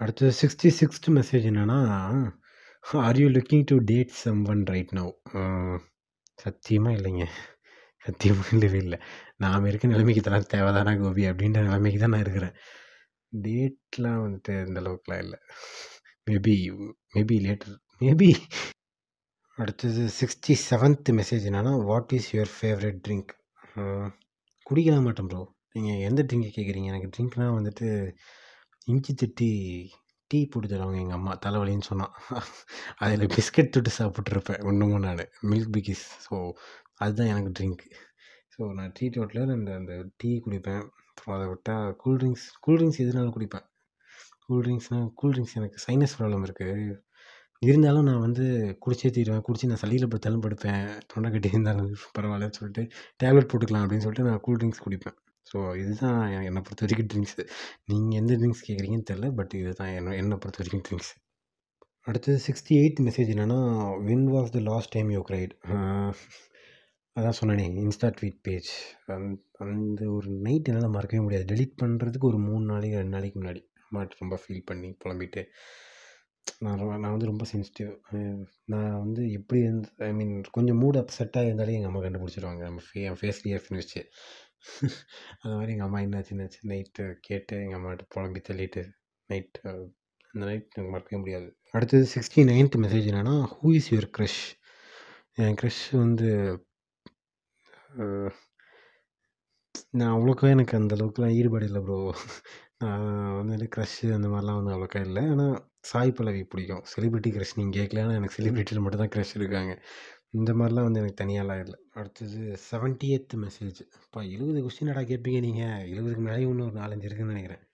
அடுத்தது சிக்ஸ்டி சிக்ஸ்த் மெசேஜ் என்னென்னா are you looking to date someone right now சத்தியமாக இல்லைங்க. சத்தியமாக இல்லவே இல்லை. நாம் இருக்க நிலைமைக்கு இதெல்லாம் தேவைதானா கோபி? அப்படின்ற நிலைமைக்கு தான் நான் இருக்கிறேன். டேட்லாம் வந்துட்டு இந்த அளவுக்குலாம் இல்லை. மேபி மேபி லேட்டர் மேபி அடுத்தது சிக்ஸ்டி செவன்த் மெசேஜ் என்னென்னா what is your favourite drink குடிக்கலாம் மாட்டேன் ப்ரோ நீங்கள் எந்த ட்ரிங்க் கேட்குறீங்க எனக்கு ட்ரிங்க்னால் வந்துட்டு இஞ்சி தட்டி டீ போட்டு தருவாங்க எங்கள் அம்மா தலைவலின்னு சொன்னான் அதில் பிஸ்கட் தொட்டு சாப்பிட்ருப்பேன் இன்னமும் நான். மில்க் பிக்கிஸ் ஸோ அதுதான் எனக்கு ட்ரிங்க்கு ஸோ நான் டீ டோட்டில் அந்த அந்த டீ குடிப்பேன். அப்புறம் அதை விட்டால் கூல்ட்ரிங்க்ஸ் கூல்ட்ரிங்க்ஸ் எதுனாலும் குடிப்பேன். கூல்ட்ரிங்க்ஸ்னால் கூல்ட்ரிங்க்ஸ் எனக்கு சைனஸ் ப்ராப்ளம் இருக்குது இருந்தாலும் நான் வந்து குடிச்சே தீருவேன். குடிச்சு நான் சளியில் படுத்தாலும் படுப்பேன் தொண்டை கட்டி இருந்தாலும் பரவாயில்லன்னு சொல்லிட்டு டேப்லெட் போட்டுக்கலாம் அப்படின்னு சொல்லிட்டு நான் கூல் ட்ரிங்க்ஸ் குடிப்பேன். ஸோ இதுதான் என்னை பொறுத்த வரைக்கும் ட்ரிங்க்ஸு. நீங்கள் எந்த ட்ரிங்க்ஸ் கேட்குறீங்கன்னு தெரில பட் இதுதான் என்ன என்னை பொறுத்த வரைக்கும் ட்ரிங்க்ஸ். அடுத்தது சிக்ஸ்டி எயிட் மெசேஜ் என்னென்னா when was the last time you cried அதான் சொன்னேனே இன்ஸ்டா ட்வீட் பேஜ் அந் அந்த ஒரு நைட் என்னால் மறக்கவே முடியாது. டெலிட் பண்ணுறதுக்கு ஒரு மூணு நாளைக்கு ரெண்டு நாளைக்கு முன்னாடி. மாட்டு ரொம்ப ஃபீல் பண்ணி புலம்பிட்டு. நான் நான் வந்து ரொம்ப சென்சிட்டிவ் நான் வந்து எப்படி இருந்து ஐ மீன் கொஞ்சம் மூட் அப்செட்டாக இருந்தாலே எங்கள் அம்மா கண்டுபிடிச்சிருவாங்க. நம்ம ஃபே என் ஃபேஸ் ரியாக்ஷன் வச்சு அந்த மாதிரி எங்கள் அம்மா என்னாச்சு என்னாச்சு? நைட்டு கேட்டு எங்கள் அம்மாட்ட புலம்பி தள்ளிட்டு நைட்டு அந்த நைட் எனக்கு மறக்கவே முடியாது. அடுத்தது சிக்ஸ்டி நைன்த் மெசேஜ் என்னென்னா ஹூ இஸ் யுவர் க்ரஷ் என் க்ரஷ் வந்து நான் அவ்வளோக்கா எனக்கு அந்த அளவுக்குலாம் ஈடுபாடு இல்லை ப்ரோ நான் வந்து க்ரஷ்ஷு அந்த மாதிரிலாம் வந்து அவ்வளோக்கா இல்லை. ஆனால் சாய் பல்லவி பிடிக்கும். செலிபிரிட்டி க்ரஷ் நீங்கள் கேட்கல ஆனால் எனக்கு செலிபிரிட்டியில் மட்டும் தான் க்ரஷ் இருக்காங்க. இந்த மாதிரிலாம் வந்து எனக்கு தனியாலாம் இல்லை. அடுத்தது செவன்ட்டியத் மெசேஜ் இப்போ எழுபது கொஸ்டின் அடா கேட்பீங்க நீங்கள் எழுபதுக்கு மேலே இன்னும் ஒரு நாலஞ்சு இருக்குன்னு நினைக்கிறேன்.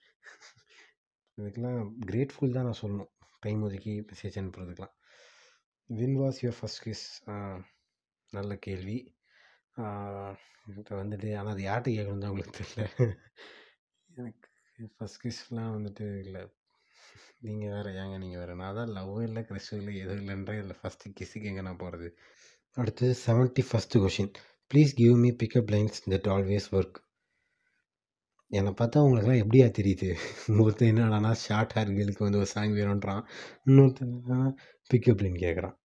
இதுக்கெல்லாம் கிரேட்ஃபுல் தான் நான் சொல்லணும். டைம் ஒதுக்கி message அனுப்புறதுக்கெலாம் when was your first kiss நல்ல கேள்வி. இப்போ வந்துட்டு ஆனால் அது யார்கிட்ட கேட்கணும் தான் உங்களுக்கு தெரியல. எனக்கு ஃபஸ்ட் கிஸ்லாம் வந்துட்டு இல்லை. நீங்கள் வேறு ஏங்க நீங்கள் வேறு? நான் தான் லவ்வும் இல்லை க்ரஷ்ஷும் இல்லை எதுவும் இல்லைன்ற இதில் ஃபஸ்ட்டு கிஸ்ஸுக்கு எங்கே நான் போகிறது அடுத்தது seventy first question please give me pickup lines that always work என்னை பார்த்தா உங்களுக்குலாம் எப்படியா தெரியுது? ஒருத்தன் என்னடானா ஷார்ட் ஹேர் கேர்ளுக்கு வந்து ஒரு சாங் வேணுன்றான் இன்னொருத்தன் பிக்கப் லைன் கேட்குறான்.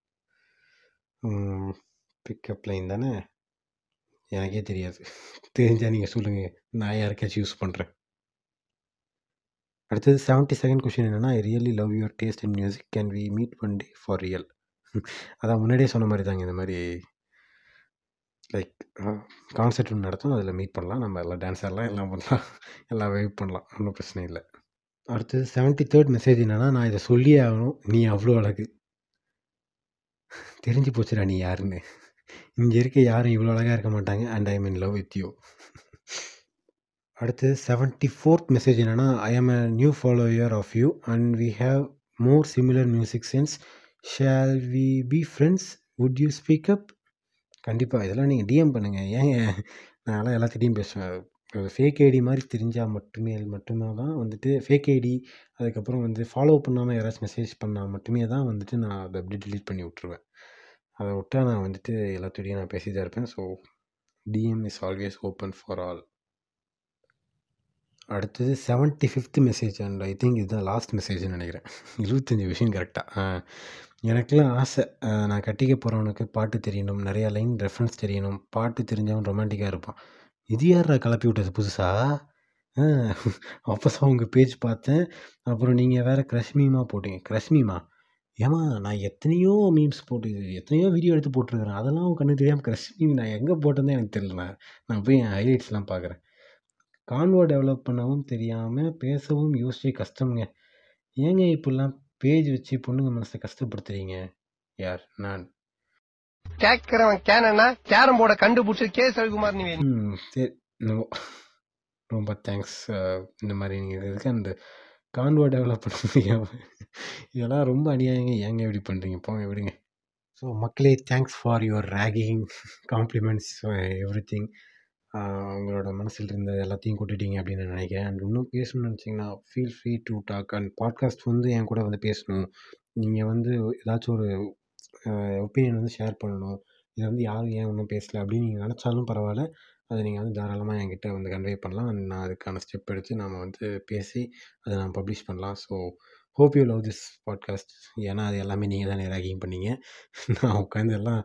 பிக்கப் லைன் தானே? எனக்கே தெரியாது. தெரிஞ்சால் நீங்கள் சொல்லுங்கள் நான் யாருக்காச்சும் யூஸ் பண்ணுறேன் அடுத்தது செவன்ட்டி செகண்ட் கொஷின் என்னென்னா I really love your taste in music can we meet one day for real அதான் முன்னாடியே சொன்ன மாதிரி தாங்க இந்த மாதிரி லைக் கான்சர்ட் ஒன்று நடத்தும் அதில் மீட் பண்ணலாம். நம்ம எல்லாம் டான்ஸ் ஆடலாம் எல்லாம் பண்ணலாம். எல்லாம் வெயிட் பண்ணலாம். ஒன்றும் பிரச்சனை இல்லை. அடுத்தது செவன்ட்டி தேர்ட் மெசேஜ் என்னென்னா நான் இதை சொல்லியே ஆகணும். நீ அவ்வளோ அழகு. தெரிஞ்சு போச்சுடா நீ யாருன்னு. இங்கே இருக்க யாரும் இவ்வளோ அழகாக இருக்க மாட்டாங்க and I mean love with you அடுத்து செவன்ட்டி ஃபோர்த் மெசேஜ் என்னென்னா I am a new follower of you and we have more similar music sense shall we be friends would you speak up கண்டிப்பாக இதெல்லாம் நீங்கள் டிஎம் பண்ணுங்கள் ஏங்க நான்லாம் எல்லாத்திட்டையும் பேசுவேன். ஃபேக் ஐடி மாதிரி தெரிஞ்சால் மட்டுமே மட்டுமே தான் வந்துட்டு ஃபேக் ஐடி அதுக்கப்புறம் வந்து ஃபாலோ பண்ணாமல் யாராச்சும் மெசேஜ் பண்ணால் மட்டுமே தான் வந்துட்டு நான் அதை அப்படியே டிலீட் பண்ணி விட்ருவேன் அதை விட்டால் நான் வந்துட்டு எல்லாத்துடையும் நான் பேசி தான் இருப்பேன் so DM is always open for all அடுத்தது seventy fifth message and I think இதுதான் லாஸ்ட் மெசேஜ்னு நினைக்கிறேன். இருபத்தஞ்சி விஷயம் கரெக்டாக எனக்குலாம் ஆசை. நான் கட்டிக்க போகிறவனுக்கு பாட்டு தெரியணும். நிறையா லைன் ரெஃபரன்ஸ் தெரியணும். பாட்டு தெரிஞ்சவன் ரொமான்டிக்காக இருப்பான். இது யாரா கிளப்பி விட்டது புதுசாக அப்போ தான் உங்கள் பேஜ் பார்த்தேன். அப்புறம் நீங்கள் வேறு க்ரஷ் மீமாக போட்டீங்க. க்ரஷ் மீமா ஏமா நான் எத்தனையோ மீம்ஸ் போட்டு எத்தனையோ வீடியோ எடுத்து போட்டிருக்கிறேன். அதெல்லாம் கண்ணு தெரியாமல் க்ரஷ் மீம் நான் எங்கே போட்டேன்னு எனக்கு தெரியல. நான் நான் போய் என் ஹைலைட்ஸ்லாம் பார்க்குறேன். கான்வோ டெவலப் பண்ணவும் தெரியாமல் பேசவும் யோசிச்சு கஷ்டம்ங்க. ஏங்க இப்படிலாம் பேஜ் வச்சு பொண்ணுங்க மனசை கஷ்டப்படுத்துறீங்க? யார்? நான். கேட்கிறவன் கேனா கேரம் போர்டை கண்டுபிடிச்சு கே. ரவிக்குமார் நீ ம் சரி. ரொம்ப தேங்க்ஸ் இந்த மாதிரி நீங்கள் இதுக்கு அந்த கான்வோ டெவலப் பண்ண முடியாமல் இதெல்லாம் ரொம்ப அநியாயங்க. ஏங்க இப்படி பண்ணுறீங்க போங்க விடுங்க. ஸோ மக்களே thanks for your ragging compliments everything உங்களோட மனசில் இருந்த எல்லாத்தையும் கொட்டிட்டீங்க அப்படின்னு நான் நினைக்கிறேன். அண்ட் இன்னும் பேசணும்னு நினச்சிங்கன்னா feel free to talk and podcast வந்து என் கூட வந்து பேசணும். நீங்கள் வந்து ஏதாச்சும் ஒரு ஒப்பீனியன் வந்து ஷேர் பண்ணணும். இதை வந்து யாரும் ஏன் ஒன்றும் பேசலை அப்படின்னு நீங்கள் நினச்சாலும் பரவாயில்ல. அதை நீங்கள் வந்து தாராளமாக என்கிட்ட வந்து கன்வே பண்ணலாம். அண்ட் நான் அதுக்கான ஸ்டெப் எடுத்து நாம் வந்து பேசி அதை நான் பப்ளிஷ் பண்ணலாம். So hope you love this podcast ஏன்னா அது எல்லாமே நீங்கள் தான் ரேகிங் பண்ணீங்க. நான் உட்காந்து எல்லாம்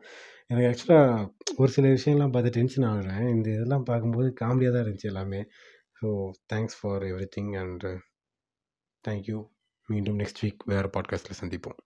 எனக்கு ஆக்சுவலாக ஒரு சில விஷயம்லாம் பார்த்து டென்ஷன் ஆகுறேன். இந்த இதெல்லாம் பார்க்கும்போது காமெடியாக தான் இருந்துச்சு எல்லாமே. So thanks for everything and thank you மீண்டும் நெக்ஸ்ட் வீக் வேறு பாட்காஸ்ட்டில் சந்திப்போம்.